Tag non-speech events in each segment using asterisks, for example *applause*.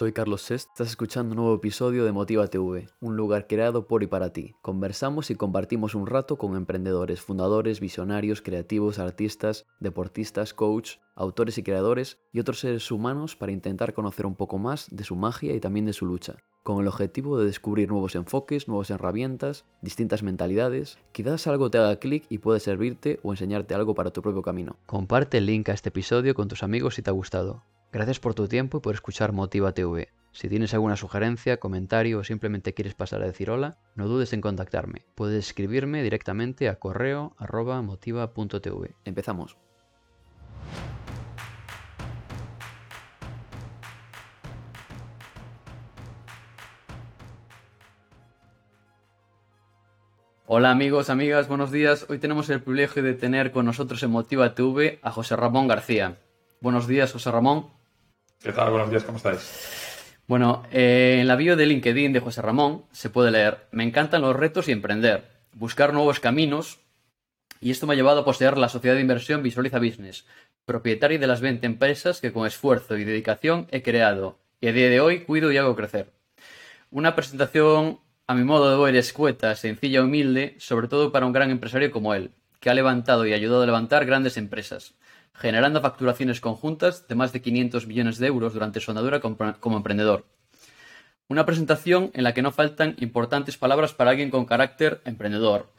soy Carlos Sest, estás escuchando un nuevo episodio de Motiva TV, un lugar creado por y para ti. Conversamos y compartimos un rato con emprendedores, fundadores, visionarios, creativos, artistas, deportistas, coach, autores y creadores y otros seres humanos para intentar conocer un poco más de su magia y también de su lucha, con el objetivo de descubrir nuevos enfoques, nuevas herramientas, distintas mentalidades. Quizás algo te haga clic y puede servirte o enseñarte algo para tu propio camino. Comparte el link a este episodio con tus amigos si te ha gustado. Gracias por tu tiempo y por escuchar Motiva TV. Si tienes alguna sugerencia, comentario o simplemente quieres pasar a decir hola, no dudes en contactarme. Puedes escribirme directamente a correo motiva.tv. Empezamos. Hola amigos, amigas, buenos días. Hoy tenemos el privilegio de tener con nosotros en Motiva TV a José Ramón García. Buenos días, José Ramón. ¿Qué tal? Buenos días, ¿cómo estáis? Bueno, eh, en la bio de LinkedIn de José Ramón se puede leer, me encantan los retos y emprender, buscar nuevos caminos, y esto me ha llevado a poseer la sociedad de inversión Visualiza Business, propietaria de las 20 empresas que con esfuerzo y dedicación he creado, y a día de hoy cuido y hago crecer. Una presentación, a mi modo de ver, escueta, sencilla y humilde, sobre todo para un gran empresario como él, que ha levantado y ayudado a levantar grandes empresas generando facturaciones conjuntas de más de 500 millones de euros durante su andadura como emprendedor. Una presentación en la que no faltan importantes palabras para alguien con carácter emprendedor.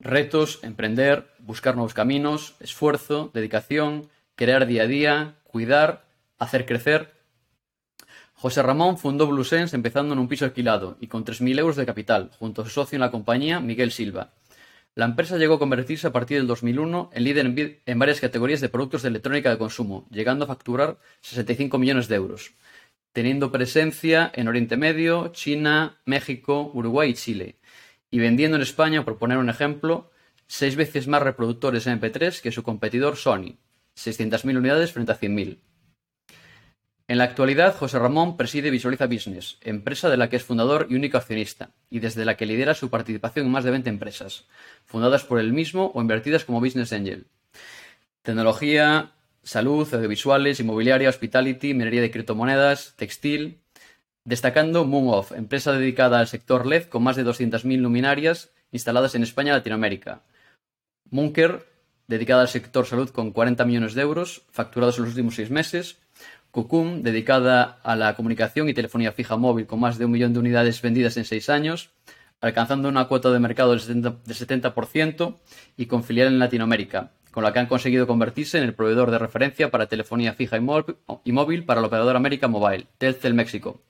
Retos, emprender, buscar nuevos caminos, esfuerzo, dedicación, crear día a día, cuidar, hacer crecer. José Ramón fundó Bluesense empezando en un piso alquilado y con 3.000 euros de capital, junto a su socio en la compañía, Miguel Silva. La empresa llegó a convertirse a partir del 2001 en líder en, varias categorías de productos de electrónica de consumo, llegando a facturar 65 millones de euros, teniendo presencia en Oriente Medio, China, México, Uruguay y Chile, y vendiendo en España, por poner un ejemplo, seis veces más reproductores MP3 que su competidor Sony, 600.000 unidades frente a 100.000. En la actualidad, José Ramón preside Visualiza Business, empresa de la que es fundador y único accionista, y desde la que lidera su participación en más de 20 empresas, fundadas por él mismo o invertidas como Business Angel. Tecnología, salud, audiovisuales, inmobiliaria, hospitality, minería de criptomonedas, textil, destacando MoonOff, empresa dedicada al sector LED con más de 200.000 luminarias instaladas en España y Latinoamérica. Munker, dedicada al sector salud con 40 millones de euros, facturados en los últimos seis meses. Cucum, dedicada a la comunicación y telefonía fija móvil con más de un millón de unidades vendidas en seis años, alcanzando una cuota de mercado del 70%, y con filial en Latinoamérica, con la que han conseguido convertirse en el proveedor de referencia para telefonía fija y móvil para el operador América Mobile, Telcel México.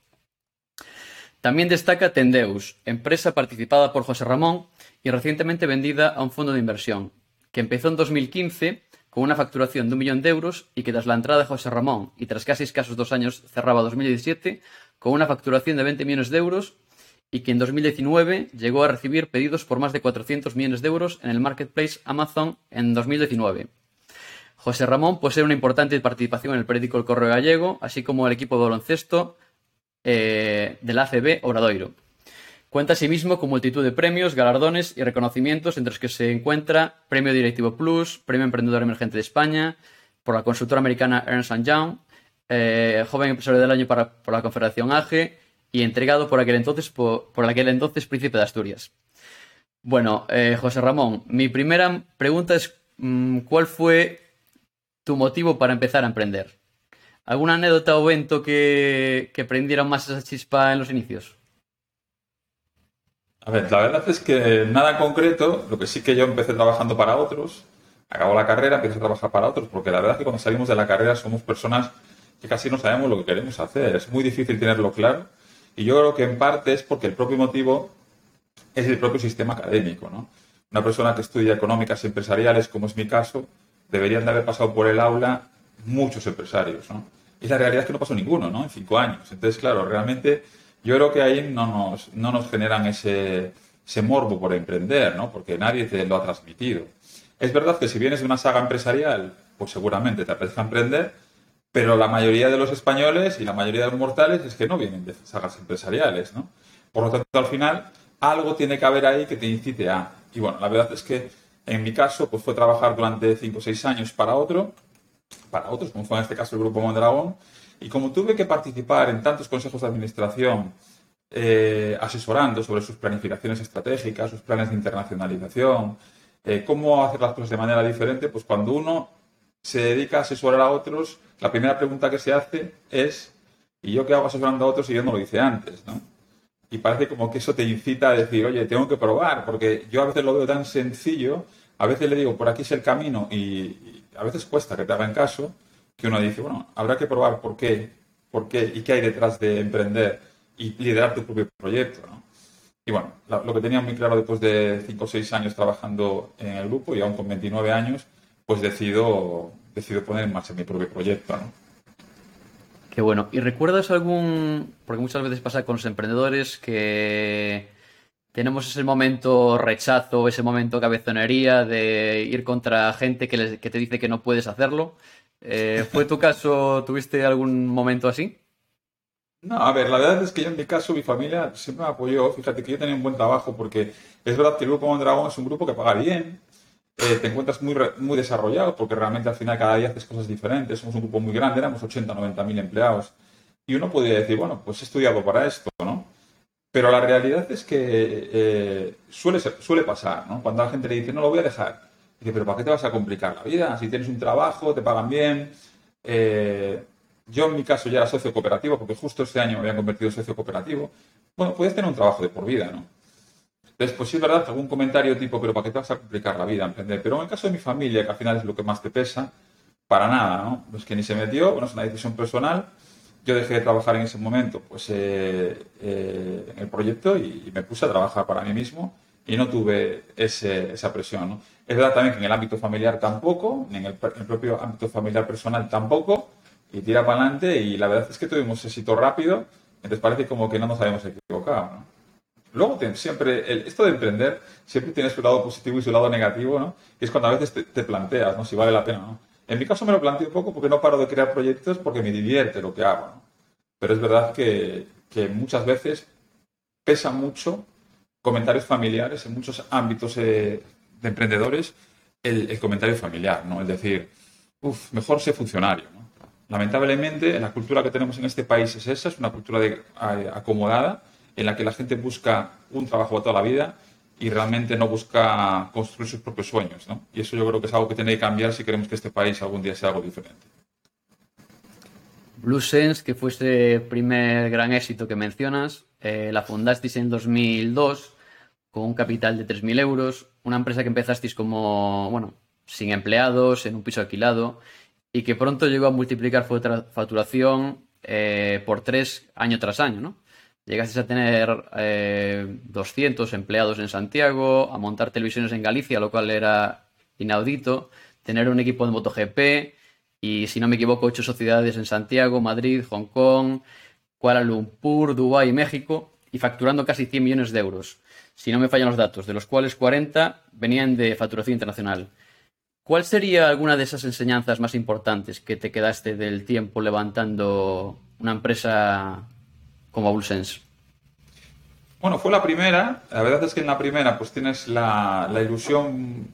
También destaca Tendeus, empresa participada por José Ramón y recientemente vendida a un fondo de inversión, que empezó en 2015 con una facturación de un millón de euros y que tras la entrada de José Ramón y tras casi escasos dos años cerraba 2017 con una facturación de 20 millones de euros y que en 2019 llegó a recibir pedidos por más de 400 millones de euros en el marketplace Amazon en 2019. José Ramón posee una importante participación en el periódico El Correo Gallego, así como el equipo de baloncesto eh, del ACB Obradoiro. Cuenta asimismo con multitud de premios, galardones y reconocimientos, entre los que se encuentra Premio Directivo Plus, Premio Emprendedor Emergente de España, por la consultora americana Ernst Young, eh, Joven Empresario del Año por la Confederación AGE y entregado por aquel entonces, por, aquel entonces Príncipe de Asturias. Bueno, eh, José Ramón, mi primera pregunta es, mm, ¿cuál fue tu motivo para empezar a emprender? ¿Alguna anécdota o evento que, que prendiera más esa chispa en los inicios? A ver, la verdad es que nada concreto, lo que sí que yo empecé trabajando para otros, acabo la carrera, empiezo a trabajar para otros, porque la verdad es que cuando salimos de la carrera somos personas que casi no sabemos lo que queremos hacer, es muy difícil tenerlo claro, y yo creo que en parte es porque el propio motivo es el propio sistema académico, ¿no? Una persona que estudia económicas empresariales, como es mi caso, deberían de haber pasado por el aula muchos empresarios, ¿no? Y la realidad es que no pasó ninguno, ¿no? En cinco años. Entonces, claro, realmente yo creo que ahí no nos, no nos generan ese, ese morbo por emprender, ¿no? Porque nadie te lo ha transmitido. Es verdad que si vienes de una saga empresarial, pues seguramente te apetece emprender, pero la mayoría de los españoles y la mayoría de los mortales es que no vienen de sagas empresariales, ¿no? Por lo tanto, al final, algo tiene que haber ahí que te incite a. Y bueno, la verdad es que En mi caso, pues fue trabajar durante 5 o 6 años para otro, para otros, como fue en este caso el Grupo Mondragón, y como tuve que participar en tantos consejos de administración, eh, asesorando sobre sus planificaciones estratégicas, sus planes de internacionalización, eh, cómo hacer las cosas de manera diferente, pues cuando uno se dedica a asesorar a otros, la primera pregunta que se hace es, ¿y yo qué hago asesorando a otros y yo no lo hice antes? ¿no? Y parece como que eso te incita a decir, oye, tengo que probar, porque yo a veces lo veo tan sencillo, a veces le digo, por aquí es el camino y, a veces cuesta que te hagan caso, que uno dice, bueno, habrá que probar por qué, por qué y qué hay detrás de emprender y liderar tu propio proyecto. ¿no? Y bueno, lo que tenía muy claro después de 5 o 6 años trabajando en el grupo y aún con 29 años, pues decido, decido poner en marcha mi propio proyecto. Qué bueno. ¿Y recuerdas algún, porque muchas veces pasa con los emprendedores que tenemos ese momento rechazo, ese momento cabezonería de ir contra gente que, que te dice que no puedes hacerlo? Eh, ¿Fue tu caso? ¿Tuviste algún momento así? No, a ver, la verdad es que yo en mi caso, mi familia siempre me apoyó. Fíjate que yo tenía un buen trabajo porque es verdad que el Grupo Mondragón es un grupo que paga bien, eh, te encuentras muy, muy desarrollado porque realmente al final cada día haces cosas diferentes. Somos un grupo muy grande, éramos 80, 90 mil empleados. Y uno podría decir, bueno, pues he estudiado para esto, ¿no? Pero la realidad es que eh, suele, suele pasar, ¿no? Cuando la gente le dice, no, lo voy a dejar. Dice, pero ¿para qué te vas a complicar la vida? Si tienes un trabajo, te pagan bien. Eh, yo en mi caso ya era socio cooperativo, porque justo este año me había convertido en socio cooperativo. Bueno, puedes tener un trabajo de por vida, ¿no? Entonces, pues sí es verdad, algún comentario tipo, pero ¿para qué te vas a complicar la vida, emprender? Pero en el caso de mi familia, que al final es lo que más te pesa, para nada, ¿no? Pues que ni se metió, bueno, es una decisión personal. Yo dejé de trabajar en ese momento, pues, eh, eh, en el proyecto y, me puse a trabajar para mí mismo y no tuve ese, esa presión, ¿no? Es verdad también que en el ámbito familiar tampoco, en el, en el propio ámbito familiar personal tampoco, y tira para adelante y la verdad es que tuvimos éxito rápido, entonces parece como que no nos habíamos equivocado. ¿no? Luego siempre, esto de emprender siempre tiene su lado positivo y su lado negativo, ¿no? Y es cuando a veces te, planteas, ¿no? Si vale la pena, ¿no? En mi caso me lo planteo un poco porque no paro de crear proyectos porque me divierte lo que hago, ¿no? Pero es verdad que, que muchas veces pesa mucho comentarios familiares en muchos ámbitos eh, de emprendedores el, comentario familiar, ¿no? Es decir, uff, mejor ser funcionario. Lamentablemente, la cultura que tenemos en este país es esa, es una cultura acomodada, en la que la gente busca un trabajo toda la vida y realmente no busca construir sus propios sueños. ¿no? Y eso yo creo que es algo que tiene que cambiar si queremos que este país algún día sea algo diferente. Blue Sense, que fue ese primer gran éxito que mencionas, eh, la fundasteis en 2002 con un capital de 3.000 euros, una empresa que empezasteis como, bueno, sin empleados, en un piso alquilado y que pronto llegó a multiplicar facturación eh, por tres año tras año, ¿no? Llegaste a tener 200 eh, empleados en Santiago, a montar televisiones en Galicia, lo cual era inaudito, tener un equipo de MotoGP y, si no me equivoco, ocho sociedades en Santiago, Madrid, Hong Kong, Kuala Lumpur, Dubái y México, y facturando casi 100 millones de euros, si no me fallan los datos, de los cuales 40 venían de facturación internacional. ¿Cuál sería alguna de esas enseñanzas más importantes que te quedaste del tiempo levantando una empresa como Abulsense? Bueno, fue la primera. La verdad es que en la primera pues tienes la, ilusión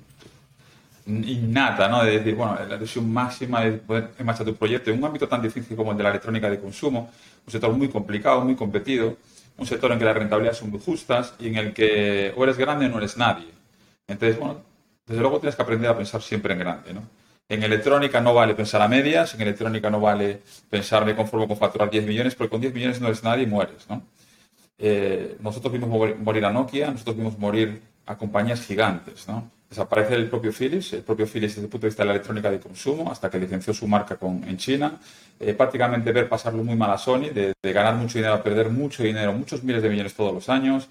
innata, ¿no? De decir, bueno, la ilusión máxima de poner en tu proyecto en un ámbito tan difícil como el de la electrónica de consumo, un sector muy complicado, muy competido, un sector en que las rentabilidades son muy justas y en el que o eres grande o no eres nadie. Entonces, bueno, desde luego tienes que aprender a pensar siempre en grande, ¿no? En electrónica no vale pensar a medias, en electrónica no vale pensar me conformo con facturar 10 millones, porque con 10 millones no eres nadie y mueres, ¿no? Eh, nosotros vimos morir a Nokia, nosotros vimos morir a compañías gigantes, ¿no? Desaparece el propio Philips, el propio Philips desde el punto de vista de la electrónica de consumo, hasta que licenció su marca con, en China. Eh, prácticamente ver pasarlo muy mal a Sony, de, ganar mucho dinero a perder mucho dinero, muchos miles de millones todos los años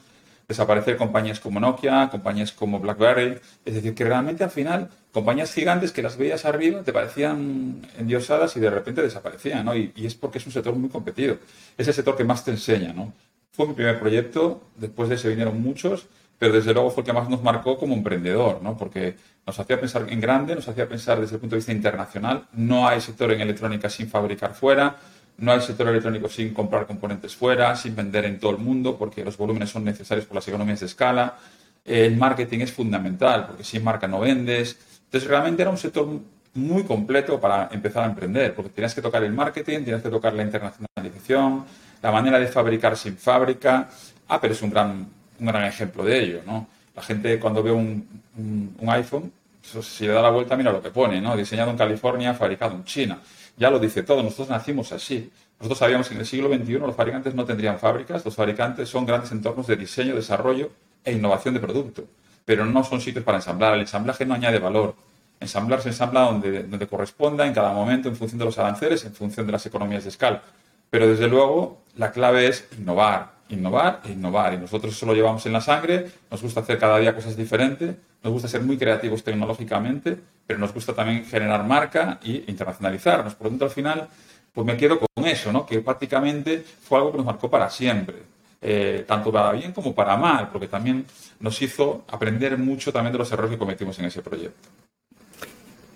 desaparecer compañías como Nokia, compañías como BlackBerry. Es decir, que realmente al final, compañías gigantes que las veías arriba te parecían endiosadas y de repente desaparecían, ¿no? Y, es porque es un sector muy competido. Es el sector que más te enseña, ¿no? Fue mi primer proyecto, después de ese vinieron muchos, pero desde luego fue el que más nos marcó como emprendedor, ¿no? Porque nos hacía pensar en grande, nos hacía pensar desde el punto de vista internacional. No hay sector en electrónica sin fabricar fuera no hay sector electrónico sin comprar componentes fuera, sin vender en todo el mundo, porque los volúmenes son necesarios por las economías de escala. el marketing es fundamental, porque sin marca no vendes. Entonces, realmente era un sector muy completo para empezar a emprender, porque tenías que tocar el marketing, tenías que tocar la internacionalización, la manera de fabricar sin fábrica. Apple es un gran, un gran ejemplo de ello, ¿no? La gente cuando ve un, un, iPhone, si le da la vuelta, mira lo que pone, ¿no? Diseñado en California, fabricado en China. Ya lo dice todo, nosotros nacimos así. Nosotros sabíamos que en el siglo XXI los fabricantes no tendrían fábricas, los fabricantes son grandes entornos de diseño, desarrollo e innovación de producto, pero no son sitios para ensamblar. El ensamblaje no añade valor. Ensamblar se ensambla donde, donde corresponda, en cada momento, en función de los aranceles, en función de las economías de escala. Pero desde luego, la clave es innovar, innovar e innovar. Y nosotros eso lo llevamos en la sangre, nos gusta hacer cada día cosas diferentes, nos gusta ser muy creativos tecnológicamente, pero nos gusta también generar marca e internacionalizarnos. Por lo tanto, al final, pues me quedo con eso, ¿no? que prácticamente fue algo que nos marcó para siempre. Eh, tanto para bien como para mal, porque también nos hizo aprender mucho también de los errores que cometimos en ese proyecto.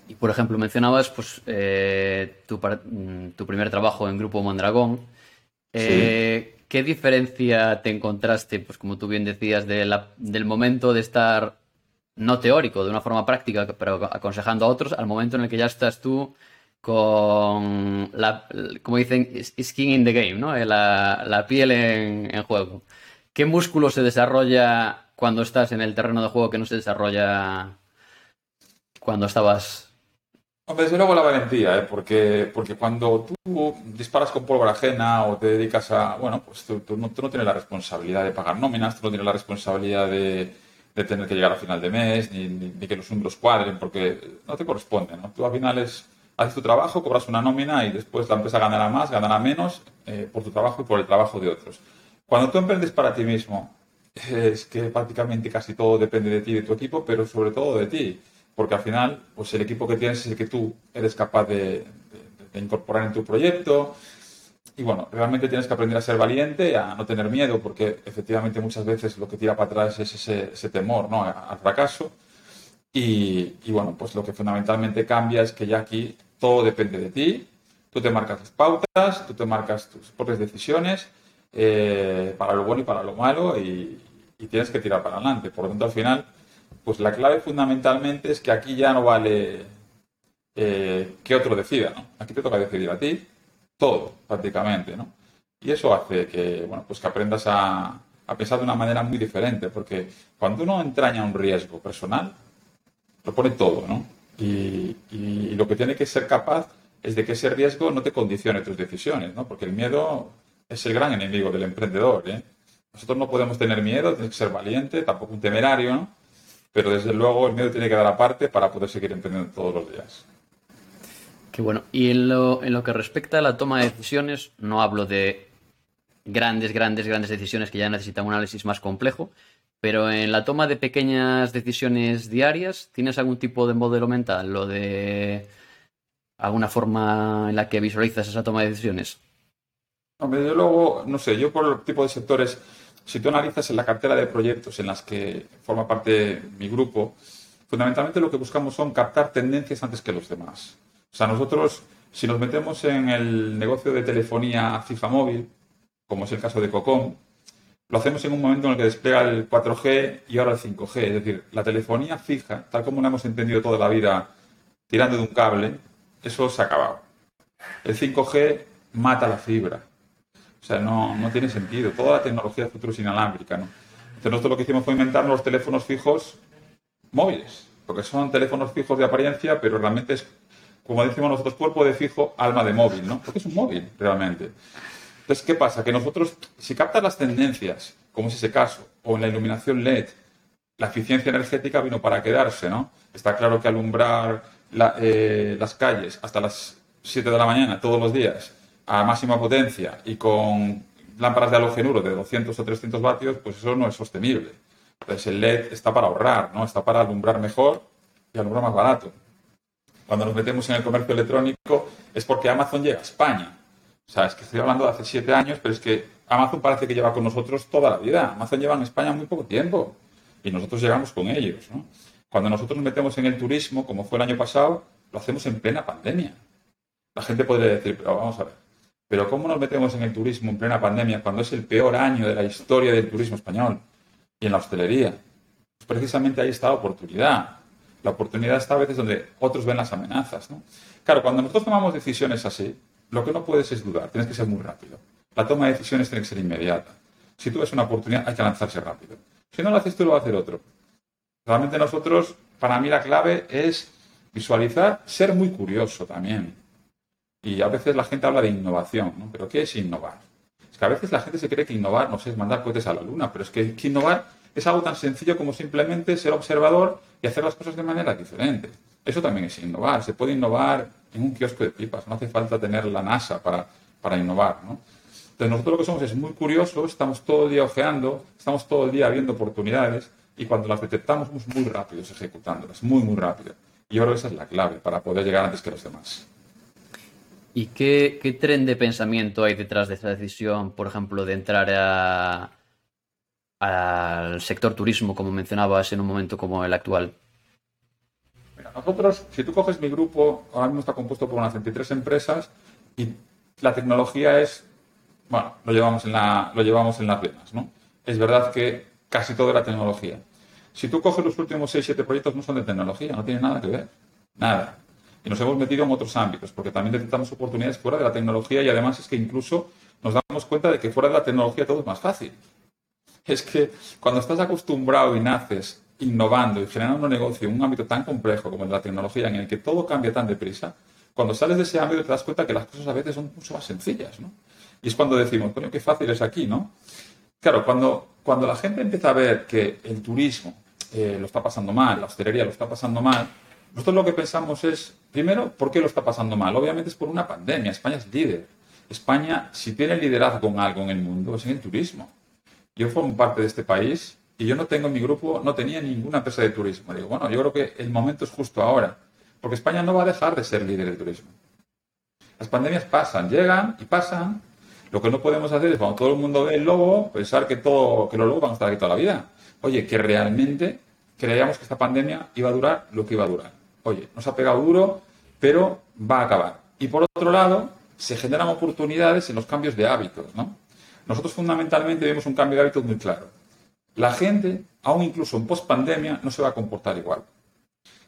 Y por ejemplo, mencionabas pues, eh, tu, mm, tu, primer trabajo en Grupo Mondragón. Eh, ¿Qué diferencia te encontraste, pues como tú bien decías, del momento de estar no teórico, de una forma práctica, pero aconsejando a otros, al momento en el que ya estás tú con la, como dicen, skin in the game, ¿no? Eh, la, piel en, juego. ¿Qué músculo se desarrolla cuando estás en el terreno de juego que no se desarrolla cuando estabas Desde luego la valentía, ¿eh? porque, porque cuando tú disparas con pólvora ajena o te dedicas a, bueno, pues tú, no, tienes la responsabilidad de pagar nóminas, tú no tienes la responsabilidad de, tener que llegar a final de mes, ni, ni, que los números cuadren, porque no te corresponde, ¿no? Tú al final es, haces tu trabajo, cobras una nómina y después la empresa ganará más, ganará menos eh, por tu trabajo y por el trabajo de otros. Cuando tú emprendes para ti mismo, es que prácticamente casi todo depende de ti y de tu equipo, pero sobre todo de ti porque al final, pues el equipo que tienes es el que tú eres capaz de, incorporar en tu proyecto. Y bueno, realmente tienes que aprender a ser valiente, a no tener miedo, porque efectivamente muchas veces lo que tira para atrás es ese, temor ¿no? al fracaso. Y, bueno, pues lo que fundamentalmente cambia es que ya aquí todo depende de ti. Tú te marcas las pautas, tú te marcas tus propias decisiones, eh, para lo bueno y para lo malo, y, y tienes que tirar para adelante. Por lo tanto, al final, pues la clave fundamentalmente es que aquí ya no vale eh, que otro decida, ¿no? Aquí te toca decidir a ti todo, prácticamente, ¿no? Y eso hace que, bueno, pues que aprendas a, pensar de una manera muy diferente, porque cuando uno entraña un riesgo personal, lo pone todo, ¿no? Y, lo que tiene que ser capaz es de que ese riesgo no te condicione tus decisiones, ¿no? Porque el miedo es el gran enemigo del emprendedor, ¿eh? Nosotros no podemos tener miedo, tienes que ser valiente, tampoco un temerario, ¿no? Pero desde luego el miedo tiene que dar aparte para poder seguir emprendiendo todos los días. Qué bueno. Y en lo, en lo que respecta a la toma de decisiones, no hablo de grandes, grandes, grandes decisiones que ya necesitan un análisis más complejo, pero en la toma de pequeñas decisiones diarias, ¿tienes algún tipo de modelo mental o de alguna forma en la que visualizas esa toma de decisiones? Hombre, desde luego, no sé, yo por el tipo de sectores si tú analizas en la cartera de proyectos en las que forma parte mi grupo, fundamentalmente lo que buscamos son captar tendencias antes que los demás. O sea, nosotros, si nos metemos en el negocio de telefonía fija móvil, como es el caso de Cocom, lo hacemos en un momento en el que despliega el 4G y ahora el 5G. Es decir, la telefonía fija, tal como la hemos entendido toda la vida, tirando de un cable, eso se ha acabado. El 5G mata la fibra. O sea, no, no tiene sentido. Toda la tecnología del futuro es inalámbrica, ¿no? Entonces nosotros lo que hicimos fue inventar los teléfonos fijos móviles, porque son teléfonos fijos de apariencia, pero realmente es, como decimos nosotros, cuerpo de fijo, alma de móvil, ¿no? Porque es un móvil, realmente. Entonces, ¿qué pasa? Que nosotros, si captas las tendencias, como es ese caso, o en la iluminación LED, la eficiencia energética vino para quedarse, ¿no? Está claro que alumbrar eh, las calles hasta las 7 de la mañana todos los días a máxima potencia y con lámparas de halogenuro de 200 o 300 vatios, pues eso no es sostenible. Entonces el LED está para ahorrar, ¿no? Está para alumbrar mejor y alumbrar más barato. Cuando nos metemos en el comercio electrónico es porque Amazon llega a España. O sea, es que estoy hablando de hace siete años, pero es que Amazon parece que lleva con nosotros toda la vida. Amazon lleva en España muy poco tiempo y nosotros llegamos con ellos, ¿no? Cuando nosotros nos metemos en el turismo, como fue el año pasado, lo hacemos en plena pandemia. La gente podría decir, pero vamos a ver, pero ¿cómo nos metemos en el turismo en plena pandemia cuando es el peor año de la historia del turismo español y en la hostelería? pues precisamente ahí está la oportunidad. La oportunidad está a veces donde otros ven las amenazas. ¿no? Claro, cuando nosotros tomamos decisiones así, lo que no puedes es dudar, tienes que ser muy rápido. La toma de decisiones tiene que ser inmediata. Si tú ves una oportunidad, hay que lanzarse rápido. Si no lo haces tú, lo va a hacer otro. Realmente nosotros, para mí la clave es visualizar, ser muy curioso también. Y a veces la gente habla de innovación, ¿no? Pero ¿qué es innovar? Es que a veces la gente se cree que innovar, no sé, es mandar cohetes a la luna, pero es que, innovar es algo tan sencillo como simplemente ser observador y hacer las cosas de manera diferente. Eso también es innovar. Se puede innovar en un kiosco de pipas, no hace falta tener la NASA para, para innovar, ¿no? Entonces nosotros lo que somos es muy curiosos, estamos todo el día ojeando, estamos todo el día viendo oportunidades y cuando las detectamos somos muy rápidos ejecutándolas, muy, muy rápido. Y yo creo que esa es la clave para poder llegar antes que los demás. ¿Y qué, qué tren de pensamiento hay detrás de esta decisión, por ejemplo, de entrar a, al sector turismo, como mencionabas, en un momento como el actual? Mira, nosotros, si tú coges mi grupo, ahora mismo está compuesto por unas 23 empresas y la tecnología es, bueno, lo llevamos en, la, lo llevamos en las venas, ¿no? Es verdad que casi todo era tecnología. Si tú coges los últimos 6-7 proyectos, no son de tecnología, no tienen nada que ver. Nada. Y nos hemos metido en otros ámbitos, porque también detectamos oportunidades fuera de la tecnología y además es que incluso nos damos cuenta de que fuera de la tecnología todo es más fácil. Es que cuando estás acostumbrado y naces innovando y generando un negocio en un ámbito tan complejo como el de la tecnología, en el que todo cambia tan deprisa, cuando sales de ese ámbito te das cuenta que las cosas a veces son mucho más sencillas, ¿no? Y es cuando decimos, coño, qué fácil es aquí, ¿no? Claro, cuando, cuando la gente empieza a ver que el turismo eh, lo está pasando mal, la hostelería lo está pasando mal, nosotros lo que pensamos es, primero, ¿por qué lo está pasando mal? Obviamente es por una pandemia. España es líder. España, si tiene liderazgo en algo en el mundo, es en el turismo. Yo formo parte de este país y yo no tengo en mi grupo, no tenía ninguna empresa de turismo. Digo, bueno, yo creo que el momento es justo ahora, porque España no va a dejar de ser líder del turismo. Las pandemias pasan, llegan y pasan. Lo que no podemos hacer es, cuando todo el mundo ve el lobo, pensar que, todo, que los lobos van a estar aquí toda la vida. Oye, que realmente creíamos que esta pandemia iba a durar lo que iba a durar. Oye, nos ha pegado duro, pero va a acabar. Y por otro lado, se generan oportunidades en los cambios de hábitos, ¿no? Nosotros fundamentalmente vemos un cambio de hábitos muy claro. La gente, aún incluso en post-pandemia, no se va a comportar igual.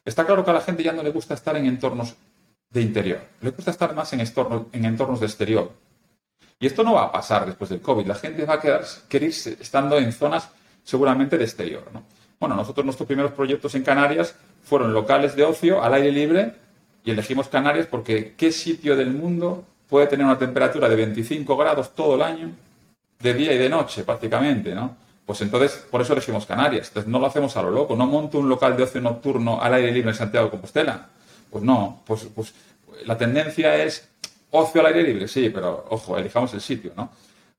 Está claro que a la gente ya no le gusta estar en entornos de interior, le gusta estar más en, en entornos de exterior. Y esto no va a pasar después del COVID. La gente va a quedar, querer estando en zonas seguramente de exterior. ¿no? Bueno, nosotros nuestros primeros proyectos en Canarias fueron locales de ocio al aire libre y elegimos Canarias porque ¿qué sitio del mundo puede tener una temperatura de 25 grados todo el año, de día y de noche prácticamente, ¿no? Pues entonces, por eso elegimos Canarias. Entonces, no lo hacemos a lo loco. No monto un local de ocio nocturno al aire libre en Santiago de Compostela. Pues no, pues, pues la tendencia es ocio al aire libre, sí, pero ojo, elijamos el sitio, ¿no?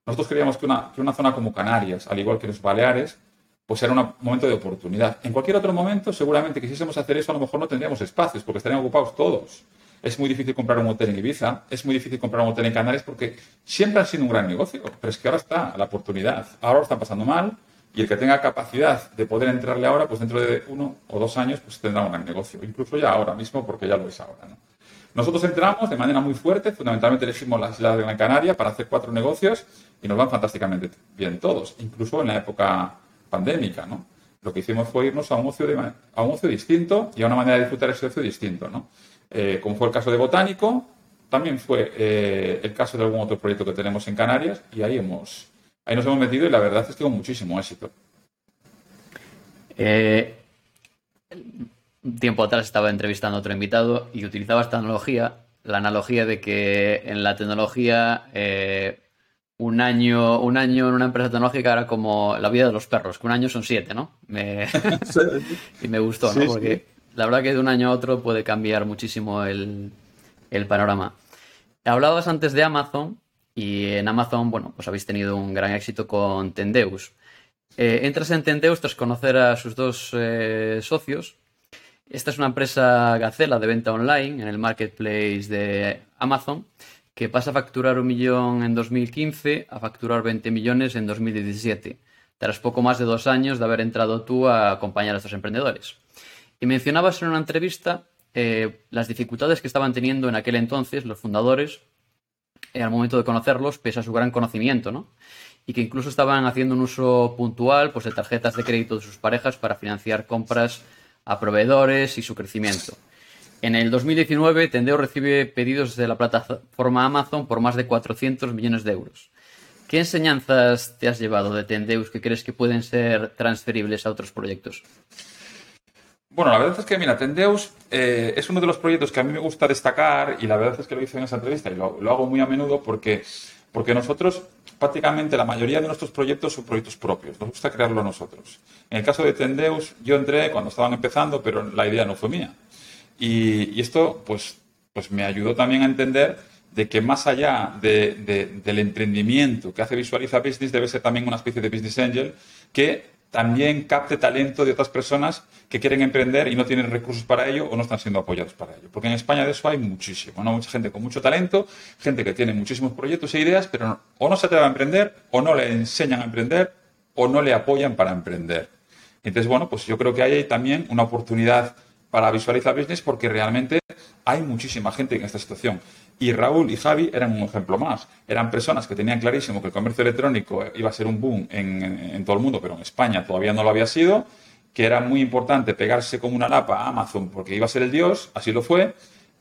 Nosotros creíamos que una, que una zona como Canarias, al igual que los Baleares, pues era un momento de oportunidad. En cualquier otro momento, seguramente quisiésemos hacer eso, a lo mejor no tendríamos espacios, porque estarían ocupados todos. Es muy difícil comprar un hotel en Ibiza, es muy difícil comprar un hotel en Canarias, porque siempre ha sido un gran negocio, pero es que ahora está la oportunidad. Ahora lo están pasando mal, y el que tenga capacidad de poder entrarle ahora, pues dentro de uno o dos años, pues tendrá un gran negocio. Incluso ya ahora mismo, porque ya lo es ahora. ¿no? Nosotros entramos de manera muy fuerte, fundamentalmente elegimos las Islas de Gran Canaria para hacer cuatro negocios y nos van fantásticamente bien todos, incluso en la época pandémica, ¿no? Lo que hicimos fue irnos a un ocio, a un ocio distinto y a una manera de disfrutar ese ocio distinto, ¿no? Eh, como fue el caso de Botánico, también fue eh, el caso de algún otro proyecto que tenemos en Canarias y ahí hemos ahí nos hemos metido y la verdad es que con muchísimo éxito. Eh, tiempo atrás estaba entrevistando a otro invitado y utilizaba esta analogía, la analogía de que en la tecnología eh, un año, un año en una empresa tecnológica era como la vida de los perros, que un año son siete, ¿no? Me... *laughs* *laughs* y me gustó, ¿no? Porque la verdad que de un año a otro puede cambiar muchísimo el, el panorama. Hablabas antes de Amazon y en Amazon, bueno, pues habéis tenido un gran éxito con Tendeus. Eh, entras en Tendeus tras conocer a sus dos eh, socios. Esta es una empresa gacela de venta online en el marketplace de Amazon que pasa a facturar un millón en 2015 a facturar 20 millones en 2017, tras poco más de dos años de haber entrado tú a acompañar a estos emprendedores. Y mencionabas en una entrevista eh, las dificultades que estaban teniendo en aquel entonces los fundadores eh, al momento de conocerlos, pese a su gran conocimiento, ¿no? y que incluso estaban haciendo un uso puntual pues, de tarjetas de crédito de sus parejas para financiar compras a proveedores y su crecimiento. En el 2019, Tendeo recibe pedidos de la plataforma Amazon por más de 400 millones de euros. ¿Qué enseñanzas te has llevado de Tendeus que crees que pueden ser transferibles a otros proyectos? Bueno, la verdad es que, mira, Tendeus eh, es uno de los proyectos que a mí me gusta destacar y la verdad es que lo hice en esa entrevista y lo, hago muy a menudo porque, porque nosotros, prácticamente la mayoría de nuestros proyectos son proyectos propios. Nos gusta crearlo nosotros. En el caso de Tendeus, yo entré cuando estaban empezando, pero la idea no fue mía. Y, esto, pues, pues me ayudó también a entender de que más allá de, de, del emprendimiento que hace Visualiza Business, debe ser también una especie de business angel que también capte talento de otras personas que quieren emprender y no tienen recursos para ello o no están siendo apoyados para ello. Porque en España de eso hay muchísimo, ¿no? Mucha gente con mucho talento, gente que tiene muchísimos proyectos e ideas, pero o no se atreve a emprender, o no le enseñan a emprender, o no le apoyan para emprender. Entonces, bueno, pues yo creo que hay también una oportunidad para Visualiza Business porque realmente hay muchísima gente en esta situación. Y Raúl y Javi eran un ejemplo más. Eran personas que tenían clarísimo que el comercio electrónico iba a ser un boom en, en, todo el mundo, pero en España todavía no lo había sido, que era muy importante pegarse como una lapa a Amazon porque iba a ser el dios, así lo fue,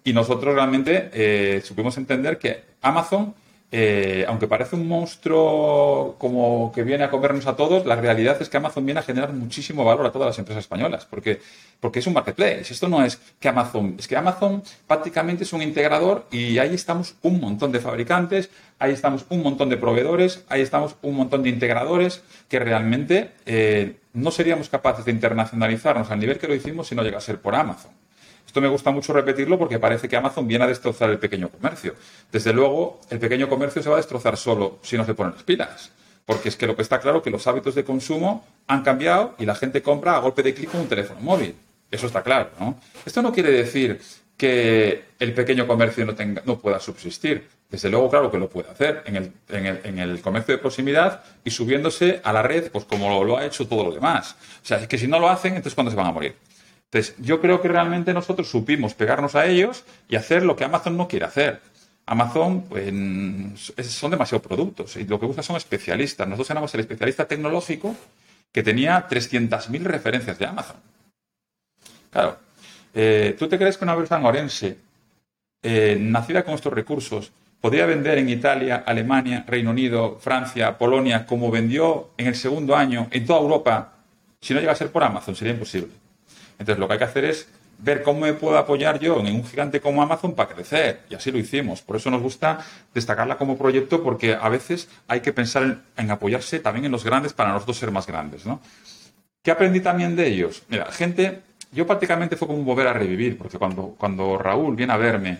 y nosotros realmente eh, supimos entender que Amazon eh, aunque parece un monstruo como que viene a comernos a todos, la realidad es que Amazon viene a generar muchísimo valor a todas las empresas españolas, porque, porque es un marketplace. Esto no es que Amazon, es que Amazon prácticamente es un integrador y ahí estamos un montón de fabricantes, ahí estamos un montón de proveedores, ahí estamos un montón de integradores que realmente eh, no seríamos capaces de internacionalizarnos al nivel que lo hicimos si no llega a ser por Amazon. Esto me gusta mucho repetirlo porque parece que Amazon viene a destrozar el pequeño comercio. Desde luego, el pequeño comercio se va a destrozar solo si no se ponen las pilas. Porque es que lo que está claro es que los hábitos de consumo han cambiado y la gente compra a golpe de clic con un teléfono móvil. Eso está claro, ¿no? Esto no quiere decir que el pequeño comercio no, tenga, no pueda subsistir. Desde luego, claro que lo puede hacer en el, comercio de proximidad y subiéndose a la red, pues como lo, lo ha hecho todo lo demás. O sea, es que si no lo hacen, entonces ¿cuándo se van a morir? Entonces, yo creo que realmente nosotros supimos pegarnos a ellos y hacer lo que Amazon no quiere hacer. Amazon pues, son demasiados productos y lo que busca son especialistas. Nosotros éramos el especialista tecnológico que tenía 300.000 referencias de Amazon. Claro, eh, ¿tú te crees que una persona orense, eh, nacida con estos recursos, podría vender en Italia, Alemania, Reino Unido, Francia, Polonia, como vendió en el segundo año en toda Europa, si no llega a ser por Amazon? Sería imposible. Entonces, lo que hay que hacer es ver cómo me puedo apoyar yo en un gigante como Amazon para crecer. Y así lo hicimos. Por eso nos gusta destacarla como proyecto, porque a veces hay que pensar en, apoyarse también en los grandes para nosotros ser más grandes. ¿no? ¿Qué aprendí también de ellos? Mira, gente, yo prácticamente fue como volver a revivir, porque cuando, cuando Raúl viene a verme,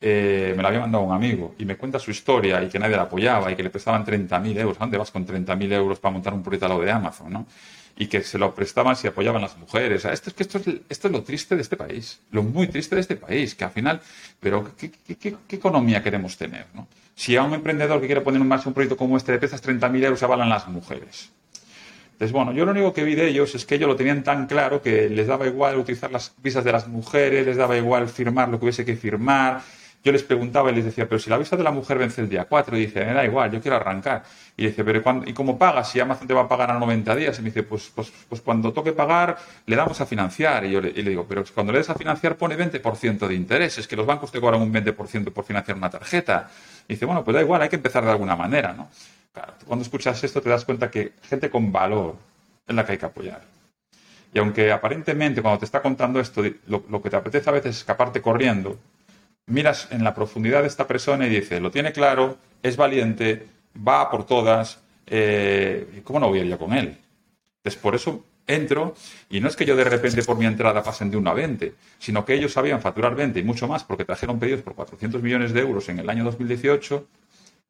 eh, me la había mandado un amigo y me cuenta su historia y que nadie la apoyaba y que le prestaban 30.000 euros. ¿A dónde vas con 30.000 euros para montar un proyecto lado de Amazon? ¿no? Y que se lo prestaban si apoyaban las mujeres. Esto es que esto es, esto es lo triste de este país, lo muy triste de este país, que al final, pero ¿qué, economía queremos tener? ¿no? Si a un emprendedor que quiere poner en marcha un proyecto como este le prestas 30.000 euros, avalan las mujeres. Entonces, bueno, yo lo único que vi de ellos es que ellos lo tenían tan claro que les daba igual utilizar las visas de las mujeres, les daba igual firmar lo que hubiese que firmar, yo les preguntaba y les decía, pero si la visa de la mujer vence el día 4, y dice, me da igual, yo quiero arrancar. Y dice, pero ¿cuándo, ¿y cómo pagas? Si Amazon te va a pagar a 90 días. Y me dice, pues, pues, pues cuando toque pagar, le damos a financiar. Y yo le, digo, pero cuando le des a financiar pone 20% de intereses, que los bancos te cobran un 20% por financiar una tarjeta. Y dice, bueno, pues da igual, hay que empezar de alguna manera, ¿no? Claro, cuando escuchas esto te das cuenta que gente con valor es la que hay que apoyar. Y aunque aparentemente cuando te está contando esto, lo, lo que te apetece a veces es escaparte corriendo, miras en la profundidad de esta persona y dices, lo tiene claro, es valiente, va por todas, eh, ¿cómo no voy a ir yo con él? Entonces, por eso entro, y no es que yo de repente por mi entrada pasen de 1 a 20, sino que ellos sabían facturar 20 y mucho más porque trajeron pedidos por 400 millones de euros en el año 2018,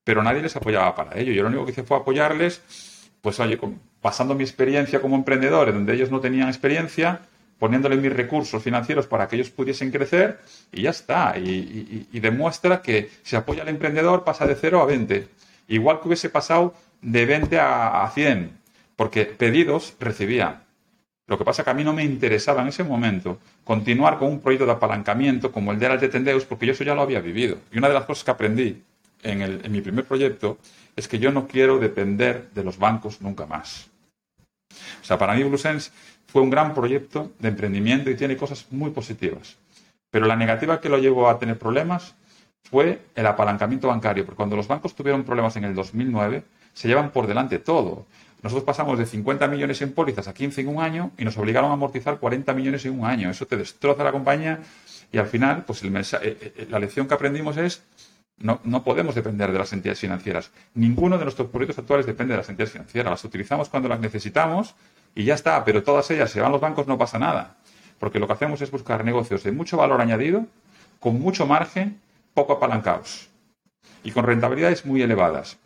pero nadie les apoyaba para ello. Yo lo único que hice fue apoyarles, pues oye, pasando mi experiencia como emprendedor, donde ellos no tenían experiencia, poniéndole mis recursos financieros para que ellos pudiesen crecer y ya está. Y, demuestra que si apoya al emprendedor pasa de 0 a 20. Igual que hubiese pasado de 20 a, a 100, porque pedidos recibía. Lo que pasa que a mí no me interesaba en ese momento continuar con un proyecto de apalancamiento como el de Altetendeus, porque yo eso ya lo había vivido. Y una de las cosas que aprendí en, el- en mi primer proyecto es que yo no quiero depender de los bancos nunca más. O sea, para mí BlueSense fue un gran proyecto de emprendimiento y tiene cosas muy positivas. Pero la negativa que lo llevó a tener problemas fue el apalancamiento bancario, porque cuando los bancos tuvieron problemas en el 2009, se llevan por delante todo. Nosotros pasamos de 50 millones en pólizas a 15 en un año y nos obligaron a amortizar 40 millones en un año. Eso te destroza la compañía y al final, pues el mensa- eh, eh, la lección que aprendimos es no, no podemos depender de las entidades financieras. Ninguno de nuestros proyectos actuales depende de las entidades financieras. Las utilizamos cuando las necesitamos y ya está. Pero todas ellas, se van los bancos, no pasa nada. Porque lo que hacemos es buscar negocios de mucho valor añadido, con mucho margen, poco apalancados y con rentabilidades muy elevadas.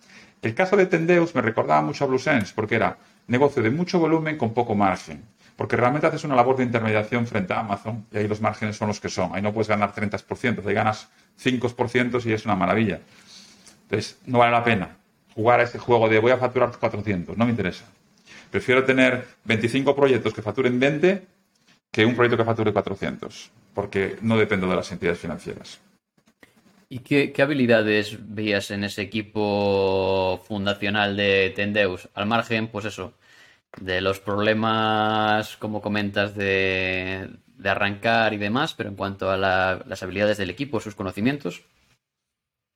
El caso de Tendeus me recordaba mucho a BlueSense porque era negocio de mucho volumen con poco margen. Porque realmente haces una labor de intermediación frente a Amazon y ahí los márgenes son los que son. Ahí no puedes ganar 30%, ahí ganas 5% y es una maravilla. Entonces, no vale la pena jugar a ese juego de voy a facturar 400, no me interesa. Prefiero tener 25 proyectos que facturen 20 que un proyecto que facture 400, porque no dependo de las entidades financieras. ¿Y qué, habilidades veías en ese equipo fundacional de Tendeus? Al margen, pues eso, de los problemas, como comentas, de, arrancar y demás, pero en cuanto a la- las habilidades del equipo, sus conocimientos.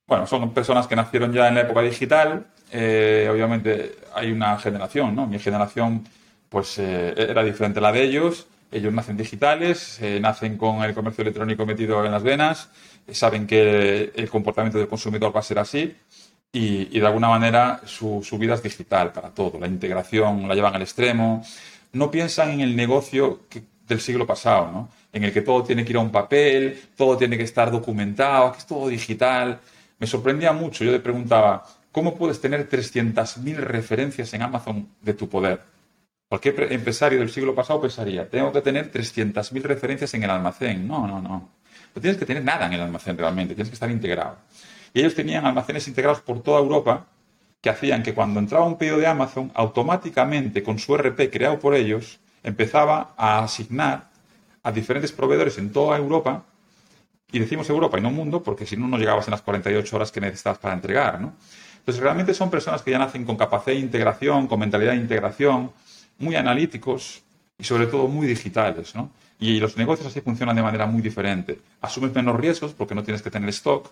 Bueno, son personas que nacieron ya en la época digital. eh, obviamente hay una generación, ¿no? Mi generación, pues, eh, era diferente a la de ellos. Ellos nacen digitales, eh, nacen con el comercio electrónico metido en las venas, eh, saben que el comportamiento del consumidor va a ser así y, de alguna manera su, vida es digital para todo. La integración la llevan al extremo. No piensan en el negocio del siglo pasado, ¿no? En el que todo tiene que ir a un papel, todo tiene que estar documentado, que es todo digital. Me sorprendía mucho. Yo le preguntaba, ¿cómo puedes tener 300.000 referencias en Amazon de tu poder? Cualquier pre- empresario del siglo pasado pensaría, tengo que tener 300.000 referencias en el almacén. No, no, no. No tienes que tener nada en el almacén realmente, tienes que estar integrado. Y ellos tenían almacenes integrados por toda Europa que hacían que cuando entraba un pedido de Amazon, automáticamente con su RP creado por ellos, empezaba a asignar a diferentes proveedores en toda Europa, y decimos Europa y no mundo, porque si no, no llegabas en las 48 horas que necesitabas para entregar, ¿no? Entonces, realmente son personas que ya nacen con capacidad de integración, con mentalidad de integración, muy analíticos y sobre todo muy digitales, ¿no? Y los negocios así funcionan de manera muy diferente. Asumes menos riesgos porque no tienes que tener stock,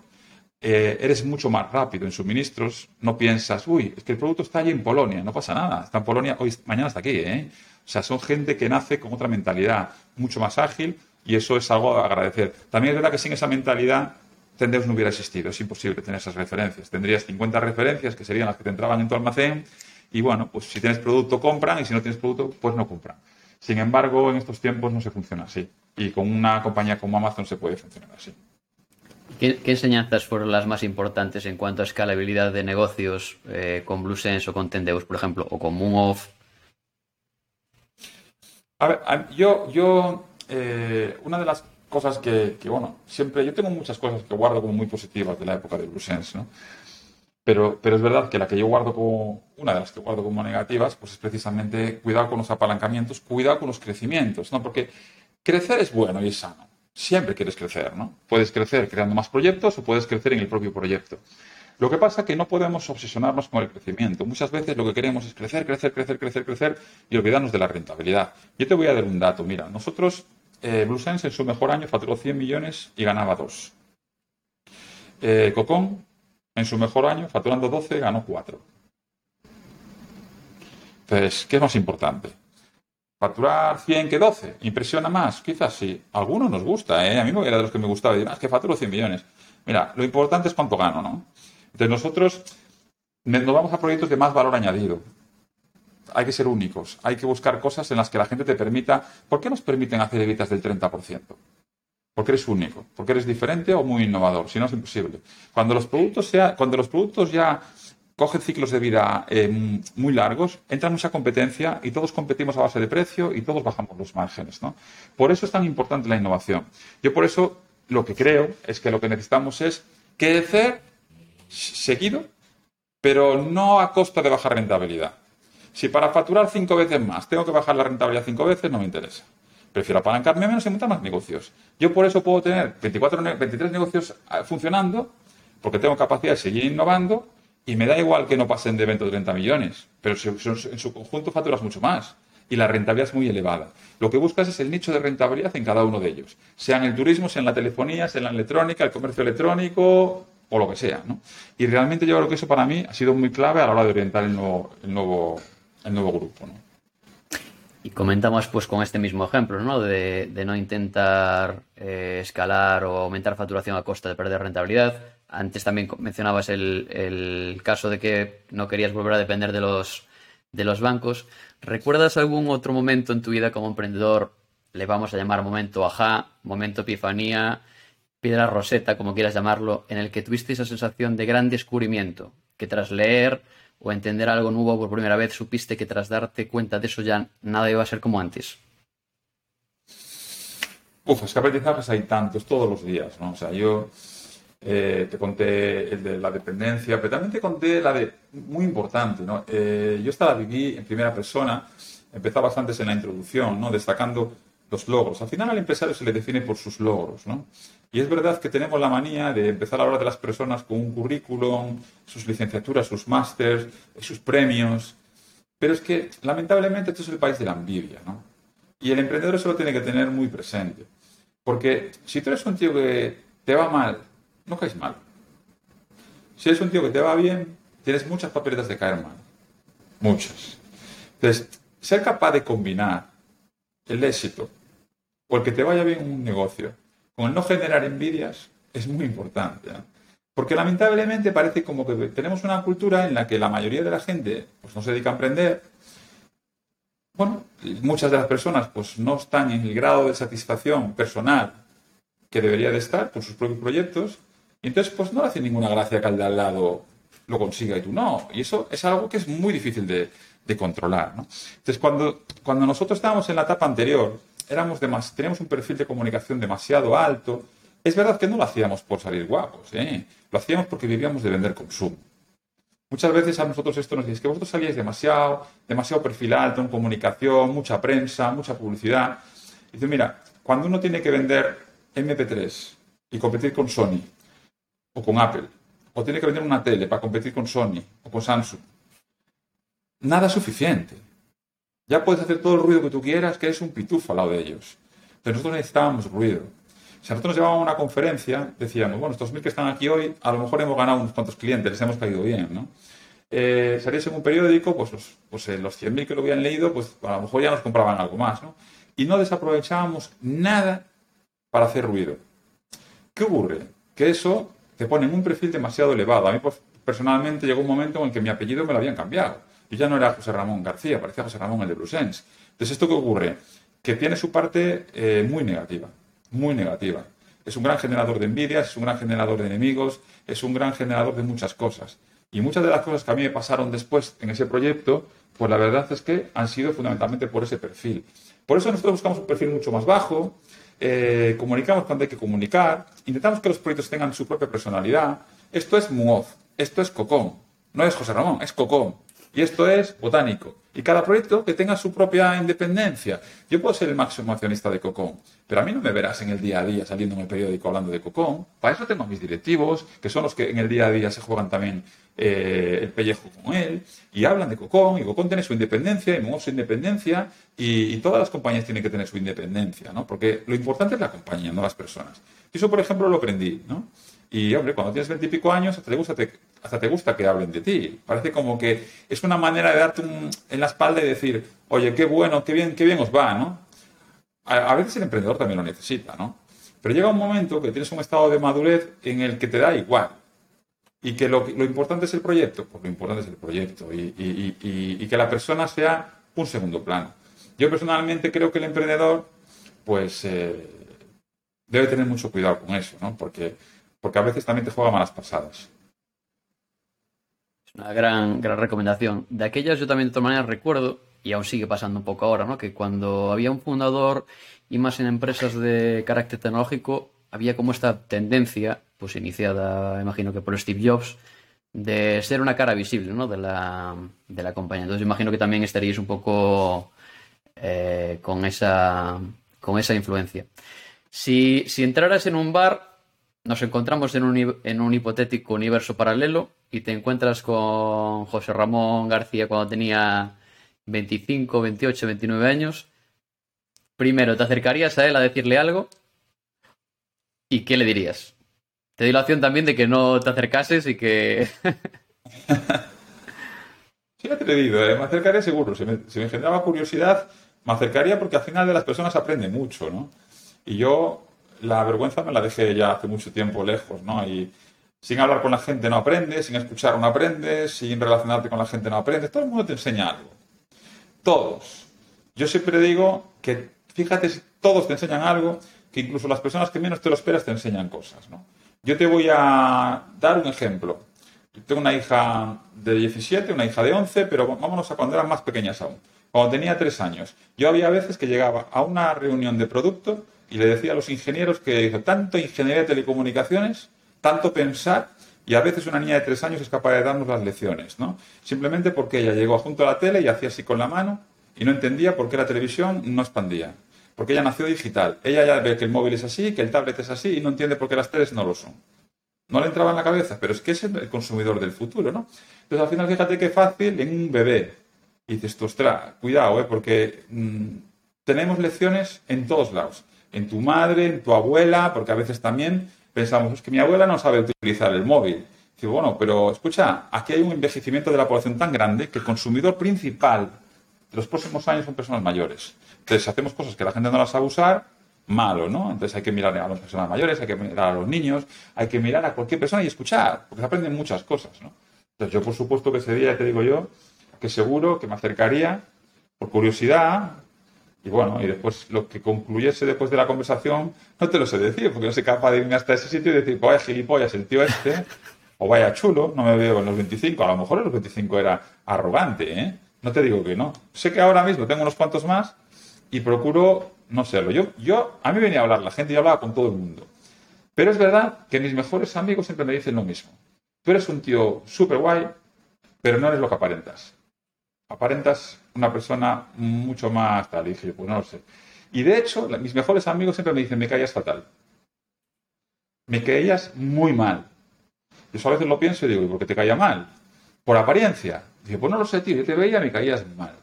eh, eres mucho más rápido en suministros, no piensas, uy, es que el producto está allí en Polonia, no pasa nada, está en Polonia, hoy, mañana está aquí, ¿eh? O sea, son gente que nace con otra mentalidad, mucho más ágil, y eso es algo a agradecer. También es verdad que sin esa mentalidad, Tendeus no hubiera existido, es imposible tener esas referencias. Tendrías 50 referencias que serían las que te entraban en tu almacén, y bueno, pues si tienes producto, compran, y si no tienes producto, pues no compran. Sin embargo, en estos tiempos no se funciona así, y con una compañía como Amazon se puede funcionar así. ¿Qué, qué enseñanzas fueron las más importantes en cuanto a escalabilidad de negocios eh, con BlueSense o con Tendeus, por ejemplo, o con MoonOff? A ver, yo, yo eh, una de las cosas que, que, bueno, siempre, yo tengo muchas cosas que guardo como muy positivas de la época de BlueSense, ¿no? Pero, pero es verdad que la que yo guardo como, una de las que guardo como negativas, pues es precisamente cuidado con los apalancamientos, cuidado con los crecimientos, ¿no? Porque crecer es bueno y es sano. Siempre quieres crecer, ¿no? Puedes crecer creando más proyectos o puedes crecer en el propio proyecto. Lo que pasa es que no podemos obsesionarnos con el crecimiento. Muchas veces lo que queremos es crecer, crecer, crecer, crecer, crecer y olvidarnos de la rentabilidad. Yo te voy a dar un dato. Mira, nosotros, eh, BlueSense en su mejor año facturó 100 millones y ganaba 2. Eh, Cocón en su mejor año, facturando 12, ganó 4. Entonces, ¿qué es más importante? ¿Facturar 100 que 12? ¿Impresiona más? Quizás sí. A algunos nos gusta, ¿eh? A mí era de los que me gustaba. Decir, ah, es que facturo 100 millones. Mira, lo importante es cuánto gano, ¿no? Entonces, nosotros nos vamos a proyectos de más valor añadido. Hay que ser únicos. Hay que buscar cosas en las que la gente te permita. ¿Por qué nos permiten hacer evitas del 30%? Porque eres único, porque eres diferente o muy innovador, si no es imposible. Cuando los productos, sea, cuando los productos ya cogen ciclos de vida eh, muy largos, entra mucha competencia y todos competimos a base de precio y todos bajamos los márgenes. ¿no? Por eso es tan importante la innovación. Yo por eso lo que creo es que lo que necesitamos es crecer seguido, pero no a costa de bajar rentabilidad. Si para facturar cinco veces más tengo que bajar la rentabilidad cinco veces, no me interesa. Prefiero apalancarme menos y montar más negocios. Yo por eso puedo tener 24, ne- 23 negocios ah, funcionando, porque tengo capacidad de seguir innovando y me da igual que no pasen de 20 o 30 millones, pero en su conjunto facturas mucho más y la rentabilidad es muy elevada. Lo que buscas es el nicho de rentabilidad en cada uno de ellos, sea en el turismo, sea en la telefonía, sea en la electrónica, el comercio electrónico o lo que sea. ¿no? Y realmente yo creo que eso para mí ha sido muy clave a la hora de orientar el nuevo, el nuevo, el nuevo grupo. ¿no? Y comentamos pues con este mismo ejemplo, ¿no? De, no intentar eh, escalar o aumentar facturación a costa de perder rentabilidad. Antes también mencionabas el, el, caso de que no querías volver a depender de los, de los bancos. ¿Recuerdas algún otro momento en tu vida como emprendedor? Le vamos a llamar momento ajá, momento epifanía, piedra roseta, como quieras llamarlo, en el que tuviste esa sensación de gran descubrimiento, que tras leer o entender algo nuevo por primera vez supiste que tras darte cuenta de eso ya nada iba a ser como antes? Uf, es que aprendizajes hay tantos todos los días, ¿no? O sea, yo eh, te conté el de la dependencia, pero también te conté la de, muy importante, ¿no? Eh, yo esta la viví en primera persona, empezaba antes en la introducción, ¿no? Destacando los logros. Al final al empresario se le define por sus logros, ¿no? Y es verdad que tenemos la manía de empezar a hablar de las personas con un currículum, sus licenciaturas, sus másters, sus premios. Pero es que, lamentablemente, esto es el país de la envidia, ¿no? Y el emprendedor eso lo tiene que tener muy presente. Porque si tú eres un tío que te va mal, no caes mal. Si eres un tío que te va bien, tienes muchas papeletas de caer mal. Muchas. Entonces, ser capaz de combinar el éxito o el que te vaya bien un negocio con no generar envidias es muy importante. Porque lamentablemente parece como que tenemos una cultura en la que la mayoría de la gente pues, no se dedica a emprender. Bueno, muchas de las personas pues, no están en el grado de satisfacción personal que debería de estar por sus propios proyectos. Y entonces, pues no le hace ninguna gracia que al de al lado lo consiga y tú no. Y eso es algo que es muy difícil de, de controlar. ¿no? Entonces, cuando, cuando nosotros estábamos en la etapa anterior, éramos teníamos un perfil de comunicación demasiado alto. Es verdad que no lo hacíamos por salir guapos, ¿eh? lo hacíamos porque vivíamos de vender consumo. Muchas veces a nosotros esto nos dice que vosotros salíais demasiado, demasiado perfil alto en comunicación, mucha prensa, mucha publicidad. Dice, mira, cuando uno tiene que vender MP3 y competir con Sony o con Apple, o tiene que vender una tele para competir con Sony o con Samsung, nada es suficiente. Ya puedes hacer todo el ruido que tú quieras, que eres un pitufo al lado de ellos. Pero nosotros necesitábamos ruido. Si nosotros nos llevábamos a una conferencia, decíamos, bueno, estos mil que están aquí hoy, a lo mejor hemos ganado unos cuantos clientes, les hemos caído bien, ¿no? Eh, en un periódico, pues los, pues, eh, los 100.000 que lo habían leído, pues a lo mejor ya nos compraban algo más, ¿no? Y no desaprovechábamos nada para hacer ruido. ¿Qué ocurre? Que eso te pone en un perfil demasiado elevado. A mí, pues, personalmente, llegó un momento en el que mi apellido me lo habían cambiado. Yo ya no era José Ramón García, parecía José Ramón el de Brusens. Entonces, ¿esto qué ocurre? Que tiene su parte eh, muy negativa, muy negativa. Es un gran generador de envidias, es un gran generador de enemigos, es un gran generador de muchas cosas. Y muchas de las cosas que a mí me pasaron después en ese proyecto, pues la verdad es que han sido fundamentalmente por ese perfil. Por eso nosotros buscamos un perfil mucho más bajo, eh, comunicamos cuando hay que comunicar, intentamos que los proyectos tengan su propia personalidad. Esto es Muoz, esto es Cocón, no es José Ramón, es Cocón. Y esto es botánico. Y cada proyecto que tenga su propia independencia. Yo puedo ser el máximo accionista de Cocón, pero a mí no me verás en el día a día saliendo en el periódico hablando de Cocón. Para eso tengo mis directivos, que son los que en el día a día se juegan también eh, el pellejo con él, y hablan de Cocón, y Cocón tiene su independencia, y Momo su independencia, y, y, todas las compañías tienen que tener su independencia, ¿no? Porque lo importante es la compañía, no las personas. Y eso, por ejemplo, lo aprendí, ¿no? Y, hombre, cuando tienes veintipico años, hasta te, gusta, te, hasta te gusta que hablen de ti. Parece como que es una manera de darte un, en la espalda y decir, oye, qué bueno, qué bien, qué bien os va, ¿no? A, a, veces el emprendedor también lo necesita, ¿no? Pero llega un momento que tienes un estado de madurez en el que te da igual. Y que lo, lo importante es el proyecto, pues lo importante es el proyecto. Y, y, y, y, que la persona sea un segundo plano. Yo personalmente creo que el emprendedor, pues, eh, debe tener mucho cuidado con eso, ¿no? Porque porque a veces también te juega malas pasadas. Es una gran, gran recomendación. De aquellas yo también de todas maneras recuerdo, y aún sigue pasando un poco ahora, ¿no? que cuando había un fundador y más en empresas de carácter tecnológico, había como esta tendencia, pues iniciada, imagino que por Steve Jobs, de ser una cara visible ¿no? de, la, de la compañía. Entonces imagino que también estaríais un poco eh, con, esa, con esa influencia. Si, si entraras en un bar nos encontramos en un, en un hipotético universo paralelo y te encuentras con José Ramón García cuando tenía 25, 28, 29 años. Primero, ¿te acercarías a él a decirle algo? ¿Y qué le dirías? Te doy la opción también de que no te acercases y que... *laughs* sí, atrevido, ¿eh? me acercaría seguro. Si me, si me generaba curiosidad, me acercaría porque al final de las personas aprende mucho, ¿no? Y yo la vergüenza me la dejé ya hace mucho tiempo lejos, ¿no? Y sin hablar con la gente no aprendes, sin escuchar no aprendes, sin relacionarte con la gente no aprendes, todo el mundo te enseña algo. Todos. Yo siempre digo que, fíjate, si todos te enseñan algo, que incluso las personas que menos te lo esperas te enseñan cosas, ¿no? Yo te voy a dar un ejemplo. tengo una hija de 17, una hija de 11, pero vámonos a cuando eran más pequeñas aún. Cuando tenía 3 años, yo había veces que llegaba a una reunión de producto y le decía a los ingenieros que tanto ingeniería de telecomunicaciones, tanto pensar, y a veces una niña de tres años es capaz de darnos las lecciones, ¿no? Simplemente porque ella llegó junto a la tele y hacía así con la mano y no entendía por qué la televisión no expandía. Porque ella nació digital. Ella ya ve que el móvil es así, que el tablet es así y no entiende por qué las teles no lo son. No le entraba en la cabeza, pero es que es el consumidor del futuro, ¿no? Entonces al final fíjate qué fácil en un bebé. Y dices, ostras, cuidado, ¿eh? porque mm, tenemos lecciones en todos lados en tu madre, en tu abuela, porque a veces también pensamos, es que mi abuela no sabe utilizar el móvil. Digo, bueno, pero escucha, aquí hay un envejecimiento de la población tan grande que el consumidor principal de los próximos años son personas mayores. Entonces, si hacemos cosas que la gente no las sabe usar, malo, ¿no? Entonces hay que mirar a las personas mayores, hay que mirar a los niños, hay que mirar a cualquier persona y escuchar, porque se aprenden muchas cosas, ¿no? Entonces yo, por supuesto, que ese día te digo yo, que seguro que me acercaría por curiosidad, y bueno, y después lo que concluyese después de la conversación, no te lo sé decir, porque no soy capaz de irme hasta ese sitio y decir, vaya gilipollas el tío este, o vaya chulo, no me veo en los 25, a lo mejor en los 25 era arrogante, ¿eh? No te digo que no. Sé que ahora mismo tengo unos cuantos más y procuro no serlo. Yo, yo, a mí venía a hablar la gente y hablaba con todo el mundo. Pero es verdad que mis mejores amigos siempre me dicen lo mismo. Tú eres un tío súper guay, pero no eres lo que aparentas aparentas una persona mucho más tal. Y dije, pues no lo sé. Y de hecho, mis mejores amigos siempre me dicen, me caías fatal. Me caías muy mal. Yo a veces lo pienso y digo, ¿y por qué te caía mal? Por apariencia. Dije, pues no lo sé, tío, yo te veía me caías mal.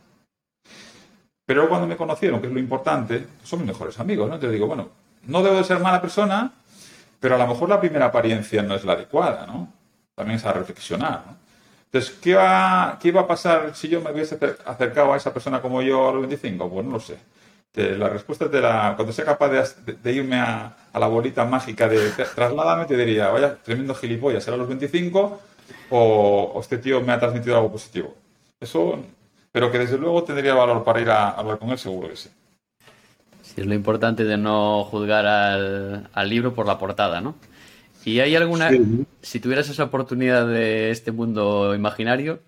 Pero cuando me conocieron, que es lo importante, son mis mejores amigos, ¿no? Entonces digo, bueno, no debo de ser mala persona, pero a lo mejor la primera apariencia no es la adecuada, ¿no? También es a reflexionar, ¿no? Entonces, ¿qué, va, ¿qué iba a pasar si yo me hubiese acercado a esa persona como yo a los 25? Pues no lo sé. La respuesta de la. Cuando sea capaz de, irme a, la bolita mágica de trasládame, te diría, vaya, tremendo gilipollas, será a los 25 o, este tío me ha transmitido algo positivo. Eso. Pero que desde luego tendría valor para ir a, hablar con él, seguro que sí. Sí, es lo importante de no juzgar al libro por la portada, ¿no? ¿Y hay alguna, si tuvieras esa oportunidad de este mundo imaginario,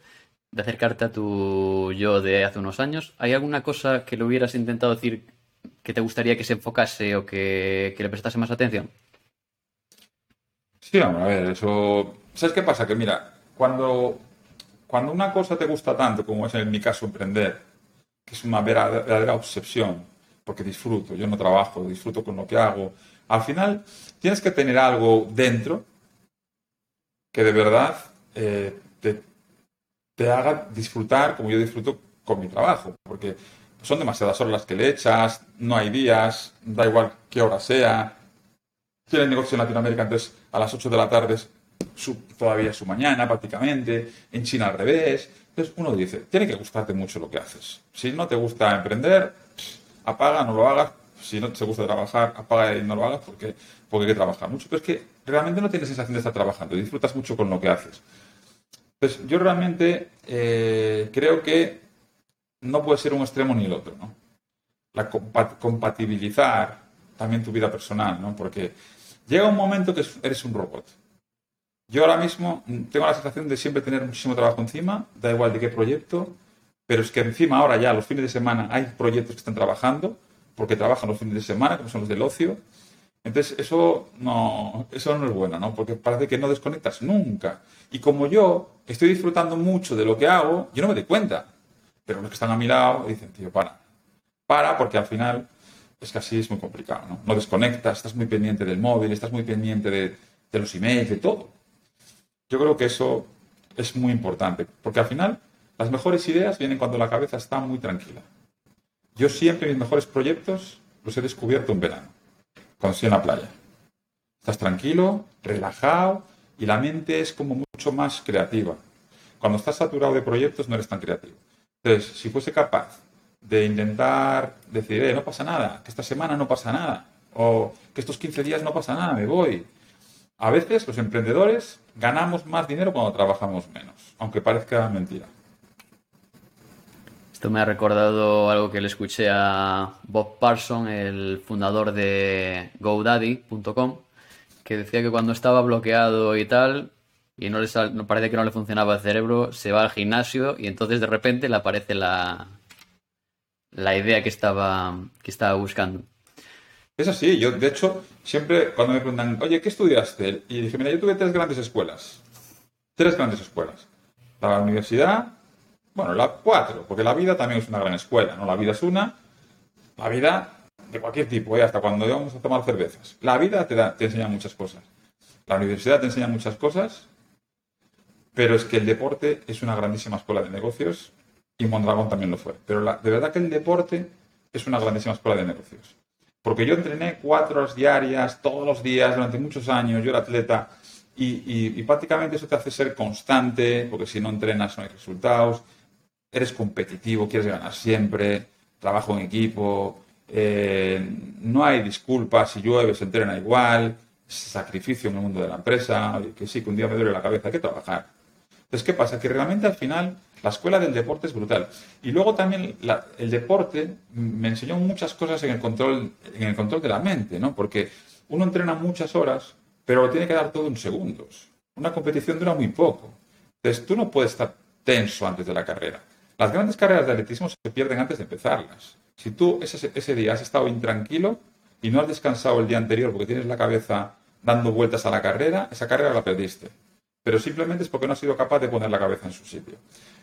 de acercarte a tu yo de hace unos años, ¿hay alguna cosa que le hubieras intentado decir que te gustaría que se enfocase o que, le prestase más atención? Sí, vamos a ver, eso... ¿Sabes qué pasa? Que mira, cuando, cuando una cosa te gusta tanto, como es en mi caso emprender, que es una verdadera obsesión, porque disfruto, yo no trabajo, disfruto con lo que hago, al final tienes que tener algo dentro que de verdad eh, te, haga disfrutar como yo disfruto con mi trabajo, porque son demasiadas horas las que le echas, no hay días, da igual qué hora sea. Tiene negocio en Latinoamérica, entonces a las 8 de la tarde es todavía su mañana prácticamente, en China al revés. Entonces uno dice, tiene que gustarte mucho lo que haces. Si no te gusta emprender, apaga, no lo hagas, si no te gusta trabajar, apaga y no lo hagas porque, porque hay que trabajar mucho. Pero es que realmente no tienes sensación de estar trabajando, disfrutas mucho con lo que haces. Pues yo realmente eh, creo que no puede ser un extremo ni el otro, ¿no? La compatibilizar también tu vida personal, ¿no? Porque llega un momento que eres un robot. Yo ahora mismo tengo la sensación de siempre tener muchísimo trabajo encima, da igual de qué proyecto, pero es que encima ahora ya los fines de semana hay proyectos que están trabajando porque trabajan los fines de semana, como son los del ocio. Entonces, eso no, eso no es bueno, ¿no? Porque parece que no desconectas nunca. Y como yo estoy disfrutando mucho de lo que hago, yo no me doy cuenta. Pero los que están a mi lado dicen, tío, para. Para, porque al final es que así es muy complicado, ¿no? No desconectas, estás muy pendiente del móvil, estás muy pendiente de, de los emails, de todo. Yo creo que eso es muy importante, porque al final las mejores ideas vienen cuando la cabeza está muy tranquila. Yo siempre mis mejores proyectos los he descubierto en verano, cuando estoy en la playa. Estás tranquilo, relajado y la mente es como mucho más creativa. Cuando estás saturado de proyectos no eres tan creativo. Entonces, si fuese capaz de intentar decir, eh, no pasa nada, que esta semana no pasa nada, o que estos 15 días no pasa nada, me voy. A veces los emprendedores ganamos más dinero cuando trabajamos menos, aunque parezca mentira. Me ha recordado algo que le escuché a Bob Parson, el fundador de GoDaddy.com, que decía que cuando estaba bloqueado y tal, y no le sal- parece que no le funcionaba el cerebro, se va al gimnasio y entonces de repente le aparece la, la idea que estaba, que estaba buscando. Es así, yo de hecho siempre cuando me preguntan, oye, ¿qué estudiaste? Y dije, mira, yo tuve tres grandes escuelas. Tres grandes escuelas. La universidad, bueno, la cuatro, porque la vida también es una gran escuela, ¿no? La vida es una, la vida de cualquier tipo, ¿eh? hasta cuando íbamos a tomar cervezas. La vida te, da, te enseña muchas cosas. La universidad te enseña muchas cosas, pero es que el deporte es una grandísima escuela de negocios y Mondragón también lo fue. Pero la- de verdad que el deporte es una grandísima escuela de negocios. Porque yo entrené cuatro horas diarias, todos los días, durante muchos años, yo era atleta, y prácticamente eso te hace ser constante, porque si no entrenas no hay resultados, eres competitivo, quieres ganar siempre, trabajo en equipo, eh, no hay disculpas, si llueve se entrena igual, sacrificio en el mundo de la empresa, que sí, que un día me duele la cabeza, hay que trabajar. Entonces, ¿qué pasa? Que realmente al final la escuela del deporte es brutal. Y luego también el deporte me enseñó muchas cosas en el control, en el control de la mente, ¿no? Porque uno entrena muchas horas, pero lo tiene que dar todo en segundos. Una competición dura muy poco. Entonces, tú no puedes estar tenso antes de la carrera. Las grandes carreras de atletismo se pierden antes de empezarlas. Si tú ese, ese día has estado intranquilo y no has descansado el día anterior porque tienes la cabeza dando vueltas a la carrera, esa carrera la perdiste pero simplemente es porque no has sido capaz de poner la cabeza en su sitio.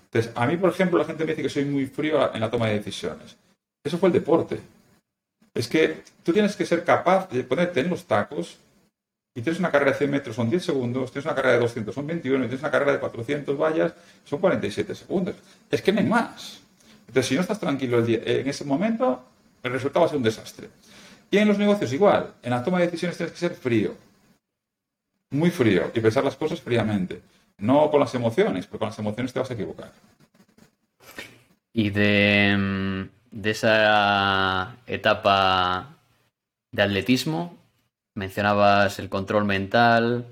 Entonces, a mí, por ejemplo, la gente me dice que soy muy frío en la toma de decisiones. Eso fue el deporte. Es que tú tienes que ser capaz de ponerte en los tacos y tienes una carrera de 100 metros, son 10 segundos, tienes una carrera de 200, son 21, y tienes una carrera de 400 vallas, son 47 segundos. Es que no hay más. Entonces, si no estás tranquilo el día- en ese momento, el resultado va a ser un desastre. Y en los negocios igual. En la toma de decisiones tienes que ser frío muy frío y pensar las cosas fríamente. No con las emociones, porque con las emociones te vas a equivocar. Y de, mm, de esa etapa de atletismo, mencionabas el control mental.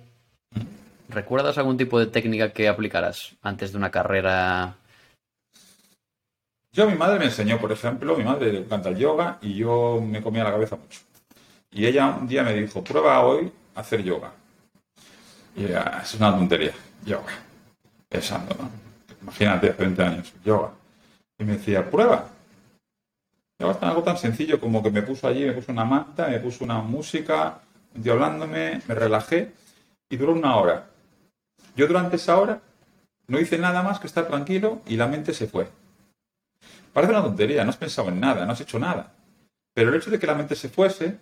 ¿Recuerdas algún tipo de técnica que aplicaras antes de una carrera? Yo, mi madre me enseñó, por ejemplo, mi madre le encanta el yoga y yo me comía la cabeza mucho. Y ella un día me dijo, prueba hoy hacer yoga. Y era, es una tontería, yoga. Pensando, ¿no? Imagínate, hace 20 años, yoga. Y me decía, prueba. Y ahora es algo tan sencillo como que me puso allí, me puso una manta, me puso una música, hablándome, me relajé y duró una hora. Yo durante esa hora no hice nada más que estar tranquilo y la mente se fue. Parece una tontería, no has pensado en nada, no has hecho nada. Pero el hecho de que la mente se fuese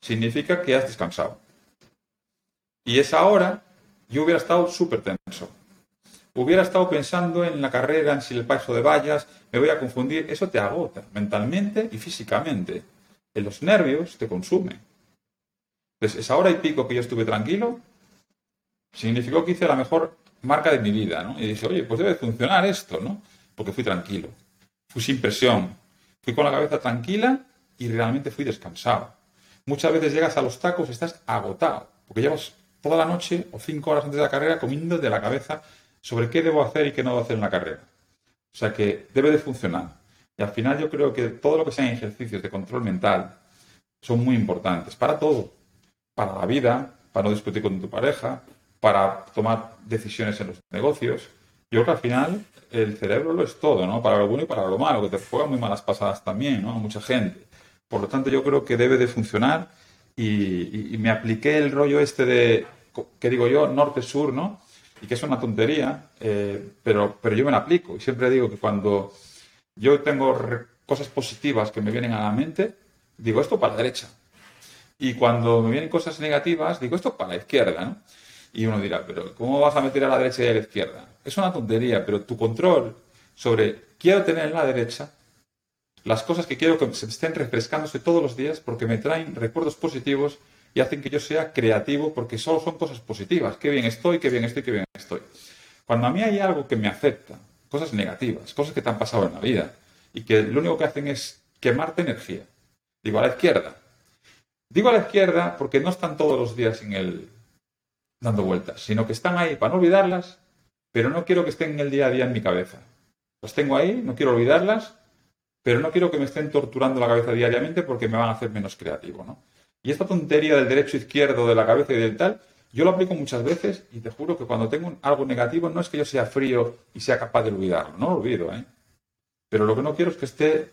significa que has descansado. Y esa hora yo hubiera estado súper tenso. Hubiera estado pensando en la carrera, en si el paso de vallas, me voy a confundir. Eso te agota mentalmente y físicamente. En los nervios te consume. Entonces, esa hora y pico que yo estuve tranquilo, significó que hice la mejor marca de mi vida, ¿no? Y dije, oye, pues debe funcionar esto, ¿no? Porque fui tranquilo, fui sin presión, fui con la cabeza tranquila y realmente fui descansado. Muchas veces llegas a los tacos y estás agotado, porque llevas toda la noche o cinco horas antes de la carrera comiendo de la cabeza sobre qué debo hacer y qué no debo hacer en la carrera. O sea que debe de funcionar. Y al final yo creo que todo lo que sean ejercicios de control mental son muy importantes para todo. Para la vida, para no discutir con tu pareja, para tomar decisiones en los negocios. Yo creo que al final el cerebro lo es todo, ¿no? Para lo bueno y para lo malo, que te juega muy malas pasadas también, ¿no? Mucha gente. Por lo tanto, yo creo que debe de funcionar y, me apliqué el rollo este de, que digo yo, norte-sur, ¿no? Y que es una tontería, eh, pero, pero yo me la aplico. Y siempre digo que cuando yo tengo cosas positivas que me vienen a la mente, digo esto para la derecha. Y cuando me vienen cosas negativas, digo esto para la izquierda, ¿no? Y uno dirá, pero ¿cómo vas a meter a la derecha y a la izquierda? Es una tontería, pero tu control sobre quiero tener en la derecha las cosas que quiero que se estén refrescándose todos los días porque me traen recuerdos positivos y hacen que yo sea creativo porque solo son cosas positivas. Qué bien estoy, qué bien estoy, qué bien estoy. Cuando a mí hay algo que me afecta, cosas negativas, cosas que te han pasado en la vida y que lo único que hacen es quemarte energía. Digo a la izquierda. Digo a la izquierda porque no están todos los días en el dando vueltas, sino que están ahí para no olvidarlas, pero no quiero que estén en el día a día en mi cabeza. Las tengo ahí, no quiero olvidarlas, pero no quiero que me estén torturando la cabeza diariamente porque me van a hacer menos creativo, ¿no? Y esta tontería del derecho izquierdo de la cabeza y del tal, yo lo aplico muchas veces y te juro que cuando tengo algo negativo no es que yo sea frío y sea capaz de olvidarlo, no lo olvido, ¿eh? Pero lo que no quiero es que esté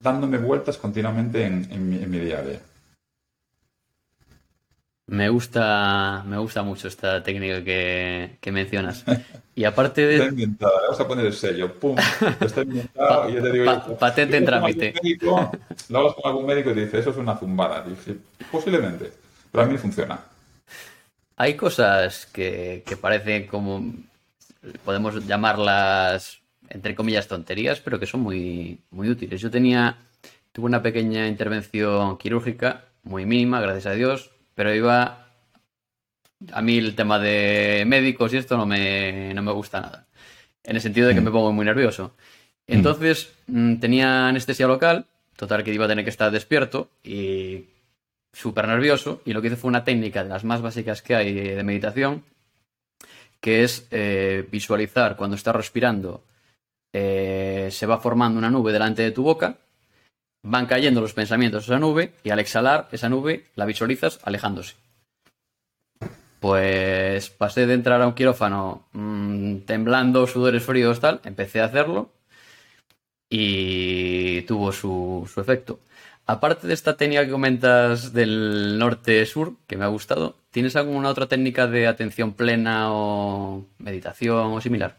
dándome vueltas continuamente en, mi, día a día. Me gusta, me gusta mucho esta técnica que, mencionas. Y aparte de. Está inventada, vamos a poner el sello. ¡Pum! *laughs* Está inventado. y yo te digo. patente en trámite. lo hablas con algún médico y te dice, eso es una zumbada. Dije, posiblemente. Pero a mí funciona. Hay cosas que, que parecen como. Podemos llamarlas, entre comillas, tonterías, pero que son muy, muy útiles. Yo tenía. Tuve una pequeña intervención quirúrgica, muy mínima, gracias a Dios pero iba... A mí el tema de médicos y esto no me, no me gusta nada. En el sentido de que me mm. pongo muy nervioso. Mm. Entonces mm, tenía anestesia local, total que iba a tener que estar despierto y súper nervioso. Y lo que hice fue una técnica de las más básicas que hay de meditación, que es eh, visualizar cuando estás respirando, eh, se va formando una nube delante de tu boca van cayendo los pensamientos a esa nube y al exhalar esa nube la visualizas alejándose. Pues pasé de entrar a un quirófano mm, temblando, sudores fríos, tal, empecé a hacerlo y tuvo su, su efecto. Aparte de esta técnica que comentas del norte-sur, que me ha gustado, ¿tienes alguna otra técnica de atención plena o meditación o similar?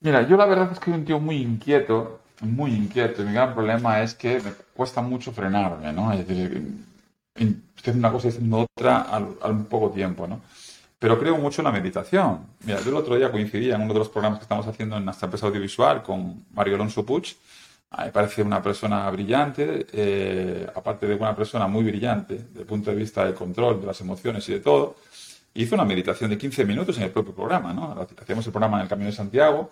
Mira, yo la verdad es que soy un tío muy inquieto muy inquieto y mi gran problema es que me cuesta mucho frenarme, ¿no? Es decir, estoy haciendo una cosa y haciendo otra al, al poco tiempo, ¿no? Pero creo mucho en la meditación. Mira, yo el otro día coincidía en uno de los programas que estamos haciendo en nuestra empresa audiovisual con Mario Alonso Puig. Me parece una persona brillante, eh, aparte de una persona muy brillante desde el punto de vista del control de las emociones y de todo. Hizo una meditación de 15 minutos en el propio programa, ¿no? Hacíamos el programa en el Camino de Santiago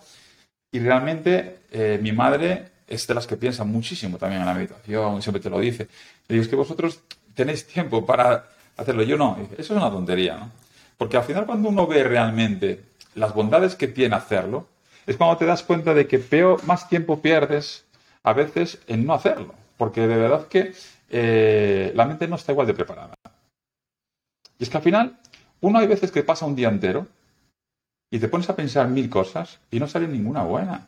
y realmente eh, mi madre es de las que piensa muchísimo también en la meditación, siempre te lo dice. Le digo, es que vosotros tenéis tiempo para hacerlo. Yo no. eso es una tontería, ¿no? Porque al final cuando uno ve realmente las bondades que tiene hacerlo, es cuando te das cuenta de que peor, más tiempo pierdes a veces en no hacerlo. Porque de verdad que eh, la mente no está igual de preparada. Y es que al final, uno hay veces que pasa un día entero y te pones a pensar mil cosas y no sale ninguna buena.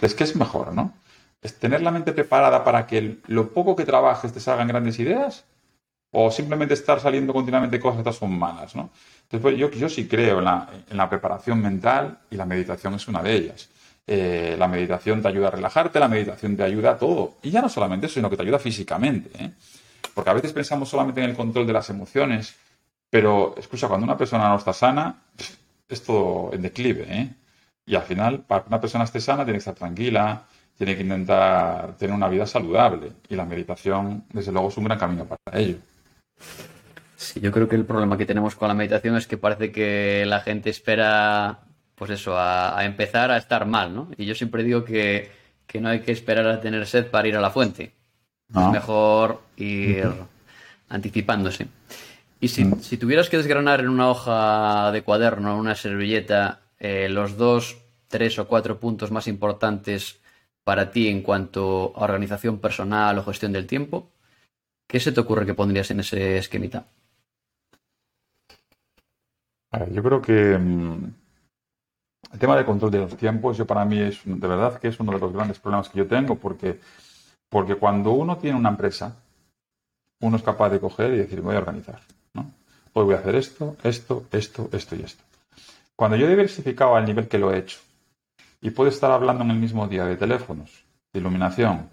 Es que es mejor, ¿no? Es tener la mente preparada para que lo poco que trabajes te salgan grandes ideas o simplemente estar saliendo continuamente cosas que son malas, ¿no? Entonces, pues, yo, yo sí creo en la, preparación mental y la meditación es una de ellas. Eh, la meditación te ayuda a relajarte, la meditación te ayuda a todo. Y ya no solamente eso, sino que te ayuda físicamente. ¿eh? Porque a veces pensamos solamente en el control de las emociones, pero escucha, cuando una persona no está sana, esto en declive, ¿eh? Y al final, para que una persona esté sana, tiene que estar tranquila, tiene que intentar tener una vida saludable. Y la meditación, desde luego, es un gran camino para ello. Sí, yo creo que el problema que tenemos con la meditación es que parece que la gente espera, pues eso, a, empezar a estar mal, ¿no? Y yo siempre digo que, no hay que esperar a tener sed para ir a la fuente. Es mejor ir *laughs* anticipándose. Y mm. si, tuvieras que desgranar en una hoja de cuaderno, en una servilleta, eh, los dos, tres o cuatro puntos más importantes para ti en cuanto a organización personal o gestión del tiempo, ¿qué se te ocurre que pondrías en ese esquemita? yo creo que mm, el tema del control de los tiempos, yo para mí es de verdad que es uno de los grandes problemas que yo tengo, porque, porque cuando uno tiene una empresa, uno es capaz de coger y decir, voy a organizar. Hoy voy a hacer esto, esto, esto, esto y esto. Cuando yo he diversificado al nivel que lo he hecho y puedo estar hablando en el mismo día de teléfonos, de iluminación,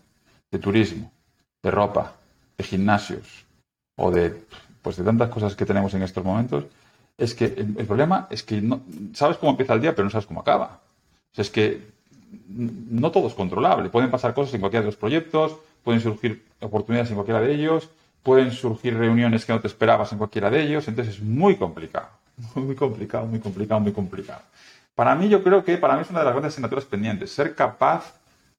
de turismo, de ropa, de gimnasios o de, pues de tantas cosas que tenemos en estos momentos, es que el, problema es que no, sabes cómo empieza el día, pero no sabes cómo acaba. Es que no todo es controlable. Pueden pasar cosas en cualquiera de los proyectos, pueden surgir oportunidades en cualquiera de ellos, pueden surgir reuniones que no te esperabas en cualquiera de ellos, entonces es muy complicado, *laughs* muy complicado, muy complicado, muy complicado. Para mí yo creo que para mí es una de las grandes asignaturas pendientes, ser capaz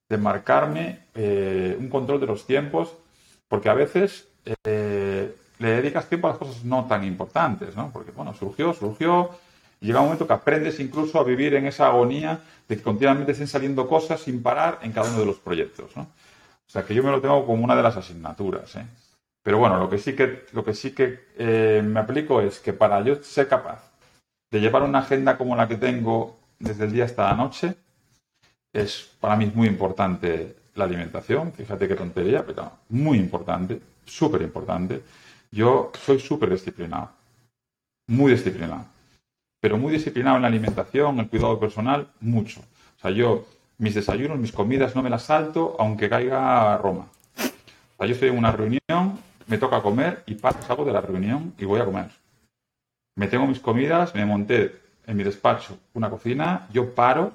de marcarme eh, un control de los tiempos, porque a veces eh, le dedicas tiempo a las cosas no tan importantes, ¿no? Porque, bueno, surgió, surgió, llega un momento que aprendes incluso a vivir en esa agonía de que continuamente estén saliendo cosas sin parar en cada uno de los proyectos, ¿no? O sea, que yo me lo tengo como una de las asignaturas, ¿eh? Pero bueno, lo que sí que, lo que, sí que eh, me aplico es que para yo ser capaz de llevar una agenda como la que tengo desde el día hasta la noche, es para mí muy importante la alimentación. Fíjate qué tontería, pero muy importante, súper importante. Yo soy súper disciplinado, muy disciplinado. Pero muy disciplinado en la alimentación, el cuidado personal, mucho. O sea, yo mis desayunos, mis comidas no me las salto aunque caiga Roma. O sea, yo estoy en una reunión, me toca comer y paso, salgo de la reunión y voy a comer. Me tengo mis comidas, me monté en mi despacho una cocina, yo paro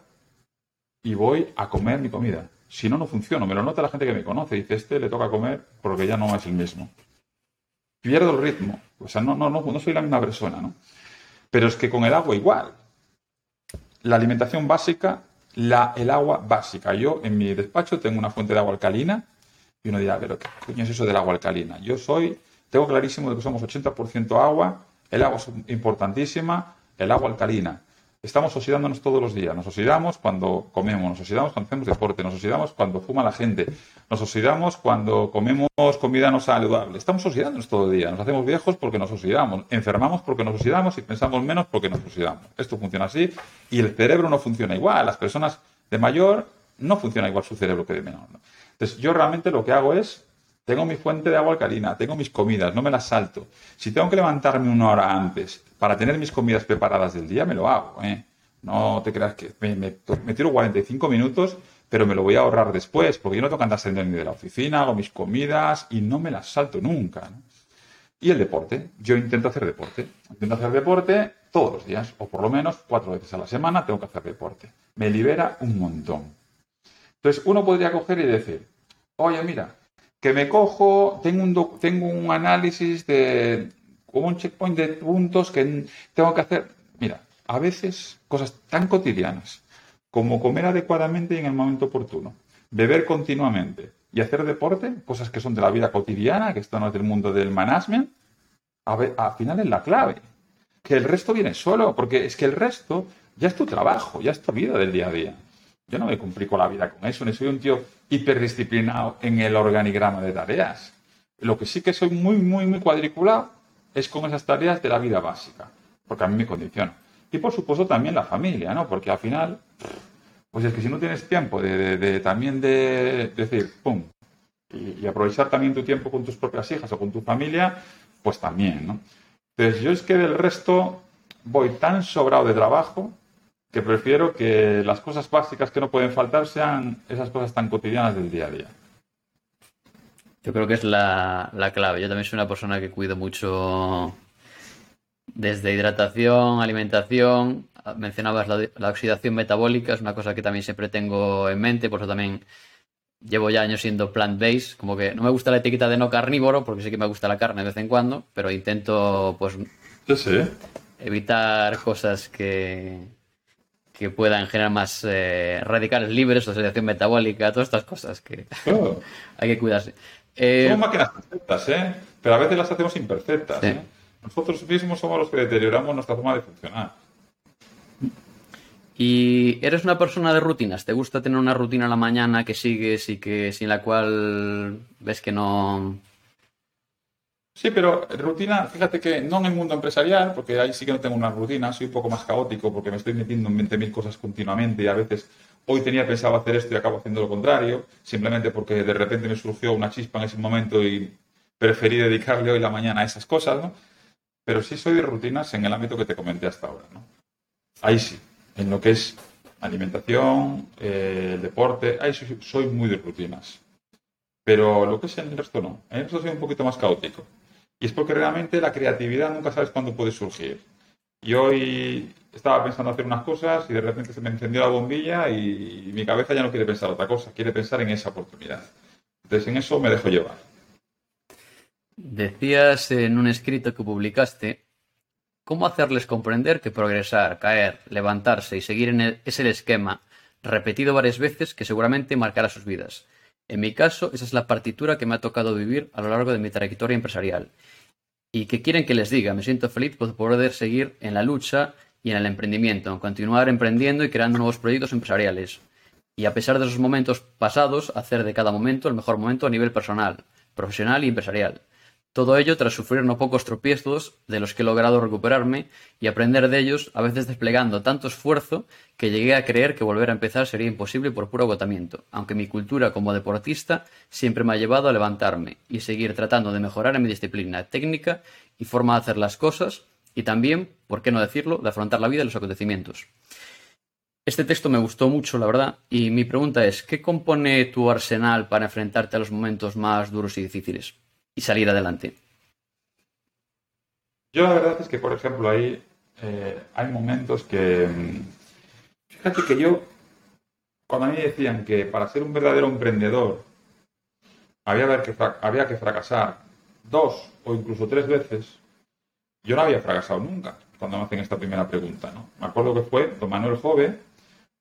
y voy a comer mi comida. Si no, no funciona. Me lo nota la gente que me conoce. Dice, este le toca comer porque ya no es el mismo. Pierdo el ritmo. O sea, no, no, no, no soy la misma persona, ¿no? Pero es que con el agua igual. La alimentación básica, la, el agua básica. Yo en mi despacho tengo una fuente de agua alcalina y uno dirá, pero ¿qué coño es eso del agua alcalina? Yo soy, tengo clarísimo de que somos 80% agua, el agua es importantísima, el agua alcalina. Estamos oxidándonos todos los días. Nos oxidamos cuando comemos, nos oxidamos cuando hacemos deporte, nos oxidamos cuando fuma la gente, nos oxidamos cuando comemos comida no saludable. Estamos oxidándonos todo el día. Nos hacemos viejos porque nos oxidamos, enfermamos porque nos oxidamos y pensamos menos porque nos oxidamos. Esto funciona así y el cerebro no funciona igual. Las personas de mayor no funciona igual su cerebro que de menor. ¿no? Entonces, yo realmente lo que hago es tengo mi fuente de agua alcalina, tengo mis comidas, no me las salto. Si tengo que levantarme una hora antes para tener mis comidas preparadas del día, me lo hago. ¿eh? No te creas que me, me, me, tiro 45 minutos, pero me lo voy a ahorrar después, porque yo no tengo que andar saliendo ni de la oficina, hago mis comidas y no me las salto nunca. Y el deporte. Yo intento hacer deporte. Intento hacer deporte todos los días, o por lo menos cuatro veces a la semana tengo que hacer deporte. Me libera un montón. Entonces, uno podría coger y decir, oye, mira, que me cojo, tengo un, tengo un análisis de un checkpoint de puntos que tengo que hacer. Mira, a veces cosas tan cotidianas como comer adecuadamente y en el momento oportuno, beber continuamente y hacer deporte, cosas que son de la vida cotidiana, que esto no es del mundo del management, a ver, al final es la clave. Que el resto viene solo, porque es que el resto ya es tu trabajo, ya es tu vida del día a día. Yo no me complico la vida con eso, ni soy un tío hiperdisciplinado en el organigrama de tareas. Lo que sí que soy muy, muy, muy cuadriculado es con esas tareas de la vida básica, porque a mí me condiciona. Y por supuesto también la familia, ¿no? Porque al final, pues es que si no tienes tiempo de, de, de también de, decir, pum, y, y, aprovechar también tu tiempo con tus propias hijas o con tu familia, pues también, ¿no? Entonces yo es que del resto voy tan sobrado de trabajo que prefiero que las cosas básicas que no pueden faltar sean esas cosas tan cotidianas del día a día. Yo creo que es la, la clave. Yo también soy una persona que cuido mucho desde hidratación, alimentación. Mencionabas la, la, oxidación metabólica, es una cosa que también siempre tengo en mente, por eso también llevo ya años siendo plant-based. Como que no me gusta la etiqueta de no carnívoro, porque sí que me gusta la carne de vez en cuando, pero intento pues sí, sí. evitar cosas que, que puedan generar más eh, radicales libres, oxidación metabólica, todas estas cosas que oh. *laughs* hay que cuidarse. Eh, somos máquinas perfectas, ¿eh? Pero a veces las hacemos imperfectas. Sí. ¿eh? Nosotros mismos somos los que deterioramos nuestra forma de funcionar. ¿Y eres una persona de rutinas? ¿Te gusta tener una rutina a la mañana que sigues y que sin la cual ves que no, Sí, pero rutina, fíjate que no en el mundo empresarial, porque ahí sí que no tengo una rutina, soy un poco más caótico porque me estoy metiendo en 20.000 cosas continuamente y a veces hoy tenía pensado hacer esto y acabo haciendo lo contrario, simplemente porque de repente me surgió una chispa en ese momento y preferí dedicarle hoy la mañana a esas cosas, ¿no? Pero sí soy de rutinas en el ámbito que te comenté hasta ahora, ¿no? Ahí sí, en lo que es alimentación, eh, deporte, ahí soy, soy muy de rutinas. Pero lo que es en el resto no. En el resto soy un poquito más caótico. Y es porque realmente la creatividad nunca sabes cuándo puede surgir. Y hoy estaba pensando hacer unas cosas y de repente se me encendió la bombilla y mi cabeza ya no quiere pensar otra cosa, quiere pensar en esa oportunidad. Entonces en eso me dejo llevar. Decías en un escrito que publicaste cómo hacerles comprender que progresar, caer, levantarse y seguir en el, es el esquema repetido varias veces que seguramente marcará sus vidas. En mi caso, esa es la partitura que me ha tocado vivir a lo largo de mi trayectoria empresarial. Y que quieren que les diga, me siento feliz por poder seguir en la lucha y en el emprendimiento, continuar emprendiendo y creando nuevos proyectos empresariales. Y a pesar de esos momentos pasados, hacer de cada momento el mejor momento a nivel personal, profesional y empresarial. Todo ello tras sufrir no pocos tropiezos de los que he logrado recuperarme y aprender de ellos, a veces desplegando tanto esfuerzo que llegué a creer que volver a empezar sería imposible por puro agotamiento, aunque mi cultura como deportista siempre me ha llevado a levantarme y seguir tratando de mejorar en mi disciplina, técnica y forma de hacer las cosas y también, por qué no decirlo, de afrontar la vida y los acontecimientos. Este texto me gustó mucho, la verdad, y mi pregunta es, ¿qué compone tu arsenal para enfrentarte a los momentos más duros y difíciles? Y salir adelante. Yo la verdad es que, por ejemplo, ahí eh, hay momentos que... Mm, fíjate que yo, cuando a mí decían que para ser un verdadero emprendedor había que, había que fracasar dos o incluso tres veces, yo no había fracasado nunca cuando me hacen esta primera pregunta. ¿no? Me acuerdo que fue don Manuel Jove,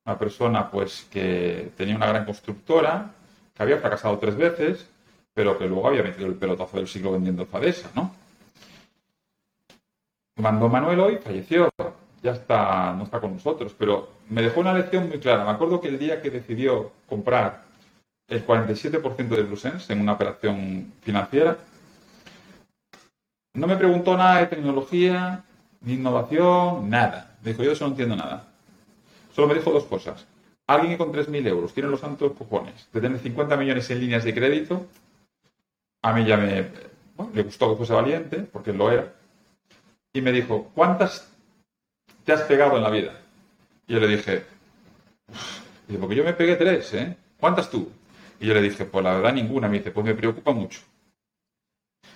una persona pues que tenía una gran constructora, que había fracasado tres veces, pero que luego había metido el pelotazo del siglo vendiendo Fadesa, ¿no? Mandó Manuel hoy, falleció, ya está, no está con nosotros, pero me dejó una lección muy clara. Me acuerdo que el día que decidió comprar el 47% de Blusense en una operación financiera, no me preguntó nada de tecnología, ni innovación, nada. Me dijo, yo eso no entiendo nada. Solo me dijo dos cosas. Alguien que con 3.000 euros tiene los santos cojones de tener 50 millones en líneas de crédito a mí ya me le gustó que fuese valiente, porque lo era. Y me dijo, ¿cuántas te has pegado en la vida? Y yo le dije, porque yo me pegué tres, ¿eh? ¿Cuántas tú? Y yo le dije, pues la verdad ninguna. Me dice, pues me preocupa mucho.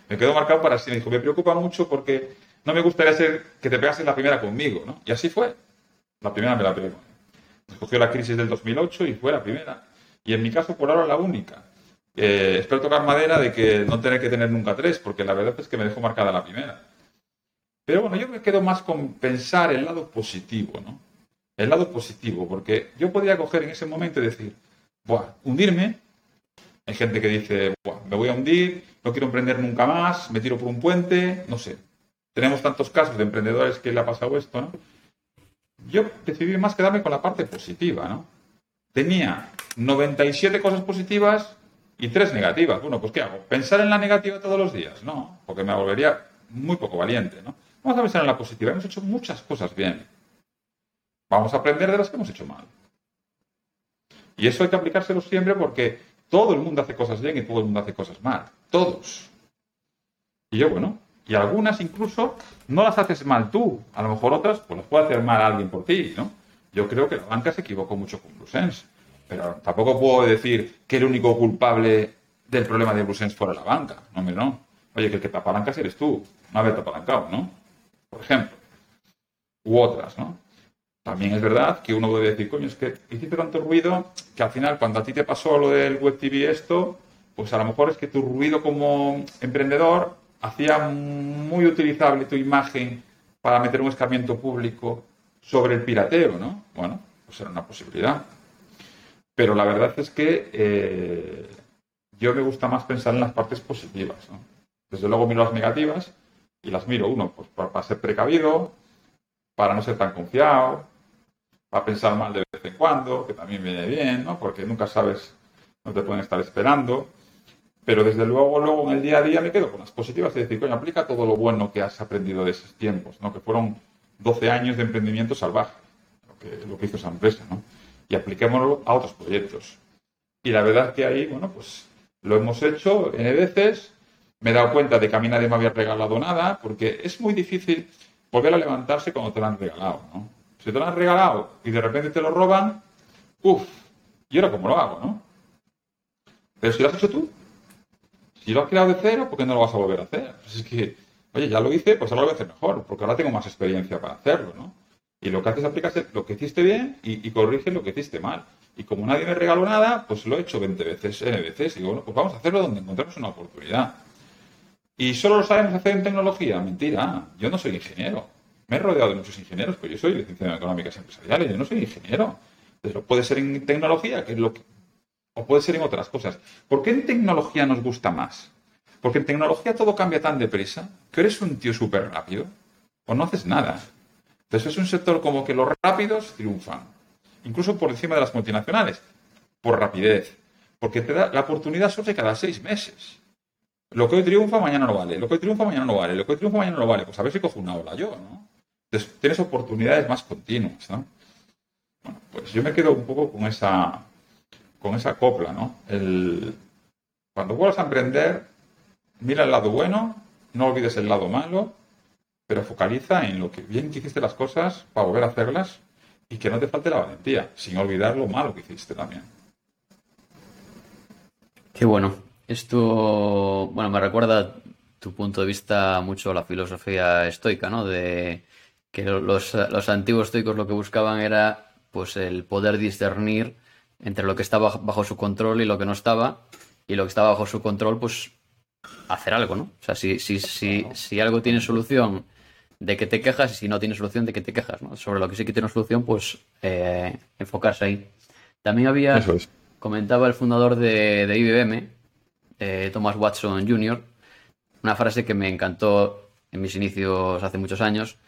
Me quedó marcado para sí. Me dijo, me preocupa mucho porque no me gustaría ser que te pegases la primera conmigo, ¿no? Y así fue. La primera me la pegué. Escogió la crisis del 2008 y fue la primera. Y en mi caso, por ahora, la única. Espero tocar madera de que no tener que tener nunca tres, porque la verdad es que me dejó marcada la primera. Pero bueno, yo me quedo más con pensar el lado positivo, ¿no? El lado positivo, porque yo podría coger en ese momento y decir, Buah, hundirme. Hay gente que dice, Buah, me voy a hundir, no quiero emprender nunca más, me tiro por un puente, no sé. Tenemos tantos casos de emprendedores que le ha pasado esto, ¿no? Yo decidí más quedarme con la parte positiva, ¿no? Tenía 97 cosas positivas y tres negativas. Bueno, pues ¿qué hago? ¿Pensar en la negativa todos los días? No, porque me volvería muy poco valiente, ¿no? Vamos a pensar en la positiva. Hemos hecho muchas cosas bien. Vamos a aprender de las que hemos hecho mal. Y eso hay que aplicárselo siempre porque todo el mundo hace cosas bien y todo el mundo hace cosas mal. Todos. Y yo, bueno, y algunas incluso no las haces mal tú. A lo mejor otras, pues las puede hacer mal alguien por ti, ¿no? Yo creo que la banca se equivocó mucho con Blusense. Pero tampoco puedo decir que el único culpable del problema de Brusens fuera la banca. No, hombre, no. Oye, que el que te apalancas eres tú, no haberte apalancado, ¿no? Por ejemplo. U otras, ¿no? También es verdad que uno puede decir, coño, es que hiciste tanto ruido que al final, cuando a ti te pasó lo del Web TV esto, pues a lo mejor es que tu ruido como emprendedor hacía muy utilizable tu imagen para meter un escarmiento público sobre el pirateo, ¿no? Bueno, pues era una posibilidad. Pero la verdad es que eh, yo me gusta más pensar en las partes positivas. Desde luego miro las negativas y las miro, uno, pues para, ser precavido, para no ser tan confiado, para pensar mal de vez en cuando, que también viene bien, ¿no? porque nunca sabes, no te pueden estar esperando. Pero desde luego, luego en el día a día me quedo con las positivas y decir, coño, aplica todo lo bueno que has aprendido de esos tiempos, ¿no? que fueron 12 años de emprendimiento salvaje, lo que, lo que hizo esa empresa. ¿no? Y apliquémoslo a otros proyectos. Y la verdad es que ahí, bueno, pues lo hemos hecho N veces. Me he dado cuenta de que a mí nadie me había regalado nada, porque es muy difícil volver a levantarse cuando te lo han regalado, ¿no? Si te lo han regalado y de repente te lo roban, uff, ¿y ahora cómo lo hago, no? Pero si lo has hecho tú, Si lo has creado de cero, ¿por qué no lo vas a volver a hacer? Pues es que, oye, ya lo hice, pues ahora lo voy a hacer mejor, porque ahora tengo más experiencia para hacerlo, ¿no? Y lo que haces es aplicas lo que hiciste bien y, y corriges lo que hiciste mal. Y como nadie me regaló nada, pues lo he hecho 20 veces, N veces. Y digo, bueno, pues vamos a hacerlo donde encontremos una oportunidad. ¿Y solo lo sabemos hacer en tecnología? Mentira. Yo no soy ingeniero. Me he rodeado de muchos ingenieros, pero yo soy licenciado en económicas empresariales. Yo no soy ingeniero. Entonces, puede ser en tecnología, que es lo que, o puede ser en otras cosas. ¿Por qué en tecnología nos gusta más? Porque en tecnología todo cambia tan deprisa que eres un tío súper rápido o no haces nada. Entonces es un sector como que los rápidos triunfan, incluso por encima de las multinacionales, por rapidez, porque te da, la oportunidad surge cada seis meses. Lo que hoy triunfa, mañana no vale. Lo que hoy triunfa, mañana no vale. Lo que hoy triunfa, mañana no vale. Pues a ver si cojo una ola yo, ¿no? Entonces tienes oportunidades más continuas, ¿no? Bueno, pues yo me quedo un poco con esa, con esa copla, ¿no? El, cuando vuelvas a emprender, mira el lado bueno, no olvides el lado malo, pero focaliza en lo que bien que hiciste las cosas para volver a hacerlas y que no te falte la valentía, sin olvidar lo malo que hiciste también. Qué bueno. Esto, bueno, me recuerda tu punto de vista mucho a la filosofía estoica, ¿no? De que los, los antiguos estoicos lo que buscaban era pues el poder discernir entre lo que estaba bajo su control y lo que no estaba, y lo que estaba bajo su control, pues hacer algo, ¿no? O sea, si, si, si, si algo tiene solución de que te quejas y si no tiene solución de que te quejas, ¿no? Sobre lo que sí que tiene solución, pues eh, enfocarse ahí. También había, comentaba el fundador de, de IBM, eh, Thomas Watson Jr., una frase que me encantó en mis inicios hace muchos años.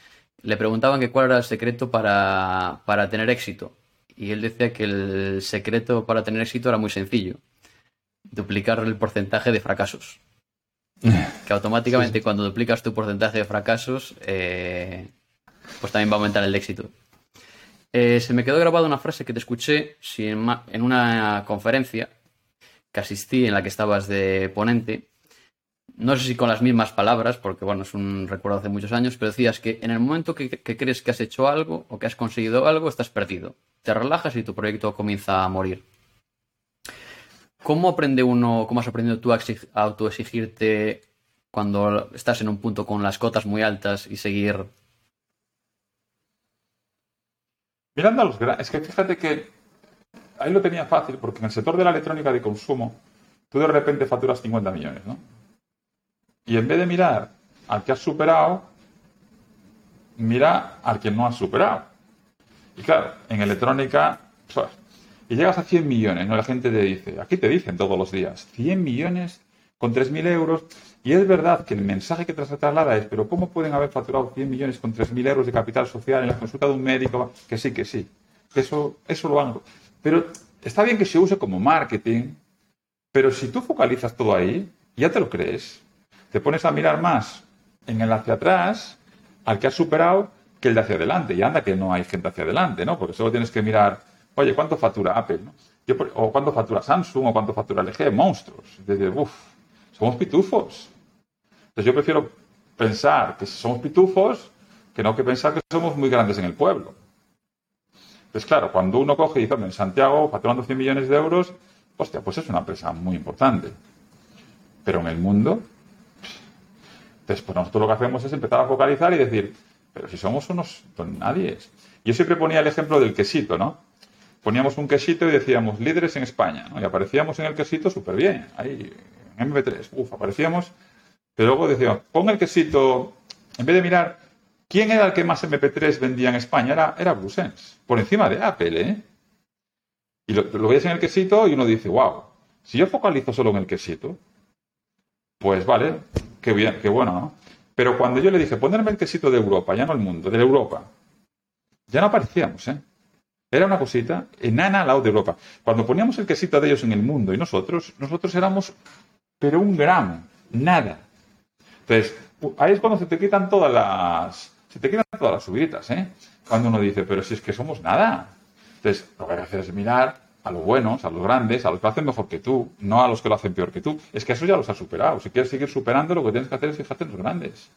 Le preguntaban que cuál era el secreto para, para tener éxito. Y él decía que el secreto para tener éxito era muy sencillo. Duplicar el porcentaje de fracasos. Que automáticamente cuando duplicas tu porcentaje de fracasos, eh, pues también va a aumentar el éxito. Eh, se me quedó grabada una frase que te escuché en una conferencia que asistí en la que estabas de ponente. No sé si con las mismas palabras, porque bueno, es un recuerdo hace muchos años, pero decías que en el momento que, que crees que has hecho algo o que has conseguido algo, estás perdido. Te relajas y tu proyecto comienza a morir. ¿Cómo aprende uno, cómo has aprendido tú a autoexigirte cuando estás en un punto con las cotas muy altas y seguir? Mirando a los grandes, es que fíjate que ahí lo tenía fácil, porque en el sector de la electrónica de consumo, tú de repente facturas 50 millones, ¿no? Y en vez de mirar al que has superado, mira al que no has superado. Y claro, en electrónica, y llegas a 100 millones, ¿no? La gente te dice, aquí te dicen todos los días, 100 millones con 3.000 euros. Y es verdad que el mensaje que traslada es, pero ¿cómo pueden haber facturado 100 millones con 3.000 euros de capital social en la consulta de un médico? Que sí, que sí. Eso, eso lo han... Pero está bien que se use como marketing, pero si tú focalizas todo ahí, ya te lo crees. Te pones a mirar más en el hacia atrás al que has superado que el de hacia adelante. Y anda que no hay gente hacia adelante, ¿no? Porque solo tienes que mirar Oye, ¿cuánto factura Apple? o cuánto factura Samsung, o cuánto factura LG, monstruos. Desde, uff, somos pitufos. Entonces yo prefiero pensar que somos pitufos que no que pensar que somos muy grandes en el pueblo. Entonces, claro, cuando uno coge y dice, en Santiago, facturando 100 millones de euros, hostia, pues es una empresa muy importante. Pero en el mundo, entonces, pues nosotros lo que hacemos es empezar a focalizar y decir, pero si somos unos nadie. Yo siempre ponía el ejemplo del quesito, ¿no? Poníamos un quesito y decíamos líderes en España, ¿no? Y aparecíamos en el quesito súper bien, ahí, en MP3, uff, aparecíamos, pero luego decíamos, pon el quesito, en vez de mirar quién era el que más MP3 vendía en España, era, era Bluesense, por encima de Apple, ¿eh? Y lo, lo veías en el quesito y uno dice, wow, si yo focalizo solo en el quesito, pues vale, qué bien, qué bueno, ¿no? Pero cuando yo le dije, ponerme el quesito de Europa, ya no el mundo, de Europa, ya no aparecíamos, ¿eh? Era una cosita enana al lado de Europa. Cuando poníamos el quesito de ellos en el mundo y nosotros, nosotros éramos, pero un gramo, nada. Entonces, ahí es cuando se te quitan todas las, se te quitan todas las subidas, ¿eh? Cuando uno dice, pero si es que somos nada. Entonces, lo que hay que hacer es mirar a los buenos, a los grandes, a los que lo hacen mejor que tú, no a los que lo hacen peor que tú. Es que eso ya los has superado. Si quieres seguir superando, lo que tienes que hacer es fijarte en los grandes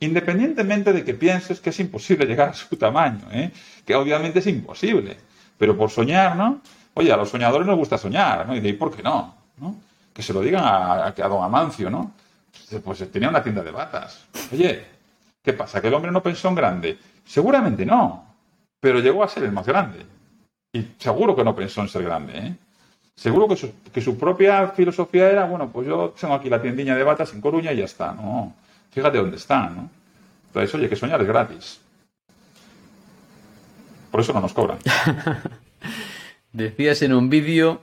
independientemente de que pienses que es imposible llegar a su tamaño, ¿eh? que obviamente es imposible, pero por soñar, ¿no? Oye, a los soñadores nos gusta soñar, ¿no? Y de ahí, ¿por qué no? ¿no? que se lo digan a, a, don Amancio, ¿no? Pues tenía una tienda de batas. Oye, ¿qué pasa? ¿Que el hombre no pensó en grande? Seguramente no, pero llegó a ser el más grande. Y seguro que no pensó en ser grande, ¿eh? Seguro que su, que su propia filosofía era, bueno, pues yo tengo aquí la tiendilla de batas en Coruña y ya está, ¿no? Fíjate dónde está, ¿no? Entonces, oye, que soñar es gratis. Por eso no nos cobran. *laughs* Decías en un vídeo,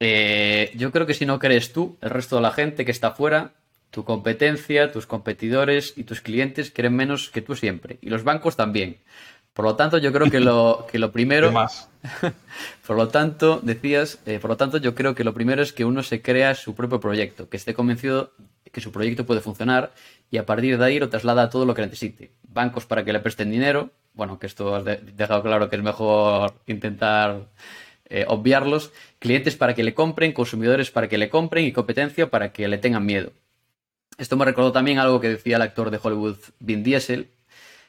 eh, yo creo que si no crees tú, el resto de la gente que está afuera, tu competencia, tus competidores y tus clientes creen menos que tú siempre. Y los bancos también. Por lo tanto, yo creo que lo, *laughs* que lo primero. más? *laughs* por lo tanto, decías, eh, por lo tanto, yo creo que lo primero es que uno se crea su propio proyecto, que esté convencido que su proyecto puede funcionar y a partir de ahí lo traslada a todo lo que necesite. Bancos para que le presten dinero, bueno, que esto has dejado claro que es mejor intentar eh, obviarlos, clientes para que le compren, consumidores para que le compren y competencia para que le tengan miedo. Esto me recordó también algo que decía el actor de Hollywood Vin Diesel,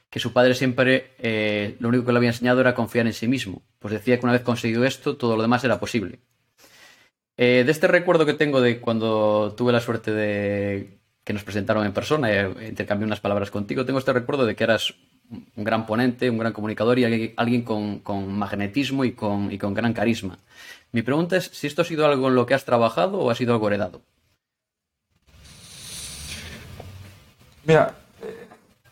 que su padre siempre eh, lo único que le había enseñado era confiar en sí mismo. Pues decía que una vez conseguido esto, todo lo demás era posible. Eh, de este recuerdo que tengo de cuando tuve la suerte de que nos presentaron en persona e intercambié unas palabras contigo, tengo este recuerdo de que eras un gran ponente, un gran comunicador y alguien con, magnetismo y con, y con gran carisma. Mi pregunta es si esto ha sido algo en lo que has trabajado o ha sido algo heredado. Mira,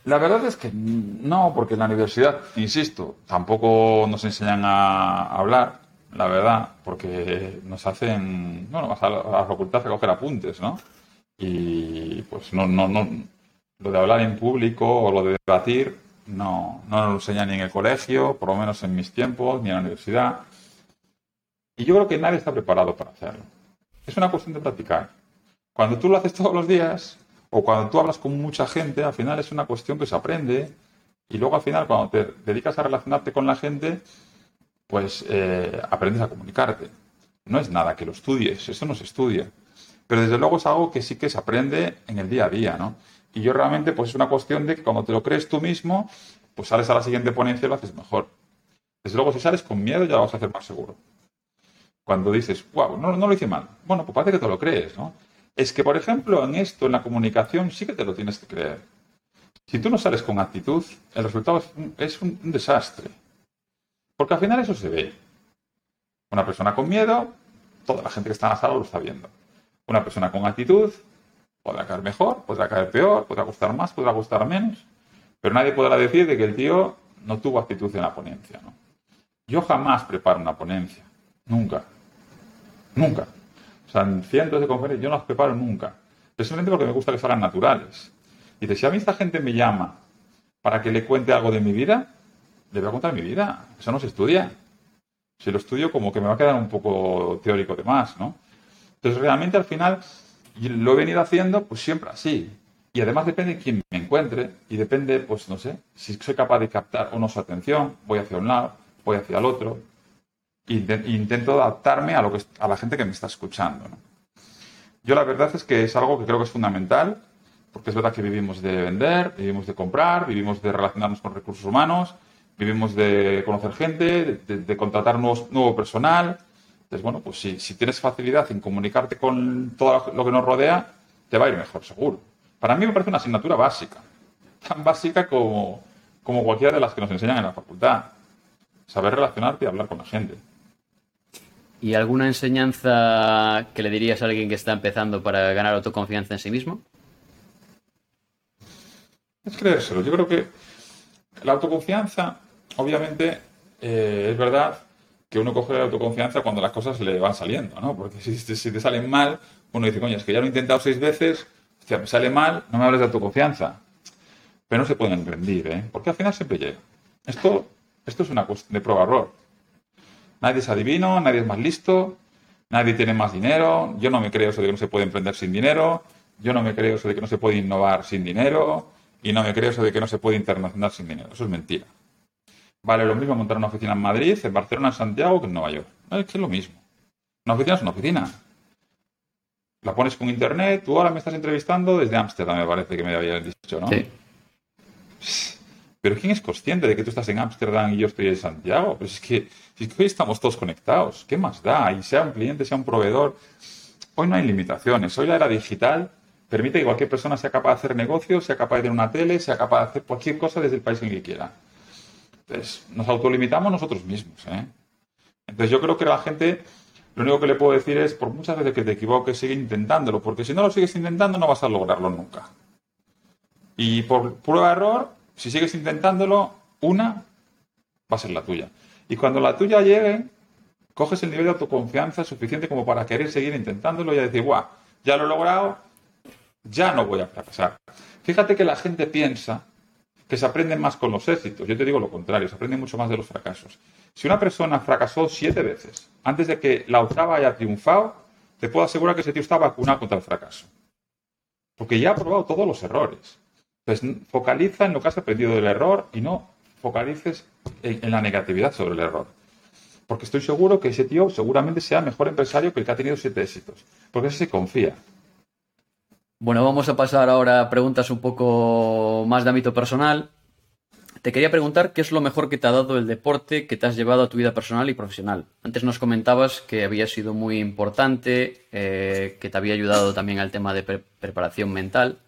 la verdad es que no, porque en la universidad, insisto, tampoco nos enseñan a hablar, la verdad, porque nos hacen, bueno, vas a la facultad a coger apuntes, ¿no? Y pues no, no, no, lo de hablar en público o lo de debatir, no, no nos lo enseñan ni en el colegio, por lo menos en mis tiempos, ni en la universidad. Y yo creo que nadie está preparado para hacerlo. Es una cuestión de practicar. Cuando tú lo haces todos los días, o cuando tú hablas con mucha gente, al final es una cuestión que se aprende y luego al final cuando te dedicas a relacionarte con la gente, pues eh, aprendes a comunicarte. No es nada que lo estudies, eso no se estudia. Pero desde luego es algo que sí que se aprende en el día a día, ¿no? Y yo realmente, pues es una cuestión de que cuando te lo crees tú mismo, pues sales a la siguiente ponencia y lo haces mejor. Desde luego, si sales con miedo, ya lo vas a hacer más seguro. Cuando dices, wow, no, no lo hice mal. Bueno, pues parece que te lo crees, ¿no? es que, por ejemplo, en esto, en la comunicación, sí que te lo tienes que creer. Si tú no sales con actitud, el resultado es un, desastre. Porque al final eso se ve. Una persona con miedo, toda la gente que está en la sala lo está viendo. Una persona con actitud podrá caer mejor, podrá caer peor, podrá gustar más, podrá gustar menos. Pero nadie podrá decir de que el tío no tuvo actitud en la ponencia. Yo jamás preparo una ponencia. Nunca. Nunca. O sea, en cientos de conferencias yo no las preparo nunca. Precisamente porque me gusta que salgan naturales. Y dice, si a mí esta gente me llama para que le cuente algo de mi vida, le voy a contar mi vida. Eso no se estudia. Si lo estudio, como que me va a quedar un poco teórico de más, ¿no? Entonces, realmente al final, lo he venido haciendo, pues siempre así. Y además depende de quién me encuentre y depende, pues no sé, si soy capaz de captar o no su atención, voy hacia un lado, voy hacia el otro, intento adaptarme a, lo que, a la gente que me está escuchando. Yo la verdad es que es algo que creo que es fundamental, porque es verdad que vivimos de vender, vivimos de comprar, vivimos de relacionarnos con recursos humanos, vivimos de conocer gente, de, contratar nuevo personal. Entonces, bueno, pues si, si, tienes facilidad en comunicarte con todo lo que nos rodea, te va a ir mejor, seguro. Para mí me parece una asignatura básica, *laughs* tan básica como, como cualquiera de las que nos enseñan en la facultad. Saber relacionarte y hablar con la gente. ¿Y alguna enseñanza que le dirías a alguien que está empezando para ganar autoconfianza en sí mismo? Es creérselo. Yo creo que la autoconfianza, obviamente, eh, es verdad que uno coge la autoconfianza cuando las cosas le van saliendo, ¿no? Porque si, te salen mal, uno dice, coño, es que ya lo he intentado seis veces, hostia, me sale mal, no me hables de autoconfianza. Pero no se pueden rendir, ¿eh? Porque al final siempre llega. Esto, esto es una cuestión de prueba-error. Nadie es adivino, nadie es más listo, nadie tiene más dinero. Yo no me creo eso de que no se puede emprender sin dinero. Yo no me creo eso de que no se puede innovar sin dinero. Y no me creo eso de que no se puede internacionalizar sin dinero. Eso es mentira. Vale lo mismo montar una oficina en Madrid, en Barcelona, en Santiago que en Nueva York. es que es lo mismo. Una oficina es una oficina. La pones con internet, tú ahora me estás entrevistando desde Ámsterdam, me parece que me habías dicho, ¿no? Sí. Pero ¿quién es consciente de que tú estás en Ámsterdam y yo estoy en Santiago? Pues es que, hoy estamos todos conectados. ¿Qué más da? Y sea un cliente, sea un proveedor. hoy no hay limitaciones. Hoy la era digital permite que cualquier persona sea capaz de hacer negocios, sea capaz de tener una tele, sea capaz de hacer cualquier cosa desde el país en que quiera. Nos autolimitamos nosotros mismos. ¿eh? Entonces, yo creo que la gente, lo único que le puedo decir es, por muchas veces que te equivoques, sigue intentándolo, porque si no lo sigues intentando, no vas a lograrlo nunca. Y por prueba error, si sigues intentándolo, una va a ser la tuya. Y cuando la tuya llegue, coges el nivel de autoconfianza suficiente como para querer seguir intentándolo y decir, guau, ya lo he logrado, ya no voy a fracasar. Fíjate que la gente piensa que se aprende más con los éxitos. Yo te digo lo contrario, se aprende mucho más de los fracasos. Si una persona fracasó siete veces antes de que la octava haya triunfado, te puedo asegurar que ese tío está vacunado contra el fracaso. Porque ya ha probado todos los errores. Entonces, focaliza en lo que has aprendido del error y no focalices en, en la negatividad sobre el error. Porque estoy seguro que ese tío seguramente sea mejor empresario que el que ha tenido siete éxitos. Porque ese se confía. Bueno, vamos a pasar ahora a preguntas un poco más de ámbito personal. Te quería preguntar qué es lo mejor que te ha dado el deporte que te has llevado a tu vida personal y profesional. Antes nos comentabas que había sido muy importante, eh, que te había ayudado también al tema de pre preparación mental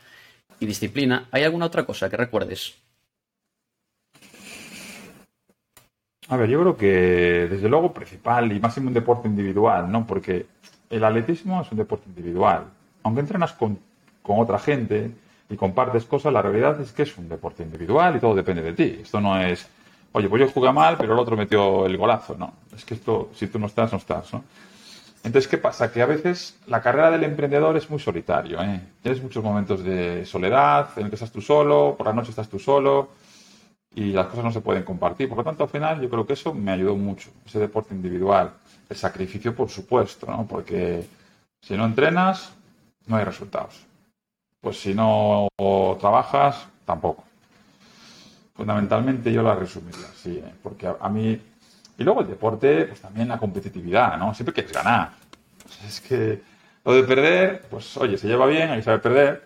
y disciplina. ¿Hay alguna otra cosa que recuerdes? A ver, yo creo que desde luego principal y más en un deporte individual, ¿no? Porque el atletismo es un deporte individual. Aunque entrenas con con otra gente y compartes cosas, la realidad es que es un deporte individual y todo depende de ti. Esto no es, oye, pues yo jugué mal, pero el otro metió el golazo. No, es que esto, si tú no estás, no estás, ¿no? Entonces, ¿qué pasa? Que a veces la carrera del emprendedor es muy solitario. ¿eh? Tienes muchos momentos de soledad, en el que estás tú solo, por la noche estás tú solo, y las cosas no se pueden compartir. Por lo tanto, al final, yo creo que eso me ayudó mucho, ese deporte individual. El sacrificio, por supuesto, ¿no? Porque si no entrenas, no hay resultados pues si no trabajas, tampoco. Fundamentalmente yo la resumiría así, ¿eh? porque a, mí... Y luego el deporte, pues también la competitividad, ¿no? Siempre quieres ganar. Pues es que lo de perder, pues oye, se lleva bien, hay que saber perder,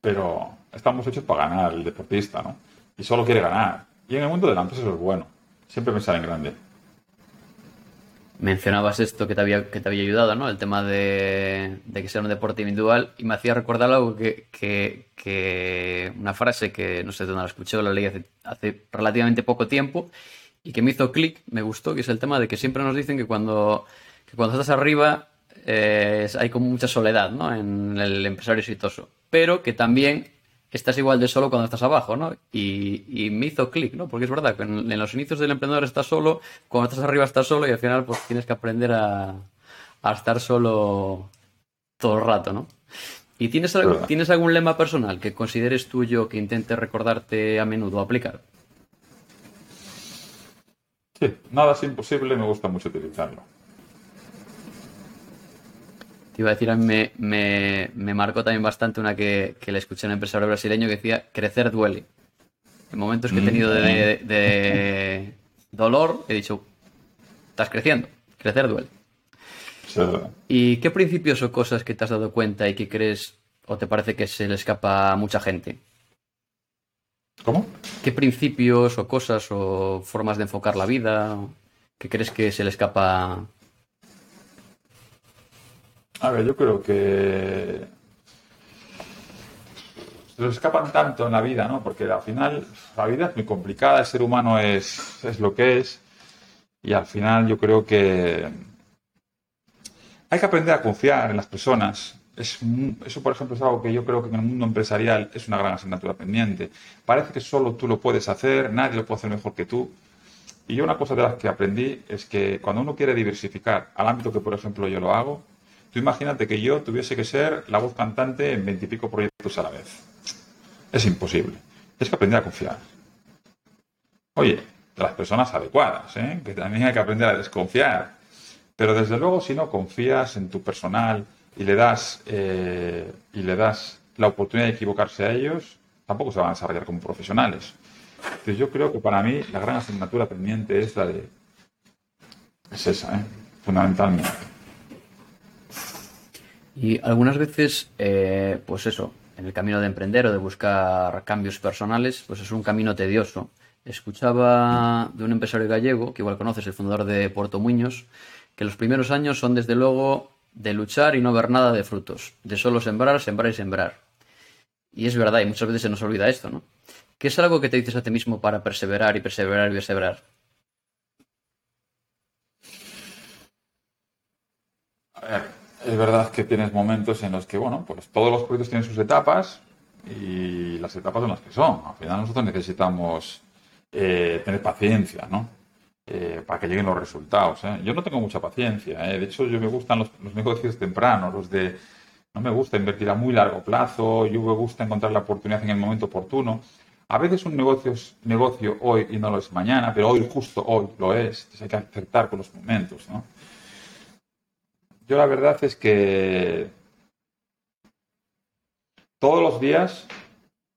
pero estamos hechos para ganar el deportista, ¿no? Y solo quiere ganar. Y en el mundo de la empresa eso es bueno. Siempre pensar en grande mencionabas esto que te había, que te había ayudado, ¿no? El tema de, que sea un deporte individual y me hacía recordar algo que, que, una frase que no sé dónde la escuché o la leí hace, hace relativamente poco tiempo y que me hizo clic, me gustó, que es el tema de que siempre nos dicen que cuando, que cuando estás arriba eh, hay como mucha soledad, ¿no? En el empresario exitoso, pero que también estás igual de solo cuando estás abajo, ¿no? Y, me hizo clic, ¿no? Porque es verdad que en, los inicios del emprendedor estás solo, cuando estás arriba estás solo y al final pues tienes que aprender a, estar solo todo el rato, ¿no? ¿Y tienes, tienes algún lema personal que consideres tuyo que intentes recordarte a menudo aplicar? Sí, nada es imposible, me gusta mucho utilizarlo iba a decir, a mí me, marcó también bastante una que, le escuché a un empresario brasileño que decía, crecer duele. En momentos que he tenido de, de dolor, he dicho, estás creciendo, crecer duele. ¿Y qué principios o cosas que te has dado cuenta y que crees o te parece que se le escapa a mucha gente? ¿Cómo? ¿Qué principios o cosas o formas de enfocar la vida que crees que se le escapa a ver, yo creo que se nos escapan tanto en la vida, ¿no? Porque al final la vida es muy complicada, el ser humano es, es lo que es y al final yo creo que hay que aprender a confiar en las personas. Es, eso, por ejemplo, es algo que yo creo que en el mundo empresarial es una gran asignatura pendiente. Parece que solo tú lo puedes hacer, nadie lo puede hacer mejor que tú. Y yo una cosa de las que aprendí es que cuando uno quiere diversificar al ámbito que, por ejemplo, yo lo hago, Tú imagínate que yo tuviese que ser la voz cantante en veintipico proyectos a la vez. Es imposible. Tienes que aprender a confiar. Oye, de las personas adecuadas, ¿eh? que también hay que aprender a desconfiar. Pero desde luego, si no confías en tu personal y le das, eh, y le das la oportunidad de equivocarse a ellos, tampoco se van a desarrollar como profesionales. Entonces yo creo que para mí la gran asignatura pendiente es la de... Es esa, ¿eh? fundamentalmente. Y algunas veces, eh, pues eso, en el camino de emprender o de buscar cambios personales, pues es un camino tedioso. Escuchaba de un empresario gallego, que igual conoces, el fundador de Puerto Muños, que los primeros años son desde luego de luchar y no ver nada de frutos, de solo sembrar, sembrar y sembrar. Y es verdad, y muchas veces se nos olvida esto, ¿no? ¿Qué es algo que te dices a ti mismo para perseverar y perseverar y perseverar? Es verdad que tienes momentos en los que, bueno, pues todos los proyectos tienen sus etapas y las etapas son las que son. Al final nosotros necesitamos eh, tener paciencia, ¿no? Eh, para que lleguen los resultados. ¿eh? Yo no tengo mucha paciencia. De hecho, yo me gustan los, los, negocios tempranos, los de... No me gusta invertir a muy largo plazo, yo me gusta encontrar la oportunidad en el momento oportuno. A veces un negocio es negocio hoy y no lo es mañana, pero hoy, justo hoy, lo es. Entonces hay que acertar con los momentos, ¿no? Yo la verdad es que todos los días,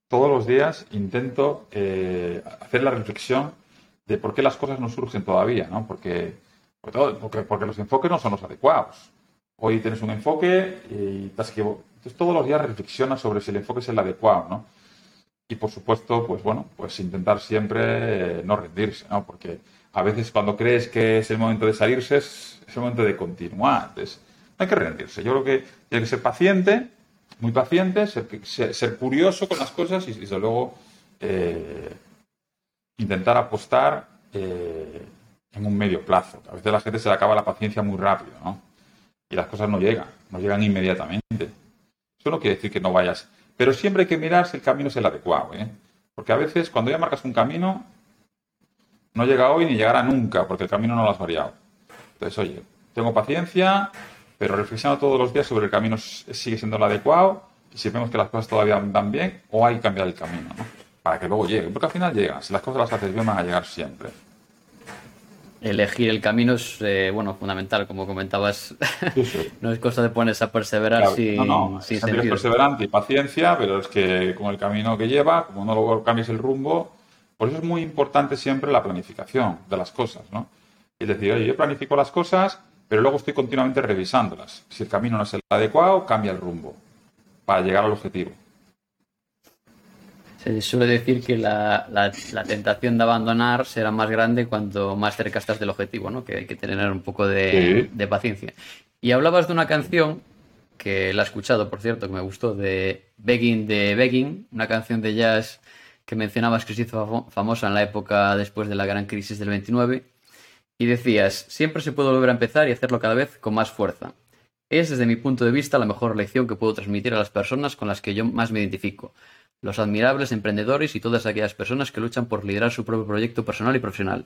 todos los días intento eh, hacer la reflexión de por qué las cosas no surgen todavía, ¿no? Porque, porque, porque los enfoques no son los adecuados. Hoy tienes un enfoque y. Entonces todos los días reflexionas sobre si el enfoque es el adecuado, ¿no? Y por supuesto, pues bueno, pues intentar siempre eh, no rendirse, ¿no? Porque a veces cuando crees que es el momento de salirse es, es el momento de continuar. Entonces, no hay que rendirse. Yo creo que tiene que ser paciente, muy paciente, ser, ser, ser curioso con las cosas y, desde luego, eh, intentar apostar eh, en un medio plazo. A veces la gente se le acaba la paciencia muy rápido, ¿no? Y las cosas no llegan, no llegan inmediatamente. Eso no quiere decir que no vayas. Pero siempre hay que mirar si el camino es el adecuado, ¿eh? Porque a veces cuando ya marcas un camino, no llega hoy ni llegará nunca, porque el camino no lo has variado. Entonces, oye, tengo paciencia, pero reflexionando todos los días sobre el camino sigue siendo el adecuado, y si vemos que las cosas todavía van bien, o hay que cambiar el camino, ¿no? Para que luego llegue, porque al final llegan. Si las cosas las haces bien, van a llegar siempre. Elegir el camino es, eh, bueno, fundamental, como comentabas. Sí, sí. *laughs* no es cosa de ponerse a perseverar Claro, sin, no, no, sin siempre es sentido. perseverante y paciencia, pero es que con el camino que lleva, como no lo cambies el rumbo, por eso es muy importante siempre la planificación de las cosas, ¿no? Es decir, oye, yo planifico las cosas, pero luego estoy continuamente revisándolas. Si el camino no es el adecuado, cambia el rumbo para llegar al objetivo. Se suele decir que la, la- la tentación de abandonar será más grande cuanto más cerca estás del objetivo, ¿no? Que hay que tener un poco de, Sí. de paciencia. Y hablabas de una canción que la he escuchado, por cierto, que me gustó, de Begging de Begging, una canción de jazz que mencionabas que se hizo famo- famosa en la época después de la gran crisis del 29. Y decías, siempre se puede volver a empezar y hacerlo cada vez con más fuerza. Es, desde mi punto de vista, la mejor lección que puedo transmitir a las personas con las que yo más me identifico. Los admirables emprendedores y todas aquellas personas que luchan por liderar su propio proyecto personal y profesional.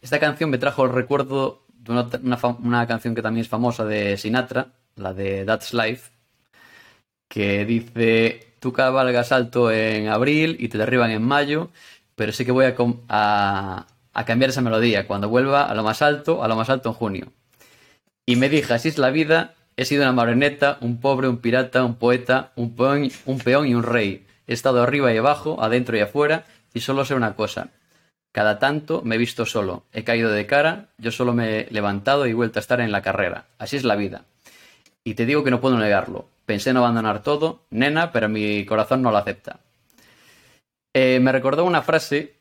Esta canción me trajo el recuerdo de una, una una canción que también es famosa de Sinatra, la de That's Life, que dice, tú cabalgas alto en abril y te derriban en mayo, pero sé que voy a, a- a cambiar esa melodía cuando vuelva a lo más alto, a lo más alto en junio. Y me dije, así es la vida, he sido una marioneta, un pobre, un pirata, un poeta, un peón, un peón y un rey. He estado arriba y abajo, adentro y afuera, y solo sé una cosa. Cada tanto me he visto solo, he caído de cara, yo solo me he levantado y vuelto a estar en la carrera. Así es la vida. Y te digo que no puedo negarlo. Pensé en abandonar todo, nena, pero mi corazón no lo acepta. Eh, me recordó una frase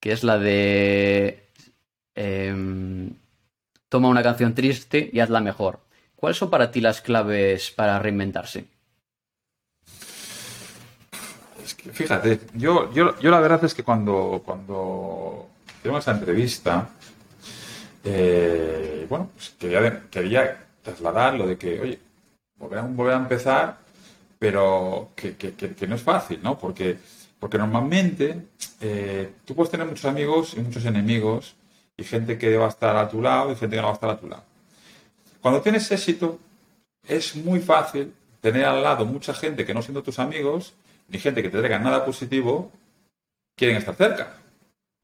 que es la de... em, toma una canción triste y hazla mejor. ¿Cuáles son para ti las claves para reinventarse? Es que, fíjate, yo, yo, yo la verdad es que cuando, cuando hicimos esa entrevista, eh, bueno, pues quería, quería trasladar lo de que, oye, volver a, volver a empezar, pero que, que- que- que no es fácil, ¿no? Porque, porque normalmente eh, tú puedes tener muchos amigos y muchos enemigos y gente que va a estar a tu lado y gente que no va a estar a tu lado. Cuando tienes éxito, es muy fácil tener al lado mucha gente que no siendo tus amigos, ni gente que te traiga nada positivo, quieren estar cerca.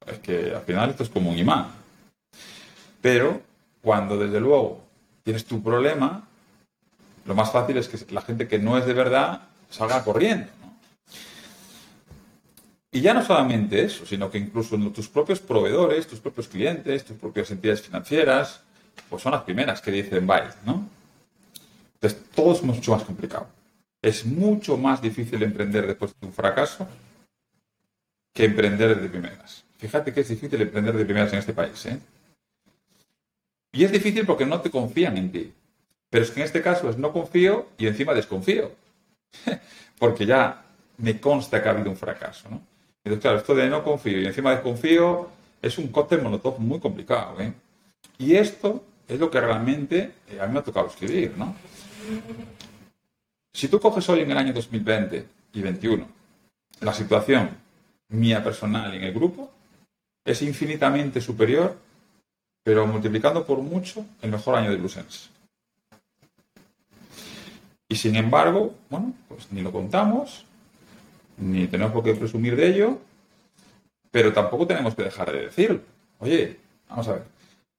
Es que al final esto es como un imán. Pero cuando desde luego tienes tu problema, lo más fácil es que la gente que no es de verdad salga corriendo. Y ya no solamente eso, sino que incluso tus propios proveedores, tus propios clientes, tus propias entidades financieras, pues son las primeras que dicen bye, ¿no? Entonces todo es mucho más complicado. Es mucho más difícil emprender después de un fracaso que emprender de primeras. Fíjate que es difícil emprender de primeras en este país, ¿eh? Y es difícil porque no te confían en ti. Pero es que en este caso es no confío y encima desconfío. *laughs* Porque ya me consta que ha habido un fracaso, ¿no? Entonces, claro, esto de no confío y encima desconfío es un cóctel molotov muy complicado, ¿eh? Y esto es lo que realmente eh, a mí me ha tocado escribir, ¿no? Si tú coges hoy en el año 2020 y 2021 la situación mía personal en el grupo, es infinitamente superior, pero multiplicando por mucho el mejor año de Bluesense. Y sin embargo, bueno, pues ni lo contamos, ni tenemos por qué presumir de ello, pero tampoco tenemos que dejar de decirlo. Oye, vamos a ver,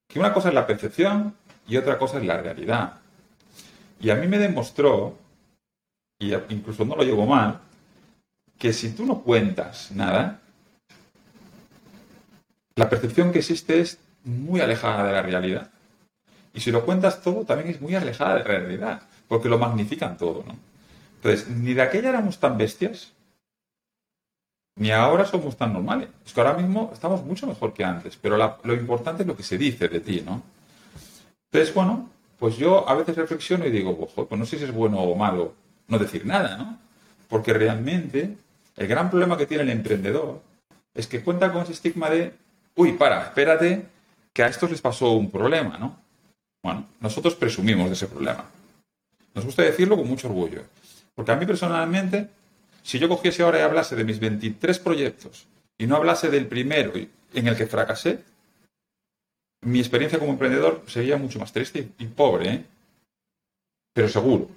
que una cosa es la percepción y otra cosa es la realidad. Y a mí me demostró, y incluso no lo llevo mal, que si tú no cuentas nada, la percepción que existe es muy alejada de la realidad. Y si lo cuentas todo, también es muy alejada de la realidad, porque lo magnifican todo, ¿no? Entonces, ni de aquella éramos tan bestias, ni ahora somos tan normales. Es que ahora mismo estamos mucho mejor que antes, pero lo importante es lo que se dice de ti, ¿no? Entonces, bueno, pues yo a veces reflexiono y digo, pues no sé si es bueno o malo no decir nada, ¿no? Porque realmente el gran problema que tiene el emprendedor es que cuenta con ese estigma de, uy, para, espérate, que a estos les pasó un problema, ¿no? Bueno, nosotros presumimos de ese problema. Nos gusta decirlo con mucho orgullo. Porque a mí personalmente si yo cogiese ahora y hablase de mis 23 proyectos y no hablase del primero en el que fracasé, mi experiencia como emprendedor sería mucho más triste y pobre, ¿eh? pero seguro.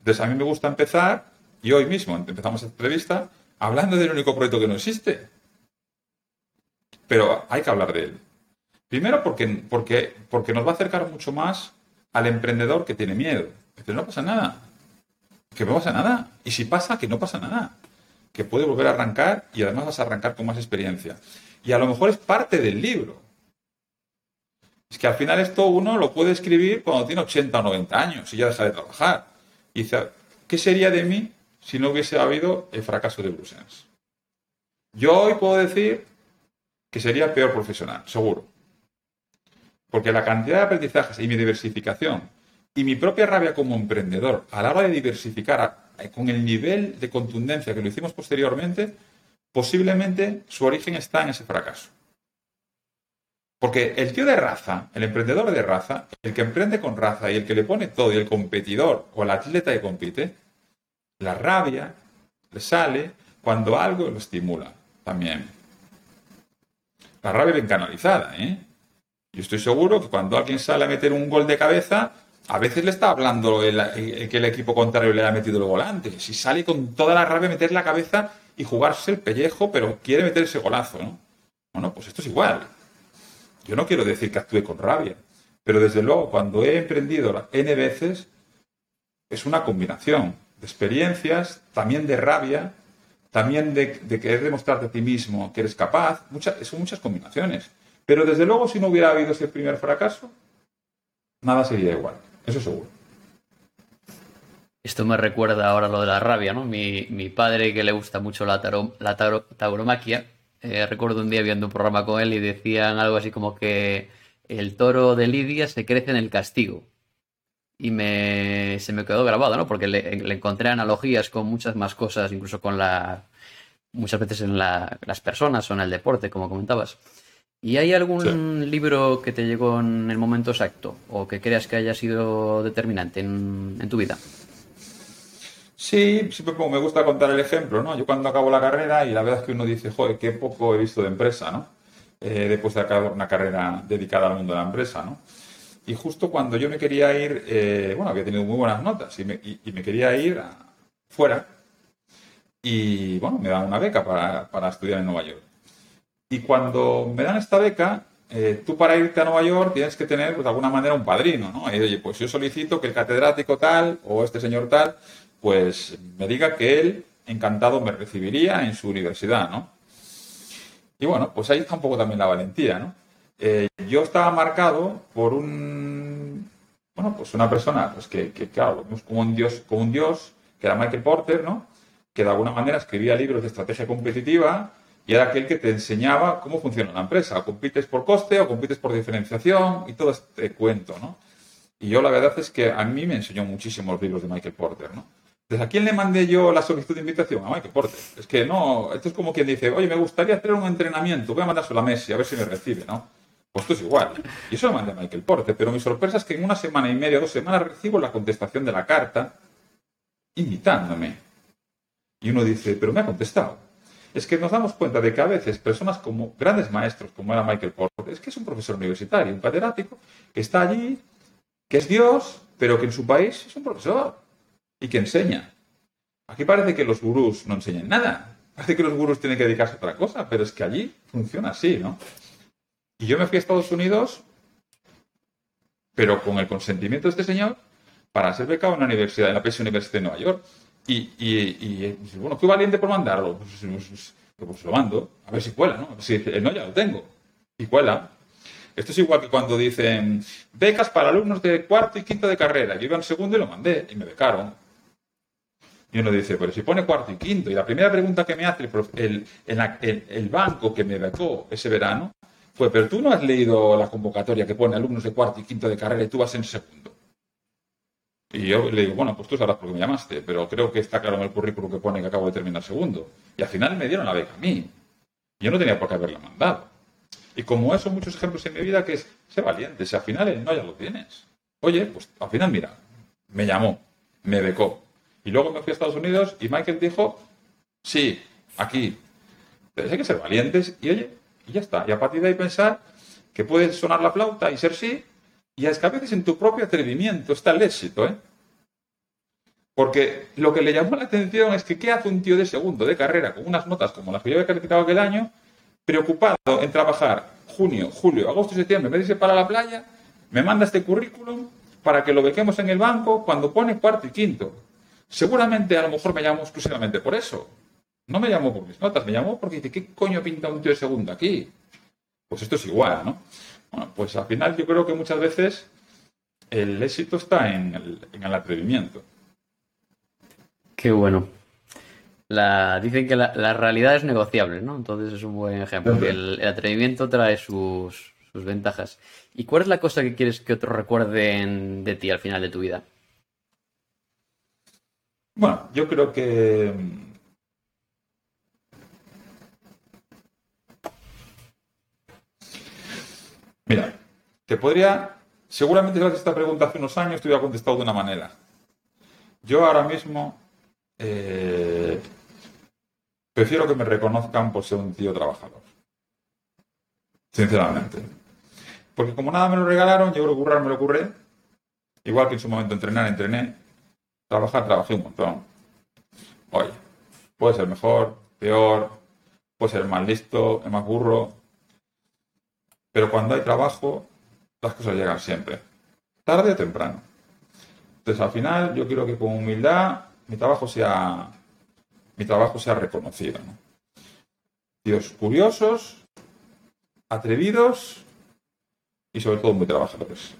Entonces a mí me gusta empezar, y hoy mismo empezamos esta entrevista, hablando del único proyecto que no existe. Pero hay que hablar de él. Primero porque, porque, porque nos va a acercar mucho más al emprendedor que tiene miedo. Pero no pasa nada que no pasa nada. Y si pasa, que no pasa nada. Que puede volver a arrancar y además vas a arrancar con más experiencia. Y a lo mejor es parte del libro. Es que al final esto uno lo puede escribir cuando tiene 80 o 90 años y ya deja de trabajar. Y dice, ¿qué sería de mí si no hubiese habido el fracaso de Brussels? Yo hoy puedo decir que sería peor profesional, seguro. Porque la cantidad de aprendizajes y mi diversificación y mi propia rabia como emprendedor a la hora de diversificar con el nivel de contundencia que lo hicimos posteriormente, posiblemente su origen está en ese fracaso. Porque el tío de raza, el emprendedor de raza, el que emprende con raza y el que le pone todo, y el competidor o el atleta que compite, la rabia le sale cuando algo lo estimula también. La rabia bien canalizada, ¿eh? Yo estoy seguro que cuando alguien sale a meter un gol de cabeza, a veces le está hablando el, que el equipo contrario le ha metido el volante. Si sale con toda la rabia meter la cabeza y jugarse el pellejo, pero quiere meter ese golazo, ¿no? Bueno, pues esto es igual. Yo no quiero decir que actúe con rabia, pero desde luego cuando he emprendido N veces, es una combinación de experiencias, también de rabia, también de, de querer demostrarte a ti mismo que eres capaz. Muchas, son muchas combinaciones. Pero desde luego, si no hubiera habido ese primer fracaso, nada sería igual. Eso seguro. Esto me recuerda ahora lo de la rabia, ¿no? Mi, padre, que le gusta mucho la, la tauromaquia, eh, recuerdo un día viendo un programa con él y decían algo así como que el toro de Lidia se crece en el castigo. Y me, se me quedó grabado, ¿no? Porque le, encontré analogías con muchas más cosas, incluso con la. muchas veces en las personas o en el deporte, como comentabas. ¿Y hay algún libro que te llegó en el momento exacto o que creas que haya sido determinante en, tu vida? Sí, siempre me gusta contar el ejemplo, ¿no? Yo cuando acabo la carrera y la verdad es que uno dice, joder, qué poco he visto de empresa, ¿no? Eh, después de acabar una carrera dedicada al mundo de la empresa, ¿no? Y justo cuando yo me quería ir, eh, bueno, había tenido muy buenas notas y me, quería ir fuera y, bueno, me daban una beca para, para estudiar en Nueva York. Y cuando me dan esta beca, eh, tú para irte a Nueva York tienes que tener, pues, de alguna manera, un padrino, ¿no? Y oye, pues yo solicito que el catedrático tal o este señor tal, pues me diga que él, encantado, me recibiría en su universidad, ¿no? Y bueno, pues ahí está un poco también la valentía, ¿no? Eh, yo estaba marcado por un, bueno, pues una persona, pues que, claro, como un dios, como un dios, que era Michael Porter, ¿no? Que de alguna manera escribía libros de estrategia competitiva, y era aquel que te enseñaba cómo funciona la empresa. O compites por coste o compites por diferenciación y todo este cuento, ¿no? Y yo la verdad es que a mí me enseñó muchísimo los libros de Michael Porter, ¿no? ¿a quién le mandé yo la solicitud de invitación? A Michael Porter. Es que no, esto es como quien dice, oye, me gustaría hacer un entrenamiento, voy a mandárselo a Messi, a ver si me recibe, ¿no? Pues esto es igual. Y eso lo mandé a Michael Porter. Pero mi sorpresa es que en una semana y media, dos semanas, recibo la contestación de la carta invitándome. Y uno dice, pero me ha contestado. Es que nos damos cuenta de que a veces personas como grandes maestros, como era Michael Porter, es que es un profesor universitario, un catedrático, que está allí, que es Dios, pero que en su país es un profesor y que enseña. Aquí parece que los gurús no enseñan nada. Parece que los gurús tienen que dedicarse a otra cosa, pero es que allí funciona así, ¿no? Y yo me fui a Estados Unidos, pero con el consentimiento de este señor, para ser becado en la universidad, en la PS University de Nueva York. Y, y, bueno, fui valiente por mandarlo. Pues, pues, pues, lo mando, a ver si cuela, ¿no? Si el no ya lo tengo. Y cuela. Esto es igual que cuando dicen becas para alumnos de cuarto y quinto de carrera. Yo iba en segundo y lo mandé y me becaron. Y uno dice, pero si pone cuarto y quinto. Y la primera pregunta que me hace el, el, el banco que me becó ese verano fue, pero tú no has leído la convocatoria que pone alumnos de cuarto y quinto de carrera y tú vas en segundo. Y yo le digo, bueno, pues tú sabrás por qué me llamaste, pero creo que está claro en el currículum que pone que acabo de terminar segundo. Y al final me dieron la beca a mí. Yo no tenía por qué haberla mandado. Y como eso, muchos ejemplos en mi vida que es, sé valiente, si al final no ya lo tienes. Oye, pues al final mira, me llamó, me becó. Y luego me fui a Estados Unidos y Michael dijo, sí, aquí. Pero hay que ser valientes y oye, y ya está. Y a partir de ahí pensar que puedes sonar la flauta y ser sí, y es que a veces en tu propio atrevimiento está el éxito, ¿eh? Porque lo que le llamó la atención es que ¿qué hace un tío de segundo de carrera con unas notas como las que yo había calificado aquel año, preocupado en trabajar junio, julio, agosto septiembre, de irse para la playa, me manda este currículum para que lo bequemos en el banco cuando pone cuarto y quinto. Seguramente a lo mejor me llamó exclusivamente por eso. No me llamó por mis notas, me llamó porque dice, ¿qué coño pinta un tío de segundo aquí? Pues esto es igual, ¿no? Bueno, pues al final yo creo que muchas veces el éxito está en el, atrevimiento. Qué bueno. La, dicen que la, realidad es negociable, ¿no? Entonces es un buen ejemplo. El, el, atrevimiento trae sus, sus ventajas. ¿Y cuál es la cosa que quieres que otros recuerden de ti al final de tu vida? Bueno, yo creo que Mira, te podría, seguramente si haces esta pregunta hace unos años te hubiera contestado de una manera. Yo ahora mismo eh, prefiero que me reconozcan por ser un tío trabajador. Sinceramente. Porque como nada me lo regalaron, yo creo que currar me lo curré. Igual que en su momento entrenar, entrené. Trabajar, trabajé un montón. Oye, puede ser mejor, peor, puede ser más listo, más burro, pero cuando hay trabajo, las cosas llegan siempre, tarde o temprano. Entonces, al final, yo quiero que con humildad mi trabajo sea, mi trabajo sea reconocido. ¿no? Tíos curiosos, atrevidos y sobre todo muy trabajadores.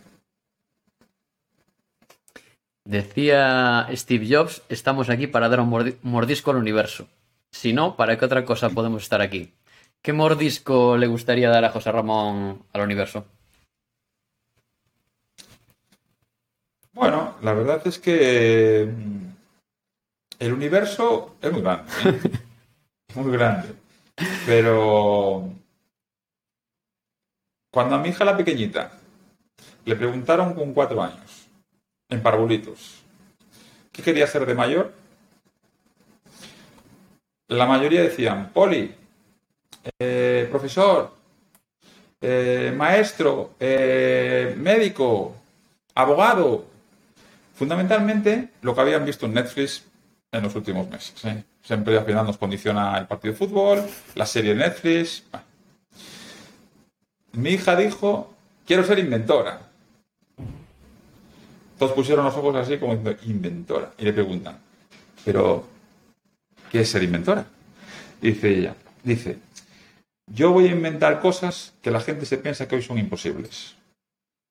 Decía Steve Jobs, estamos aquí para dar un mordisco al universo. Si no, ¿para qué otra cosa podemos estar aquí? ¿Qué mordisco le gustaría dar a José Ramón al universo? Bueno, la verdad es que mm, el universo es muy grande. ¿eh? muy grande. Pero cuando a mi hija la pequeñita le preguntaron con cuatro años, en parvulitos, ¿qué quería ser de mayor? La mayoría decían, Poli, eh, profesor, eh, maestro, eh, médico, abogado. Fundamentalmente lo que habían visto en Netflix en los últimos meses. Siempre al final nos condiciona el partido de fútbol, la serie de Netflix. Mi hija dijo, quiero ser inventora. Todos pusieron los ojos así como inventora. Y le preguntan, pero, ¿qué es ser inventora? Dice ella, dice, yo voy a inventar cosas que la gente se piensa que hoy son imposibles.